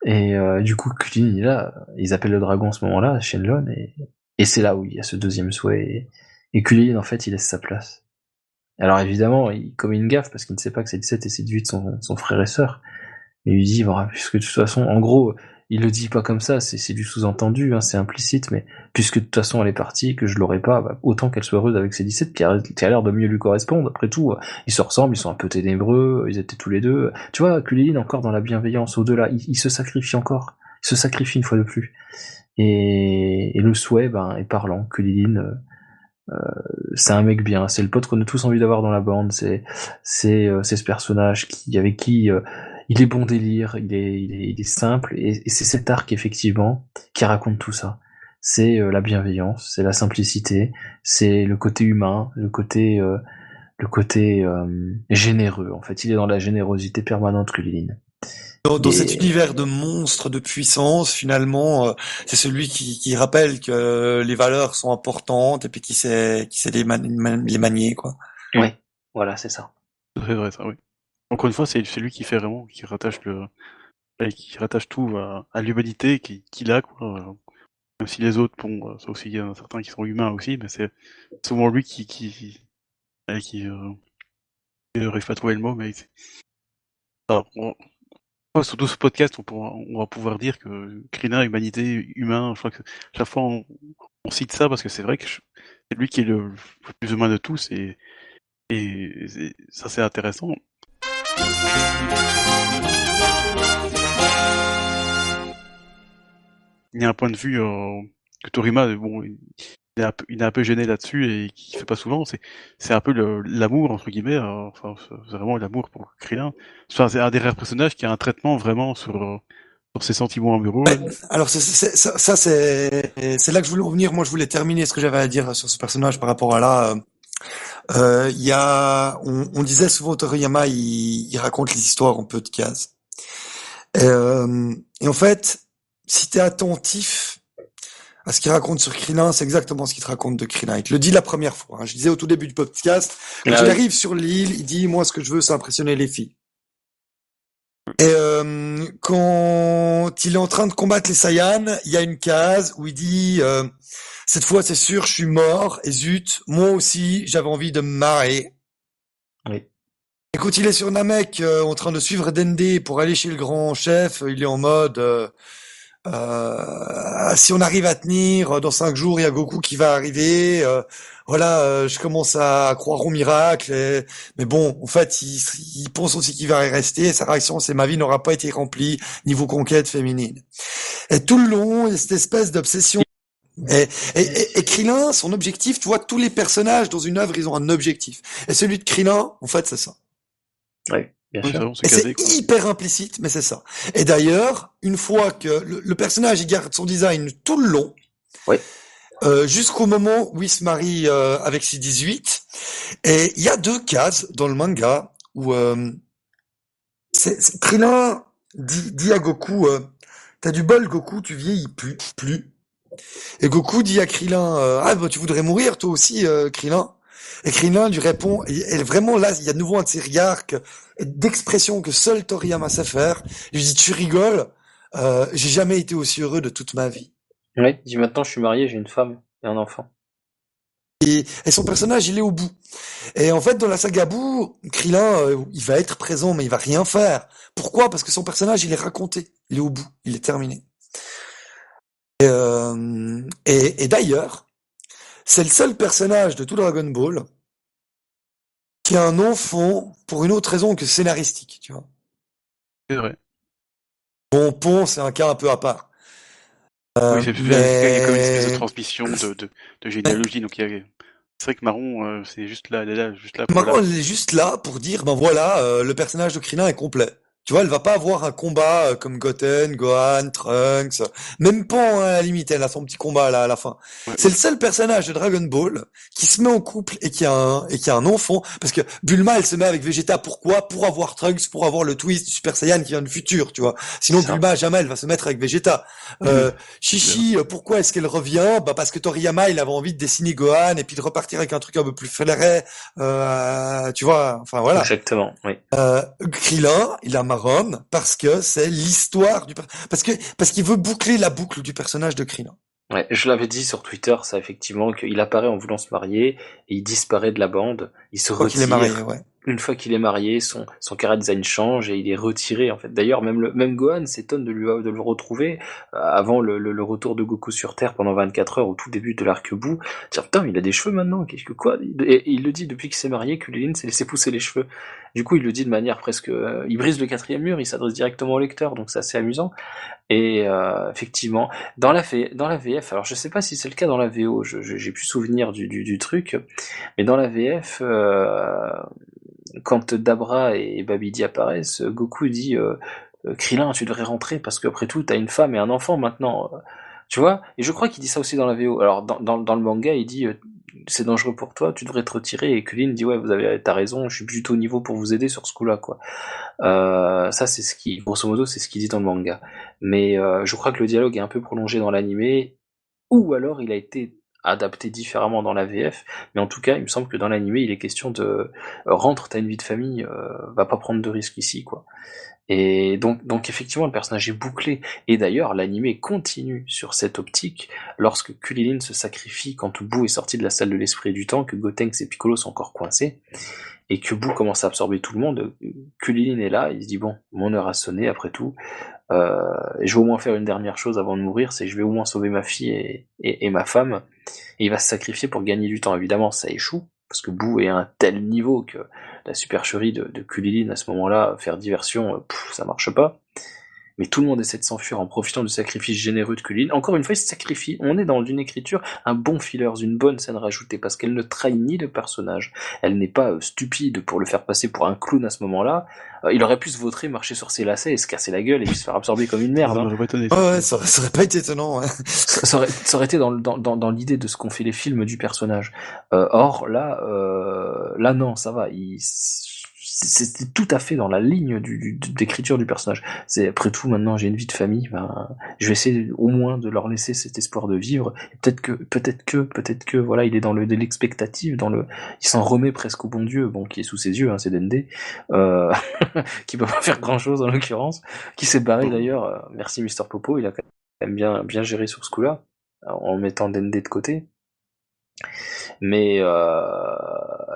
Et euh, du coup, Kulin, il là, ils appellent le dragon à ce moment-là, Shenlong, et, et c'est là où il y a ce deuxième souhait. Et, et Kulin, en fait, il laisse sa place. Alors évidemment, il commet une gaffe parce qu'il ne sait pas que C17 et C18 sont, sont frères et sœurs. Mais il lui dit, voilà, puisque de toute façon, en gros, il le dit pas comme ça, c'est du sous-entendu, hein, c'est implicite, mais puisque de toute façon elle est partie, que je l'aurais pas, bah, autant qu'elle soit heureuse avec ses 17 qui a, a l'air de mieux lui correspondre. Après tout, ils se ressemblent, ils sont un peu ténébreux, ils étaient tous les deux. Tu vois, Kulilin encore dans la bienveillance, au-delà, il, se sacrifie encore, il se sacrifie une fois de plus. Et, le souhait ben, est parlant, Kulilin... Euh, euh, c'est un mec bien, c'est le pote qu'on a tous envie d'avoir dans la bande, c'est c'est euh, ce personnage qui avec qui euh, il est bon délire, il est, il est, simple, et, c'est cet arc effectivement qui raconte tout ça. C'est euh, la bienveillance, c'est la simplicité, c'est le côté humain, le côté, euh, le côté euh, généreux. En fait, il est dans la générosité permanente, Kulilin. Dans, dans cet univers de monstres de puissance, finalement, c'est celui qui, qui, rappelle que les valeurs sont importantes et puis qui sait, qui sait les, les manier, quoi. Oui, voilà, c'est ça. C'est vrai, ça, oui. Encore une fois, c'est lui qui fait vraiment, qui rattache le, qui rattache tout à, l'humanité qu'il a, quoi. Même si les autres, bon, c'est aussi, il y en a certains qui sont humains aussi, mais c'est souvent lui qui, qui, qui, euh, pas à trouver le mot, mais Alors, sur tout ce podcast, on, pourra, on va pouvoir dire que Krina, humanité, humain, je crois que chaque fois on, cite ça parce que c'est vrai que c'est lui qui est le, plus humain de tous et, et ça c'est intéressant. Il y a un point de vue euh, que Torima, bon, il est un peu, gêné là-dessus et qui fait pas souvent. C'est, c'est un peu l'amour entre guillemets. Euh, enfin, vraiment l'amour pour Krillin. C'est un des rares personnages qui a un traitement vraiment sur euh, ses sentiments amoureux. alors c'est, ça, c'est là que je voulais revenir. Moi, je voulais terminer ce que j'avais à dire sur ce personnage par rapport à là. Euh, il y a, on, on, disait souvent Toriyama, il, il, raconte les histoires en peu de cases. Et, euh, et en fait, si t'es attentif à ce qu'il raconte sur Krillin, c'est exactement ce qu'il te raconte de Krillin. Il te le dit la première fois. Hein. Je disais au tout début du podcast, quand ah il arrive sur l'île, il dit moi ce que je veux, c'est impressionner les filles. Et euh, quand il est en train de combattre les Saiyans, il y a une case où il dit euh, cette fois, c'est sûr, je suis mort. Et zut, moi aussi, j'avais envie de me marrer. Oui. Et quand il est sur Namek, euh, en train de suivre Dende pour aller chez le grand chef, il est en mode... Euh, euh, si on arrive à tenir, dans cinq jours, il y a Goku qui va arriver. voilà, je commence à croire au miracle. Mais bon, en fait, il, il pense aussi qu'il va rester. Sa réaction, c'est ma vie n'aura pas été remplie niveau conquête féminine. Et tout le long, il y a cette espèce d'obsession Et, et, et, Krillin, son objectif, tu vois, tous les personnages dans une œuvre, ils ont un objectif. Et celui de Krillin, en fait, c'est ça. Oui, bien sûr. Et c'est hyper implicite, mais c'est ça. Et d'ailleurs, une fois que le, personnage, il garde son design tout le long. Oui. Euh, jusqu'au moment où il se marie euh, avec ses 18. Et il y a deux cases dans le manga où euh, c'est, Krillin dit, dit à Goku, euh, t'as du bol Goku, tu vieillis plus, plus. Et Goku dit à Krillin, euh, ah bah tu voudrais mourir toi aussi euh, Krillin? Et Krillin lui répond, et, vraiment là, il y a de nouveau un de ces regards d'expression que seul Toriyama sait faire. Il lui dit, tu rigoles, euh, j'ai jamais été aussi heureux de toute ma vie. Ouais, il dit maintenant je suis marié, j'ai une femme et un enfant. Et, et, son personnage, il est au bout. Et en fait, dans la saga Boo, Krillin, euh, il va être présent, mais il va rien faire. Pourquoi? Parce que son personnage, il est raconté. Il est au bout. Il est terminé. Et, euh, et, et d'ailleurs, c'est le seul personnage de tout Dragon Ball qui a un nom-fond pour une autre raison que scénaristique, tu vois. C'est vrai. Bon, Pont, c'est un cas un peu à part. Euh, oui, c'est plus mais... il y a comme une espèce de transmission de, de, de généalogie, donc il y a... C'est vrai que Marron, euh, c'est juste là, là, juste là. Pour Marron, là. il est juste là pour dire, ben voilà, euh, le personnage de Krillin est complet. Tu vois, elle va pas avoir un combat euh, comme Goten, Gohan, Trunks, même pas hein, à la limite, elle a son petit combat là à la fin. Ouais. C'est le seul personnage de Dragon Ball qui se met en couple et qui a un et qui a un enfant parce que Bulma elle se met avec Vegeta pourquoi? Pour avoir Trunks, pour avoir le twist du Super Saiyan qui vient du futur, tu vois. Sinon Bulma jamais elle va se mettre avec Vegeta. Mmh. Euh, Chichi, euh, pourquoi est-ce qu'elle revient? Bah parce que Toriyama il avait envie de dessiner Gohan et puis de repartir avec un truc un peu plus flairé, euh, tu vois. Enfin voilà. Exactement. Oui. Euh, Krillin, il a Rome parce que c'est l'histoire du parce que parce qu'il veut boucler la boucle du personnage de Krillin. Ouais, je l'avais dit sur Twitter, ça effectivement qu'il apparaît en voulant se marier et il disparaît de la bande, il se retire. est marié, ouais. Une fois qu'il est marié, son son cara design change et il est retiré en fait. D'ailleurs, même le même Gohan s'étonne de lui de le retrouver euh, avant le, le, le, retour de Goku sur Terre pendant 24 heures au tout début de l'arc bout. Tiens, putain, il a des cheveux maintenant, qu'est-ce que quoi? Et, et, il le dit depuis qu'il s'est marié que Lilin s'est laissé pousser les cheveux. Du coup, il le dit de manière presque, euh, il brise le quatrième mur, il s'adresse directement au lecteur, donc c'est assez amusant. Et euh, effectivement, dans la, VF, alors je sais pas si c'est le cas dans la VO, j'ai plus souvenir du, truc, mais dans la VF, euh, quand Dabra et Babidi apparaissent, Goku dit euh, Krillin, tu devrais rentrer parce qu'après tout, t'as une femme et un enfant maintenant. Tu vois Et je crois qu'il dit ça aussi dans la VO. Alors dans, dans, dans le manga, il dit c'est dangereux pour toi, tu devrais te retirer. Et Kulin dit ouais, vous avez, t'as raison, je suis tout au niveau pour vous aider sur ce coup-là, quoi. Euh, ça, c'est ce qui, grosso modo, c'est ce qu'il dit dans le manga. Mais euh, je crois que le dialogue est un peu prolongé dans l'animé, ou alors il a été adapté différemment dans la VF, mais en tout cas, il me semble que dans l'animé, il est question de euh, rentre, t'as une vie de famille, euh, va pas prendre de risques ici, quoi. Et donc, donc effectivement, le personnage est bouclé. Et d'ailleurs, l'animé continue sur cette optique lorsque Kulilin se sacrifie quand Boo est sorti de la salle de l'esprit du temps, que Gotenks et Piccolo sont encore coincés, et que Boo commence à absorber tout le monde. Kulilin est là, il se dit bon, mon heure a sonné après tout. Euh, je vais au moins faire une dernière chose avant de mourir, c'est je vais au moins sauver ma fille et, et, ma femme. Et il va se sacrifier pour gagner du temps. Évidemment, ça échoue parce que Boo est à un tel niveau que la supercherie de, de Kulilin à ce moment-là, faire diversion, pff, ça marche pas. Mais tout le monde essaie de s'enfuir en profitant du sacrifice généreux de Kulilin. Encore une fois, il se sacrifie. On est dans une écriture, un bon filler, une bonne scène rajoutée, parce qu'elle ne trahit ni le personnage. Elle n'est pas stupide pour le faire passer pour un clown à ce moment-là. il aurait pu se vautrer, marcher sur ses lacets et se casser la gueule et puis se faire absorber comme une merde. Ça hein. pas. Ouais, ça, ça aurait pas été étonnant. Ouais. ça, ça, aurait, ça, aurait, été dans, dans, dans, dans l'idée de ce qu'ont fait les films du personnage. Euh, or, là, euh, là non, ça va. Il c'était tout à fait dans la ligne du, du, d'écriture du personnage. C'est après tout maintenant j'ai une vie de famille, ben, je vais essayer au moins de leur laisser cet espoir de vivre. peut-être que, peut-être que, peut-être que, voilà, il est dans le de l'expectative, dans le, il s'en remet presque au bon Dieu, bon qui est sous ses yeux, hein, c'est Dende, euh, qui peut pas faire grand chose en l'occurrence, qui s'est barré d'ailleurs. Euh, merci Mister Popo, il a quand même bien bien géré sur ce coup-là en mettant Dende de côté. Mais, euh,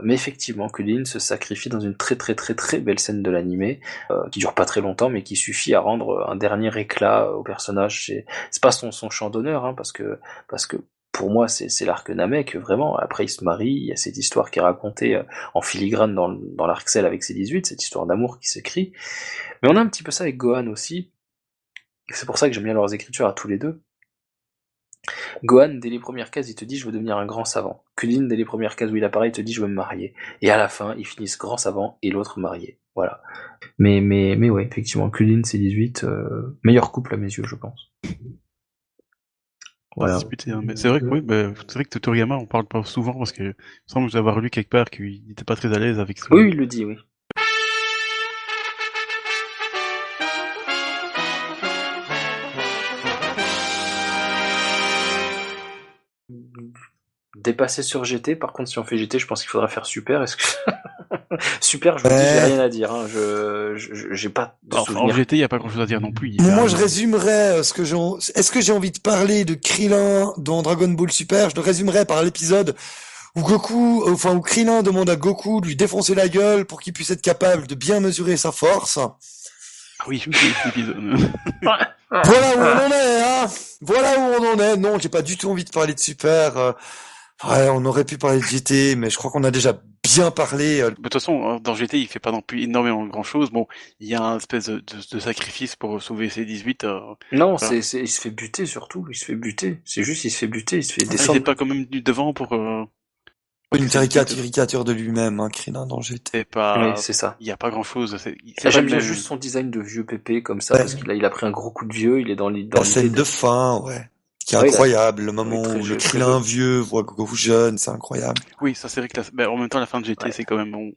mais effectivement, Kulin se sacrifie dans une très très très très belle scène de l'animé, euh, qui dure pas très longtemps, mais qui suffit à rendre un dernier éclat au personnage. C'est pas son, son chant d'honneur, hein, parce que parce que pour moi, c'est l'arc Namek, vraiment. Après, il se marie, il y a cette histoire qui est racontée euh, en filigrane dans, dans l'arc Cell avec ses 18, cette histoire d'amour qui s'écrit. Mais on a un petit peu ça avec Gohan aussi. C'est pour ça que j'aime bien leurs écritures à tous les deux. Gohan, dès les premières cases, il te dit je veux devenir un grand savant. Kulin, dès les premières cases où il apparaît, il te dit je veux me marier. Et à la fin, ils finissent grand savant et l'autre marié. Voilà. Mais, mais, mais ouais, effectivement, Kulin, c'est 18. euh, meilleur couple à mes yeux, je pense. Voilà. hein, mais c'est vrai que oui, bah, c'est vrai que Toriyama, on parle pas souvent parce que il me semble avoir lu quelque part qu'il n'était pas très à l'aise avec son, Oui, il le dit, oui. Dépasser sur GT, par contre, si on fait GT, je pense qu'il faudra faire Super. Est-ce que Super, je vous dis, j'ai rien à dire. Hein. Je, j'ai pas de en. GT, il n'y a pas grand chose à dire non plus. Moi, je résumerais euh, ce que j'ai. Est-ce que j'ai envie de parler de Krillin dans Dragon Ball Super? Je le résumerais par l'épisode où Goku, euh, enfin où Krillin demande à Goku de lui défoncer la gueule pour qu'il puisse être capable de bien mesurer sa force. Ah oui, épisode. Voilà où on en est, hein Voilà où on en est. Non, j'ai pas du tout envie de parler de Super. Euh, Ouais, on aurait pu parler de GT, mais je crois qu'on a déjà bien parlé. euh, De toute façon, hein, dans GT, il fait pas non plus énormément grand chose. Bon, il y a un espèce de, de- de sacrifice pour sauver ses 18. Euh... Non, Voilà. c'est, c'est, il se fait buter surtout. Il se fait buter. C'est juste, il se fait buter. Il se fait Il descendre. est pas quand même du devant pour. Euh... Une caricature de lui-même, hein, Krillin dans GT. C'est pas. Oui, c'est ça. Il y a pas grand chose. C'est c'est Ah, pas J'aime bien juste son design de vieux pépé comme ça, Ouais. parce qu'il a, il a pris un gros coup de vieux, il est dans l'idée. La scène de fin, ouais. Qui est Oui, incroyable, le moment où le Krillin vieux voit Goku jeune, c'est incroyable. Oui, ça c'est vrai que la... ben, en même temps la fin de GT Ouais. c'est quand même bon.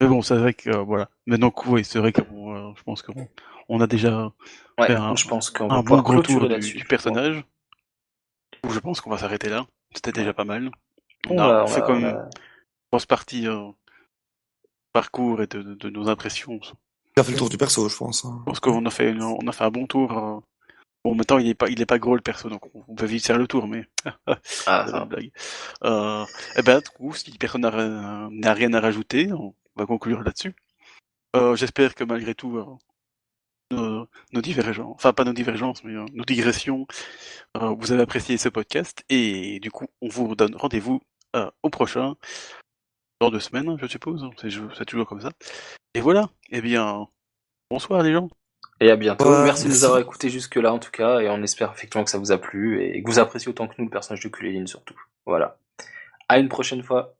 Mais bon, c'est vrai que euh, voilà. Maintenant, oui, c'est vrai que bon, euh, je pense qu'on on a déjà Ouais, faire un- je pense qu'on un bon pouvoir gros clôturer tour du, du personnage. Où je pense qu'on va s'arrêter là. C'était déjà pas mal. On, On a va- on fait comme on une va- grosse partie euh, parcours et de, de- de nos impressions. Il a fait le tour du perso, je pense. hein. pense qu'on a fait on a fait un bon tour. Bon, maintenant il est pas il est pas gros le perso, donc on, peut vite faire le tour, mais Ah, c'est une blague. Euh, eh ben, du coup, si personne n'a rien- à rajouter, on va conclure là-dessus. Euh, J'espère que malgré tout, euh, nos, nos divergences, enfin pas nos divergences, mais nos digressions, vous avez apprécié ce podcast et du coup, on vous donne rendez-vous au prochain dans deux semaines, je suppose. C'est toujours comme ça. Et voilà. Eh bien, bonsoir les gens. Et à bientôt. Ouais, merci de nous avoir écoutés jusque-là, en tout cas, et on espère effectivement que ça vous a plu et que vous appréciez autant que nous le personnage de Kulilin surtout. Voilà. À une prochaine fois.